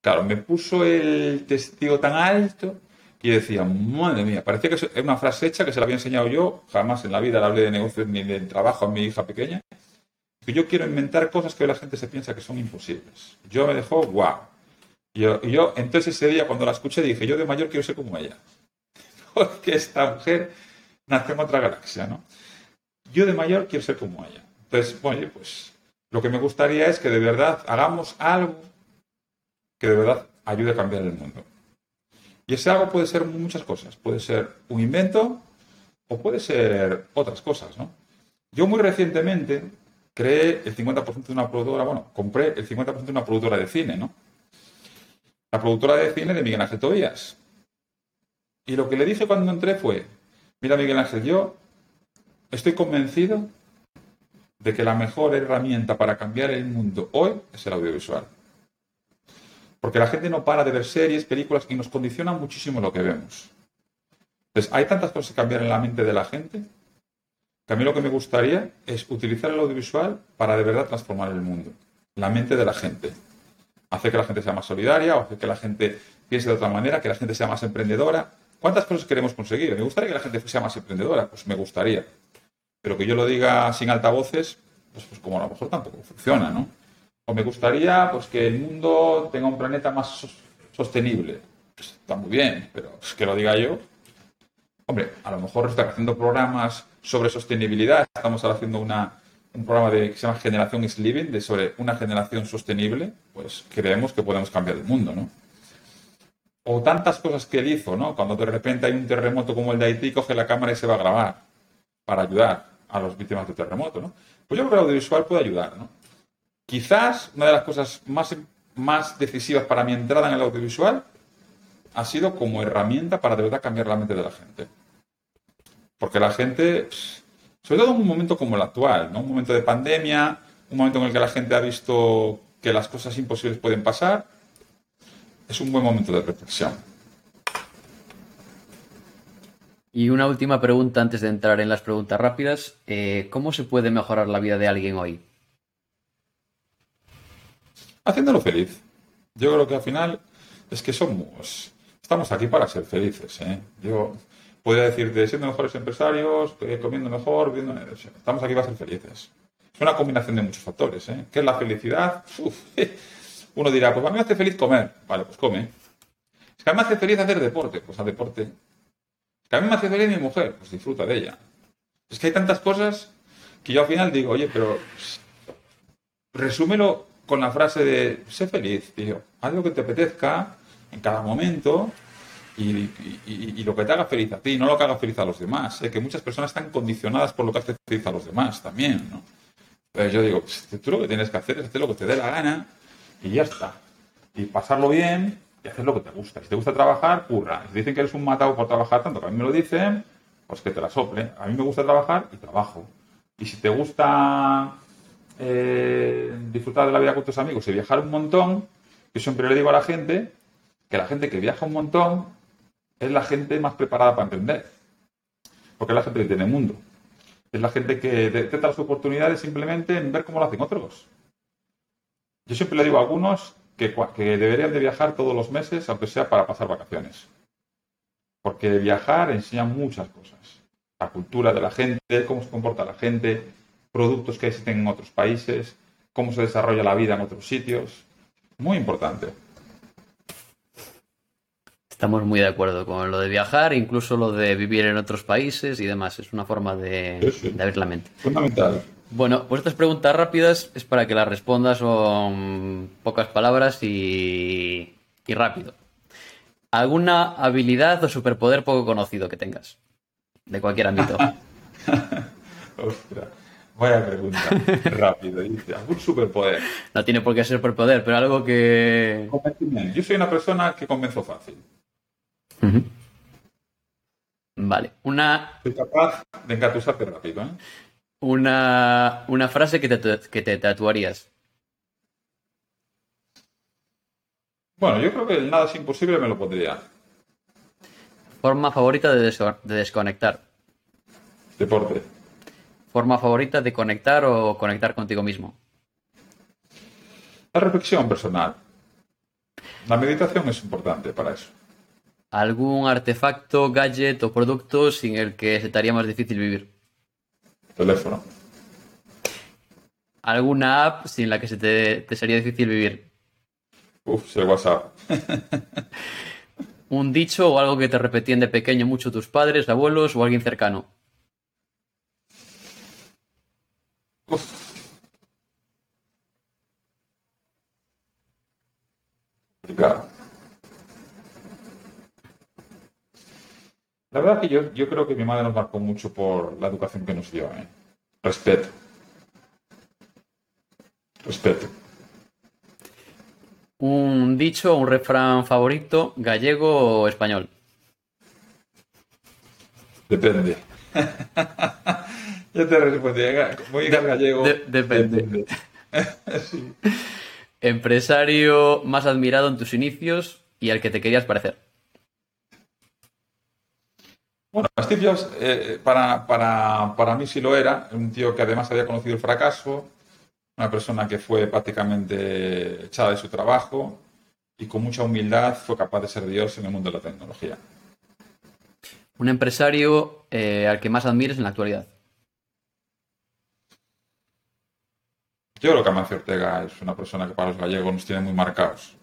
Claro, me puso el testigo tan alto y decía, madre mía, parecía que es una frase hecha que se la había enseñado yo, jamás en la vida le hablé de negocios ni de trabajo a mi hija pequeña, que yo quiero inventar cosas que hoy la gente se piensa que son imposibles. Yo me dejó, guau. Y yo, yo, entonces ese día cuando la escuché dije, yo de mayor quiero ser como ella. *laughs* Porque esta mujer nació en otra galaxia, ¿no? Yo de mayor quiero ser como ella. Entonces, oye, pues lo que me gustaría es que de verdad hagamos algo que de verdad ayude a cambiar el mundo. Y ese algo puede ser muchas cosas. Puede ser un invento o puede ser otras cosas, ¿no? Yo muy recientemente creé el 50% de una productora, bueno, compré el 50% de una productora de cine, ¿no? La productora de cine de Miguel Ángel Tobías. Y lo que le dije cuando entré fue, mira Miguel Ángel, yo estoy convencido de que la mejor herramienta para cambiar el mundo hoy es el audiovisual. Porque la gente no para de ver series, películas y nos condiciona muchísimo lo que vemos. Entonces, hay tantas cosas que cambiar en la mente de la gente que a mí lo que me gustaría es utilizar el audiovisual para de verdad transformar el mundo, la mente de la gente. Hacer que la gente sea más solidaria, o hacer que la gente piense de otra manera, que la gente sea más emprendedora. ¿Cuántas cosas queremos conseguir? ¿Me gustaría que la gente sea más emprendedora? Pues me gustaría. Pero que yo lo diga sin altavoces, pues, pues como a lo mejor tampoco funciona, ¿no? O me gustaría pues que el mundo tenga un planeta más sostenible. Pues está muy bien, pero pues, que lo diga yo. Hombre, a lo mejor estar haciendo programas sobre sostenibilidad. Estamos haciendo una, un programa de, que se llama Generación is Living, de sobre una generación sostenible. Pues creemos que podemos cambiar el mundo, ¿no? O tantas cosas que él hizo, ¿no? Cuando de repente hay un terremoto como el de Haití, coge la cámara y se va a grabar para ayudar a las víctimas de terremoto, ¿no? Pues yo creo que el audiovisual puede ayudar, ¿no? Quizás una de las cosas más, más decisivas para mi entrada en el audiovisual ha sido como herramienta para de verdad cambiar la mente de la gente. Porque la gente, sobre todo en un momento como el actual, ¿no? un momento de pandemia, un momento en el que la gente ha visto que las cosas imposibles pueden pasar, es un buen momento de reflexión. Y una última pregunta antes de entrar en las preguntas rápidas. Eh, ¿Cómo se puede mejorar la vida de alguien hoy? Haciéndolo feliz. Yo creo que al final es que somos, estamos aquí para ser felices. ¿eh? Yo podría decirte, siendo mejores empresarios, eh, comiendo mejor, viviendo... Estamos aquí para ser felices. Es una combinación de muchos factores. ¿eh? ¿Qué es la felicidad? *laughs* Uno dirá, pues a mí me hace feliz comer. Vale, pues come. Que a mí me hace feliz hacer deporte. Pues a deporte. Mí me hace feliz mi mujer, pues disfruta de ella. Es que hay tantas cosas que yo al final digo, oye, pero resúmelo con la frase de sé feliz, tío. Haz lo que te apetezca en cada momento y, lo que te haga feliz a ti, no lo que haga feliz a los demás. Sé que muchas personas están condicionadas por lo que hace feliz a los demás también, ¿no? Pero yo digo, tú lo que tienes que hacer es hacer lo que te dé la gana y ya está. Y pasarlo bien y hacer lo que te gusta. Si te gusta trabajar, curra. Si dicen que eres un matado por trabajar tanto, que a mí me lo dicen, pues que te la sople. A mí me gusta trabajar y trabajo. Y si te gusta eh, disfrutar de la vida con tus amigos y viajar un montón, yo siempre le digo a la gente que la gente que viaja un montón es la gente más preparada para emprender. Porque es la gente que tiene mundo. Es la gente que detecta las oportunidades simplemente en ver cómo lo hacen otros. Yo siempre le digo a algunos que, que deberían de viajar todos los meses, aunque sea para pasar vacaciones. Porque viajar enseña muchas cosas. La cultura de la gente, cómo se comporta la gente, productos que existen en otros países, cómo se desarrolla la vida en otros sitios. Muy importante. Estamos muy de acuerdo con lo de viajar, incluso lo de vivir en otros países y demás. Es una forma de, de abrir la mente. Fundamental. Bueno, pues estas preguntas rápidas es para que las respondas con pocas palabras y, y rápido. ¿Alguna habilidad o superpoder poco conocido que tengas? De cualquier ámbito. *laughs* Ostras, vaya pregunta. Rápido. Dice, ¿algún superpoder? No tiene por qué ser superpoder, pero algo que... Yo soy una persona que convenzo fácil. Vale. Una... Soy capaz de engatusarte rápido, ¿eh? Una, una frase que te, que te tatuarías. Bueno, yo creo que el nada es imposible me lo pondría. Forma favorita de, de desconectar. Deporte. Forma favorita de conectar o conectar contigo mismo. La reflexión personal. La meditación es importante para eso. ¿Algún artefacto, gadget o producto sin el que se te haría más difícil vivir? Teléfono. ¿Alguna app sin la que se te, te sería difícil vivir? Uf, el WhatsApp. *laughs* Un dicho o algo que te repetían de pequeño mucho tus padres, abuelos o alguien cercano. Uf. Complicado. La verdad que yo, yo creo que mi madre nos marcó mucho por la educación que nos dio. ¿eh? Respeto. Respeto. Un dicho un refrán favorito, gallego o español. Depende. *laughs* Yo te respondí, como digas gallego. de- depende. *laughs* Sí. Empresario más admirado en tus inicios y al que te querías parecer. Bueno, Steve Jobs eh, para, para, para mí sí lo era, un tío que además había conocido el fracaso, una persona que fue prácticamente echada de su trabajo y con mucha humildad fue capaz de ser Dios en el mundo de la tecnología. Un empresario eh, al que más admires en la actualidad. Yo creo que Amancio Ortega es una persona que para los gallegos nos tiene muy marcados.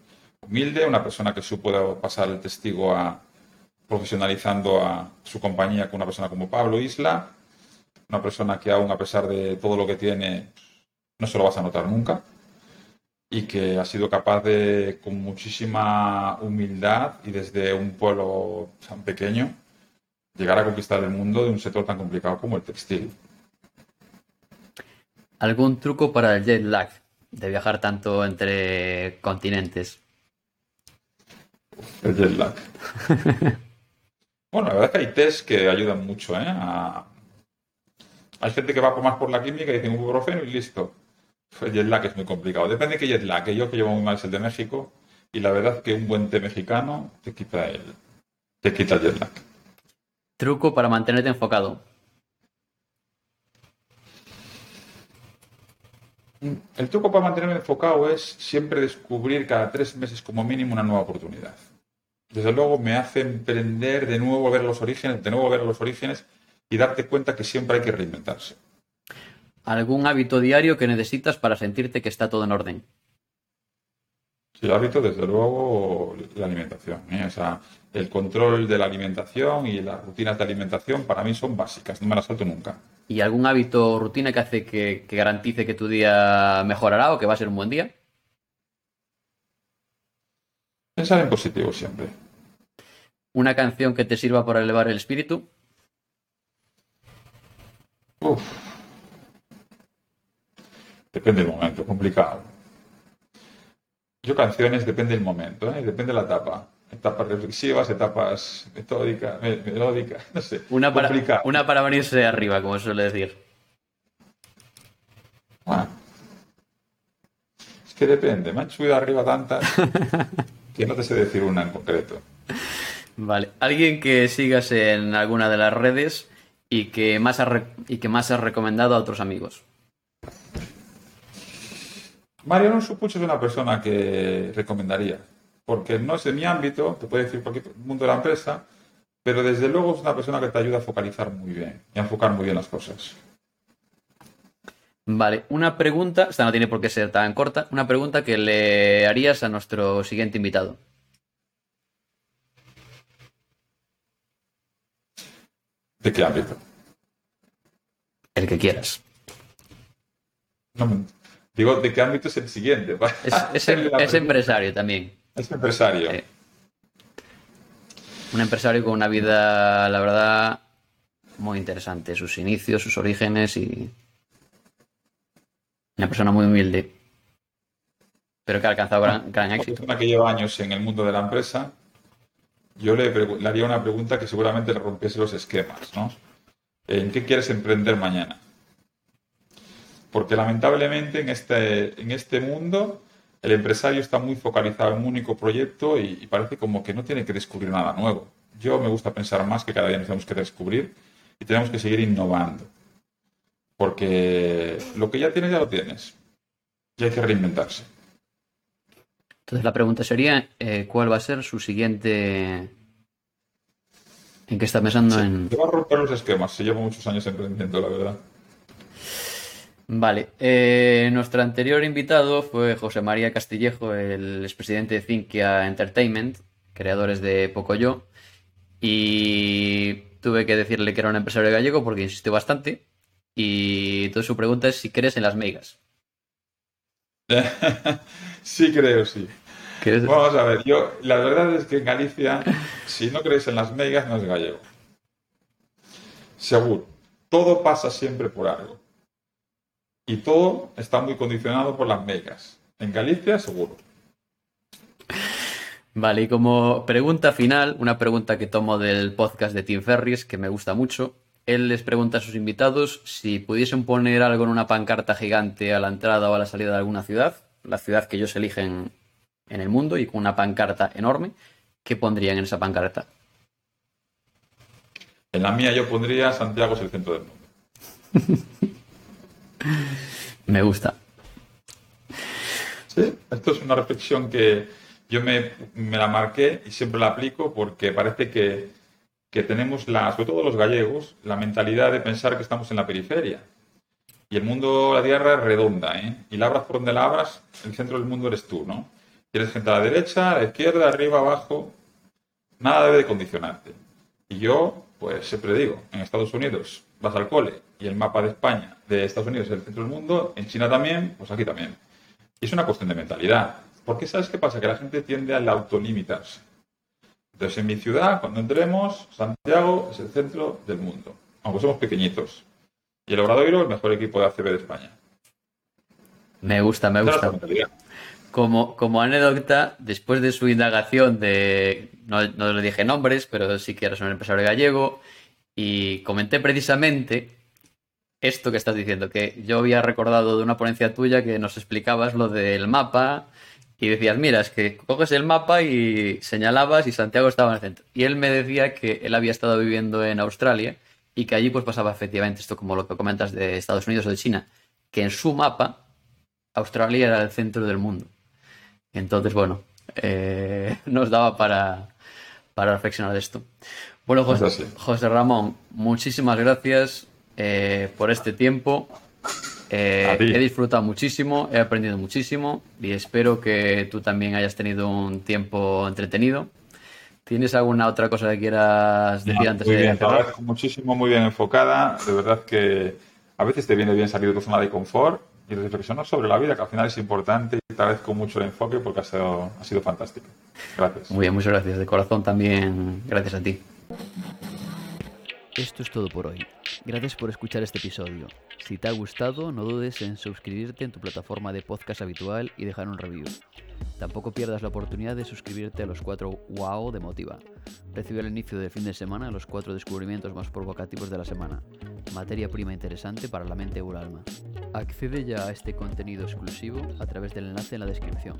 Humilde, una persona que supo pasar el testigo a profesionalizando a su compañía con una persona como Pablo Isla, una persona que aún a pesar de todo lo que tiene no se lo vas a notar nunca y que ha sido capaz de con muchísima humildad y desde un pueblo tan pequeño llegar a conquistar el mundo de un sector tan complicado como el textil. ¿Algún truco para el jet lag de viajar tanto entre continentes? El jet lag. *laughs* bueno, la verdad es que hay test que ayudan mucho, ¿eh? A- Hay gente que va por más por la química y dice un ibuprofeno y listo. El jet lag es muy complicado. Depende de qué jet lag. que Yo que llevo muy mal es el de México y la verdad es que un buen té mexicano te quita el, te quita el jet lag. Truco para mantenerte enfocado. El truco para mantenerme enfocado es siempre descubrir cada tres meses como mínimo una nueva oportunidad. Desde luego me hace emprender de nuevo a los orígenes, de nuevo a los orígenes y darte cuenta que siempre hay que reinventarse. ¿Algún hábito diario que necesitas para sentirte que está todo en orden? Sí, el hábito, desde luego, la alimentación. ¿eh? O sea, el control de la alimentación y las rutinas de alimentación para mí son básicas, no me las salto nunca. ¿Y algún hábito o rutina que hace que, que garantice que tu día mejorará o que va a ser un buen día? Pensar en positivo siempre. ¿Una canción que te sirva para elevar el espíritu? Uf. Depende del momento, complicado. Yo canciones depende del momento, ¿eh? depende de la etapa. Etapas reflexivas, etapas metódicas, me- melódicas, no sé. Una para, complicado. una para venirse arriba, como se suele decir. Ah. Es que depende, me han subido arriba tantas *laughs* que no te sé decir una en concreto. Vale. ¿Alguien que sigas en alguna de las redes y que más has, re- y que más has recomendado a otros amigos? Mario Alonso Puig es una persona que recomendaría, porque no es de mi ámbito, te puede decir cualquier mundo de la empresa, pero desde luego es una persona que te ayuda a focalizar muy bien y a enfocar muy bien las cosas. Vale, una pregunta, esta no tiene por qué ser tan corta, una pregunta que le harías a nuestro siguiente invitado. ¿De qué ámbito? El que quieras. No digo, ¿de qué ámbito es el siguiente? Es, es em- *laughs* es empresario también. Es empresario. Sí. Un empresario con una vida, la verdad, muy interesante. Sus inicios, sus orígenes y. Una persona muy humilde. Pero que ha alcanzado gran, gran Una éxito. persona que lleva años en el mundo de la empresa, yo le, haría una pregunta que seguramente le rompiese los esquemas, ¿no? ¿En qué quieres emprender mañana? Porque lamentablemente en este, en este mundo el empresario está muy focalizado en un único proyecto y, y parece como que no tiene que descubrir nada nuevo. Yo me gusta pensar más que cada día nos tenemos que descubrir y tenemos que seguir innovando. Porque lo que ya tienes ya lo tienes. Y hay que reinventarse. Entonces la pregunta sería, eh, ¿cuál va a ser su siguiente... ¿En qué está pensando en...? Te va a romper los esquemas. Se lleva muchos años emprendiendo, la verdad. Vale, eh, nuestro anterior invitado fue José María Castillejo, el expresidente de Cinquia Entertainment, creadores de Pocoyo, y tuve que decirle que era un empresario gallego porque insistió bastante, y entonces su pregunta es si crees en las megas. *laughs* sí creo, sí. ¿Crees? Vamos a ver, yo, la verdad es que en Galicia, si no crees en las megas, no es gallego. Seguro. Todo pasa siempre por algo. Y todo está muy condicionado por las megas. En Galicia, seguro. Vale, y como pregunta final, una pregunta que tomo del podcast de Tim Ferris, que me gusta mucho. Él les pregunta a sus invitados si pudiesen poner algo en una pancarta gigante a la entrada o a la salida de alguna ciudad, la ciudad que ellos eligen en el mundo y con una pancarta enorme, ¿qué pondrían en esa pancarta? En la mía yo pondría Santiago es el centro del mundo. *laughs* Me gusta. Sí, esto es una reflexión que yo me, me la marqué y siempre la aplico porque parece que, que tenemos, la, sobre todo los gallegos, la mentalidad de pensar que estamos en la periferia. Y el mundo, la tierra es redonda, ¿eh? Y la por donde la el centro del mundo eres tú, ¿no? Tienes gente a la derecha, a la izquierda, arriba, abajo. Nada debe de condicionarte. Y yo, pues siempre digo, en Estados Unidos vas al cole y el mapa de España, de Estados Unidos es el centro del mundo, en China también, pues aquí también. Y es una cuestión de mentalidad. Porque ¿sabes qué pasa? Que la gente tiende al autolimitarse. Entonces, en mi ciudad, cuando entremos, Santiago es el centro del mundo, aunque somos pequeñitos. Y el Obradoiro, el mejor equipo de ACB de España. Me gusta, me gusta. Como, como anécdota, después de su indagación de, no, no le dije nombres, pero sí que eres un empresario gallego, y comenté precisamente esto que estás diciendo, que yo había recordado de una ponencia tuya que nos explicabas lo del mapa y decías, mira, es que coges el mapa y señalabas y Santiago estaba en el centro. Y él me decía que él había estado viviendo en Australia y que allí pues pasaba efectivamente esto como lo que comentas de Estados Unidos o de China, que en su mapa Australia era el centro del mundo. Entonces, bueno, eh, *laughs* nos daba para, para reflexionar de esto. Bueno, José. José Ramón, muchísimas gracias eh, por este tiempo. Eh, he disfrutado muchísimo, he aprendido muchísimo y espero que tú también hayas tenido un tiempo entretenido. ¿Tienes alguna otra cosa que quieras decir antes muy de bien, te cerrar? agradezco muchísimo, muy bien enfocada. De verdad que a veces te viene bien salir de tu zona de confort y reflexionar sobre la vida, que al final es importante. Y te agradezco mucho el enfoque porque ha sido, ha sido fantástico. Gracias. Muy bien, muchas gracias. De corazón también, gracias a ti. Esto es todo por hoy. Gracias por escuchar este episodio. Si te ha gustado, no dudes en suscribirte en tu plataforma de podcast habitual y dejar un review. Tampoco pierdas la oportunidad de suscribirte a los 4 WOW de Motiva. Recibe al inicio del fin de semana los cuatro descubrimientos más provocativos de la semana. Materia prima interesante para la mente o el alma. Accede ya a este contenido exclusivo a través del enlace en la descripción.